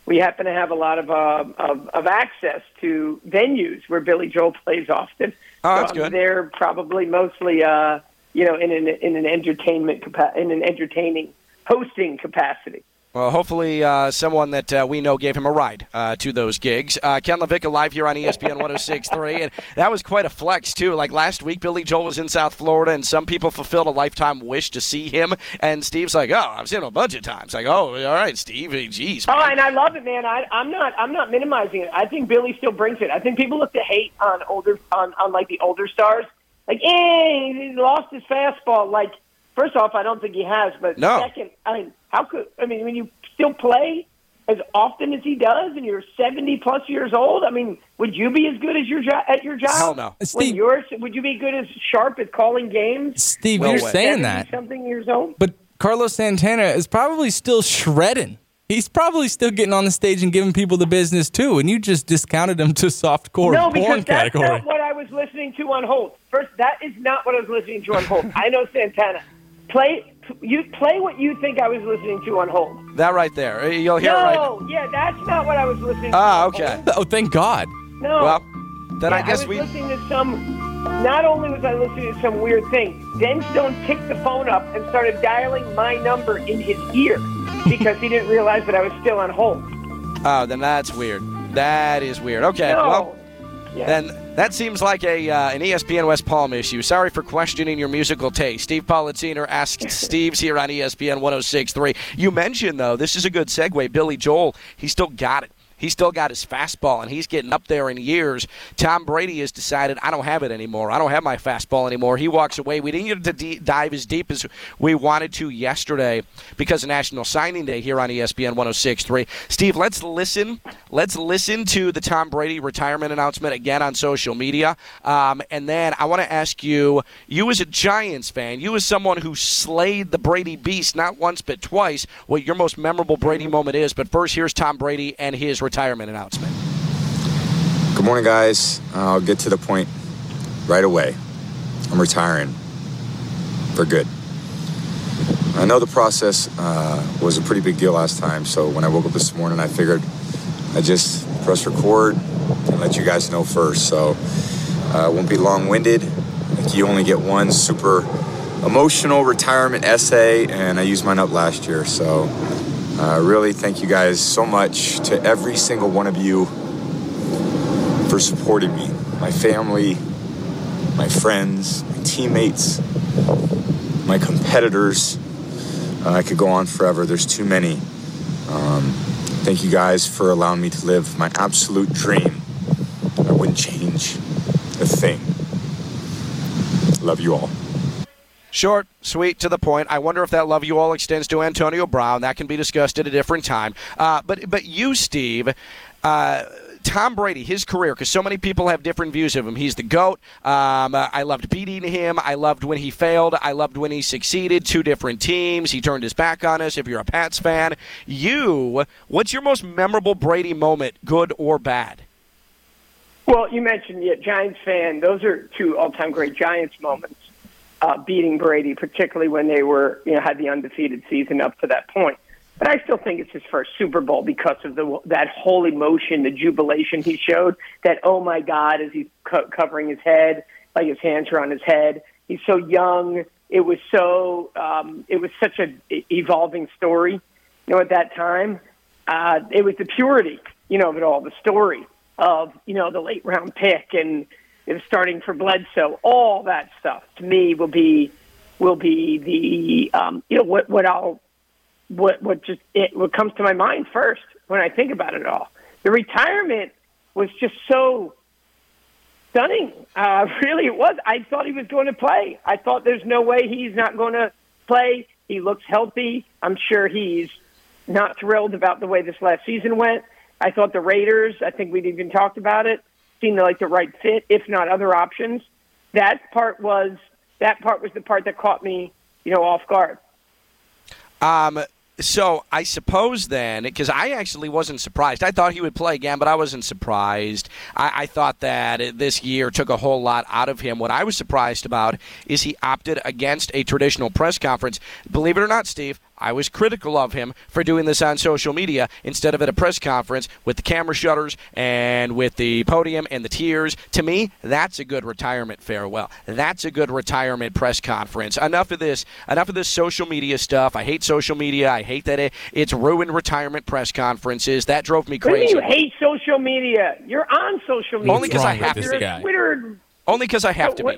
we happen to have a lot of, uh, of of access to venues where Billy Joel plays often. Oh, that's so good. I'm there probably mostly uh, you know in an in an entertainment in an entertaining hosting capacity. Well, hopefully, uh, someone that uh, we know gave him a ride uh, to those gigs. Uh, Ken LaVicka live here on ESPN 106.3, and that was quite a flex too. Like last week, Billy Joel was in South Florida, and some people fulfilled a lifetime wish to see him. And Steve's like, "Oh, I've seen him a bunch of times." Like, "Oh, all right, Steve, hey, geez." Oh, and I love it, man. I, I'm not. I'm not minimizing it. I think Billy still brings it. I think people look to hate on older, on, on like the older stars. Like, eh, he lost his fastball. Like, first off, I don't think he has. But No. second, I mean, how could? I mean, when you still play as often as he does, and you're 70 plus years old, I mean, would you be as good as your jo- at your job? Hell no. Steve- you're, would you be good as sharp at calling games? Steve, No you're way. saying that, Something years old. but Carlos Santana is probably still shredding. He's probably still getting on the stage and giving people the business too, and you just discounted him to softcore No, porn because that's category. not what I was listening to on hold. First, that is not what I was listening to on hold. I know Santana. Play you play what you think I was listening to on hold. that right there, you'll hear it right. No, yeah, that's not what I was listening to. Ah, on okay. hold. oh, thank God. No. Well, then I Yeah, guess was we. listening to some. Not only was I listening to some weird thing, then Stone picked the phone up and started dialing my number in his ear because he didn't realize that I was still on hold. Oh, then that's weird. That is weird. Okay, No. well. Yeah. Then that seems like a uh, an ESPN West Palm issue. Sorry for questioning your musical taste. Steve Politziner asked Steve's here on ESPN 106.3. You mentioned though, this is a good segue. Billy Joel, he still got it. He's still got his fastball, and he's getting up there in years. Tom Brady has decided, I don't have it anymore. I don't have my fastball anymore. He walks away. We didn't get to dive as deep as we wanted to yesterday because of National Signing Day here on ESPN 106.3. Steve, let's listen. Let's listen to the Tom Brady retirement announcement again on social media. Um, and then I want to ask you, you as a Giants fan, you as someone who slayed the Brady beast not once but twice, what your most memorable Brady moment is. But first, here's Tom Brady and his retirement announcement. Good morning, guys. I'll get to the point right away. I'm retiring for good. I know the process uh, was a pretty big deal last time, so when I woke up this morning, I figured I'd just press record and let you guys know first. So uh, won't be long winded. Like you only get one super emotional retirement essay, and I used mine up last year. So uh, really, thank you guys so much to every single one of you for supporting me, my family, my friends, my teammates, my competitors. Uh, I could go on forever. There's too many. Um, thank you guys for allowing me to live my absolute dream. I wouldn't change a thing. Love you all. Short, sweet, to the point. I wonder if that love you all extends to Antonio Brown. That can be discussed at a different time. Uh, but but you, Steve. Uh, Tom Brady, his career, because so many people have different views of him. He's the GOAT. Um, uh, I loved beating him. I loved when he failed. I loved when he succeeded. Two different teams. He turned his back on us. If you're a Pats fan, you, what's your most memorable Brady moment, good or bad? Well, you mentioned yeah, Giants fan. Those are two all-time great Giants moments. Uh, beating Brady, particularly when they were, you know, had the undefeated season up to that point. But I still think it's his first Super Bowl because of the that whole emotion, the jubilation he showed. That oh my God, as he's co- covering his head, like his hands are on his head. He's so young. It was so. Um, it was such a evolving story. You know, at that time, uh, it was the purity, you know, of it all. The story of you know the late round pick and was starting for Bledsoe. All that stuff to me will be will be the um, you know what what I'll what what just it, what comes to my mind first when I think about it all. The retirement was just so stunning. Uh, really, it was. I thought he was going to play. I thought there's no way he's not going to play. He looks healthy. I'm sure he's not thrilled about the way this last season went. I thought the Raiders. I think we'd even talked about it. Seemed like the right fit, if not other options. That part was that part was the part that caught me, you know, off guard. Um, so I suppose then, because I actually wasn't surprised. I thought he would play again, but I wasn't surprised. I, I thought that this year took a whole lot out of him. What I was surprised about is he opted against a traditional press conference. Believe it or not, Steve, I was critical of him for doing this on social media instead of at a press conference with the camera shutters and with the podium and the tears. To me, that's a good retirement farewell. That's a good retirement press conference. Enough of this. Enough of this social media stuff. I hate social media. I hate that it, it's ruined retirement press conferences. That drove me What do you crazy. mean you hate social media? You're on social media. Only 'cause I have to. Guy? Twitter. Only because I have to be.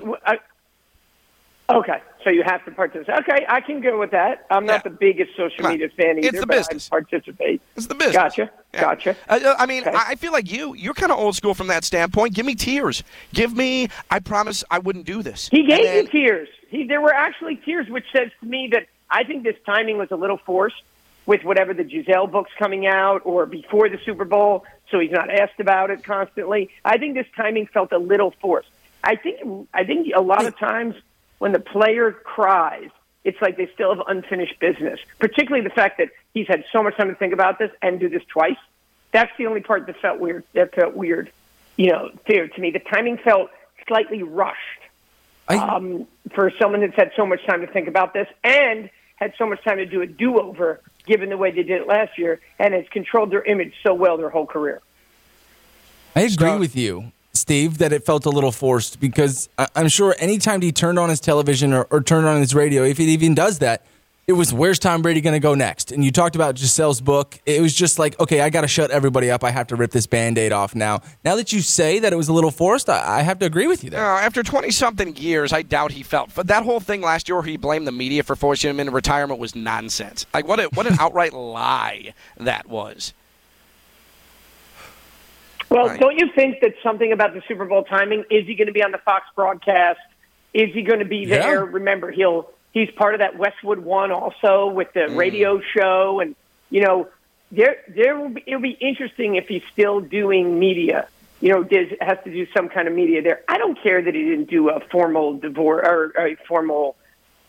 okay, so you have to participate. Okay, I can go with that. I'm not Yeah. the biggest social media fan either, It's the but business. I participate. It's the business. Gotcha. Yeah. Gotcha. Uh, I mean, Okay. I feel like you. You're kind of old school from that standpoint. Give me tears. Give me. I promise I wouldn't do this. He gave then- you tears. He, there were actually tears, which says to me that I think this timing was a little forced with whatever the Gisele book's coming out or before the Super Bowl, so he's not asked about it constantly. I think this timing felt a little forced. I think I think a lot of times when the player cries, it's like they still have unfinished business. Particularly the fact that he's had so much time to think about this and do this twice. That's the only part that felt weird. That felt weird, you know, fair to me. The timing felt slightly rushed I, um, for someone that's had so much time to think about this and had so much time to do a do-over, given the way they did it last year, and has controlled their image so well their whole career. I agree with you, Steve, that it felt a little forced because I'm sure anytime he turned on his television or, or turned on his radio, if he even does that, it was where's Tom Brady going to go next? And you talked about Gisele's book. It was just like, okay, I got to shut everybody up. I have to rip this band aid off now. Now that you say that it was a little forced, I, I have to agree with you there. Uh, after 20 something years, I doubt he felt. But that whole thing last year where he blamed the media for forcing him into retirement was nonsense. Like, what, a, what an outright lie that was. Well, Right. don't you think that something about the Super Bowl timing? Is he going to be on the Fox broadcast? Is he going to be Yeah. there? Remember, he'll he's part of that Westwood One also with the radio show, and you know, there there will be it'll be interesting if he's still doing media. You know, does has to do some kind of media there. I don't care that he didn't do a formal divorce or a formal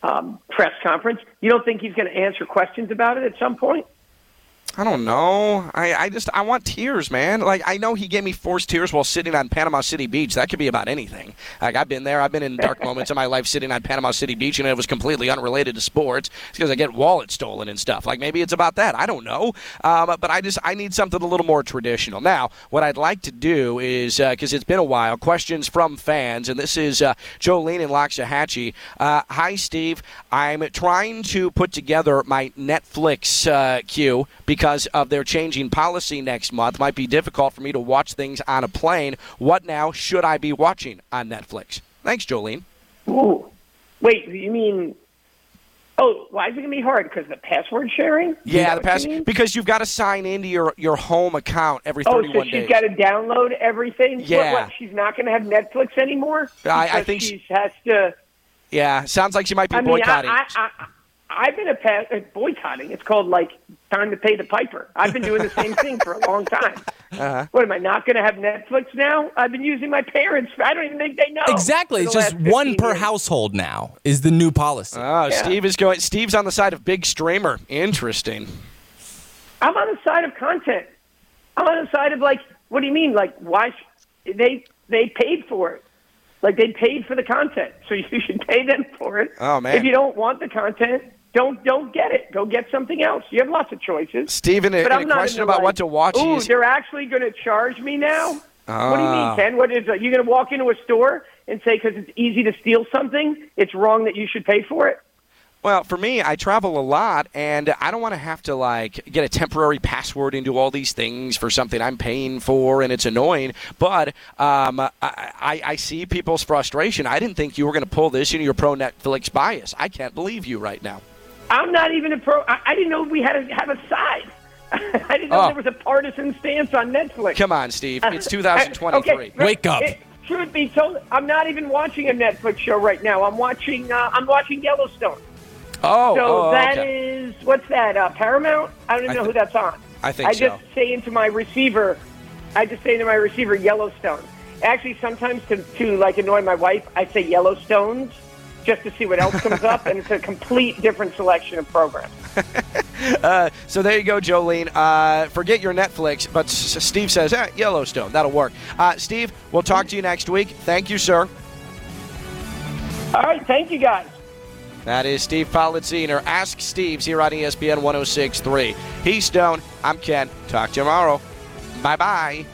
um, press conference. You don't think he's going to answer questions about it at some point? I don't know. I, I just I want tears, man. Like I know he gave me forced tears while sitting on Panama City Beach. That could be about anything. Like I've been there. I've been in dark moments in my life sitting on Panama City Beach, and it was completely unrelated to sports. It's because I get wallets stolen and stuff. Like maybe it's about that. I don't know. Um, but I just I need something a little more traditional. Now, what I'd like to do is because it's been a while. Questions from fans, and this is uh, Jolene and Loxahatchee. Uh, hi, Steve. I'm trying to put together my Netflix uh, queue because of their changing policy next month. Might be difficult for me to watch things on a plane. What now should I be watching on Netflix? Thanks, Jolene. Ooh. Wait, you mean? Oh, why is it gonna be hard? Because the password sharing? Yeah, the what pass you because you've got to sign into your, your home account every 31 Oh, 31 so she's got to download everything. Yeah. what, she's not going to have Netflix anymore. I- I think she has to. yeah, sounds like she might be I mean, boycotting. I, I, I've been a pa- uh, boycotting. It's called like time to pay the piper. I've been doing the same thing for a long time. Uh-huh. What am I not going to have Netflix now? I've been using my parents. I don't even think they know. Exactly. It's just one per years. household now is the new policy. Oh, Yeah. Steve is going. Steve's on the side of big streamer. Interesting. I'm on the side of content. I'm on the side of like, what do you mean? Like, why? sh- They they paid for it. Like they paid for the content, so you should pay them for it. Oh, man. If you don't want the content, don't don't get it. Go get something else. You have lots of choices. Steve, in a, But in I'm a not question about like, what to watch, Ooh, they're actually going to charge me now. What do you Ah. mean, Ken? What is it? You going to walk into a store and say because it's easy to steal something, it's wrong that you should pay for it? Well, for me, I travel a lot, and I don't want to have to like get a temporary password and do all these things for something I'm paying for, and it's annoying. But um, I, I, I see people's frustration. I didn't think you were going to pull this into your pro Netflix bias. I can't believe you right now. I'm not even a pro. I, I didn't know we had to have a side. I didn't know Oh. there was a partisan stance on Netflix. Come on, Steve. It's 2023. Okay, Wake up. it- truth be told, I'm not even watching a Netflix show right now. I'm watching. Uh, I'm watching Yellowstone. Oh, So oh, that okay. is what's that? Uh, Paramount? I don't even I know thi- who that's on. I think I just say into my receiver. I just say into my receiver Yellowstone. Actually, sometimes to to like annoy my wife, I say Yellowstones just to see what else comes up, and it's a complete different selection of programs. Uh, so there you go, Jolene. Uh, forget your Netflix, but S- Steve says, eh, Yellowstone. That'll work. Uh, Steve, we'll talk to you next week. Thank you, sir. All right, thank you guys. That is Steve Politziner. Ask Steve's here on ESPN 1063. He's Stone. I'm Ken. Talk to you tomorrow. Bye bye.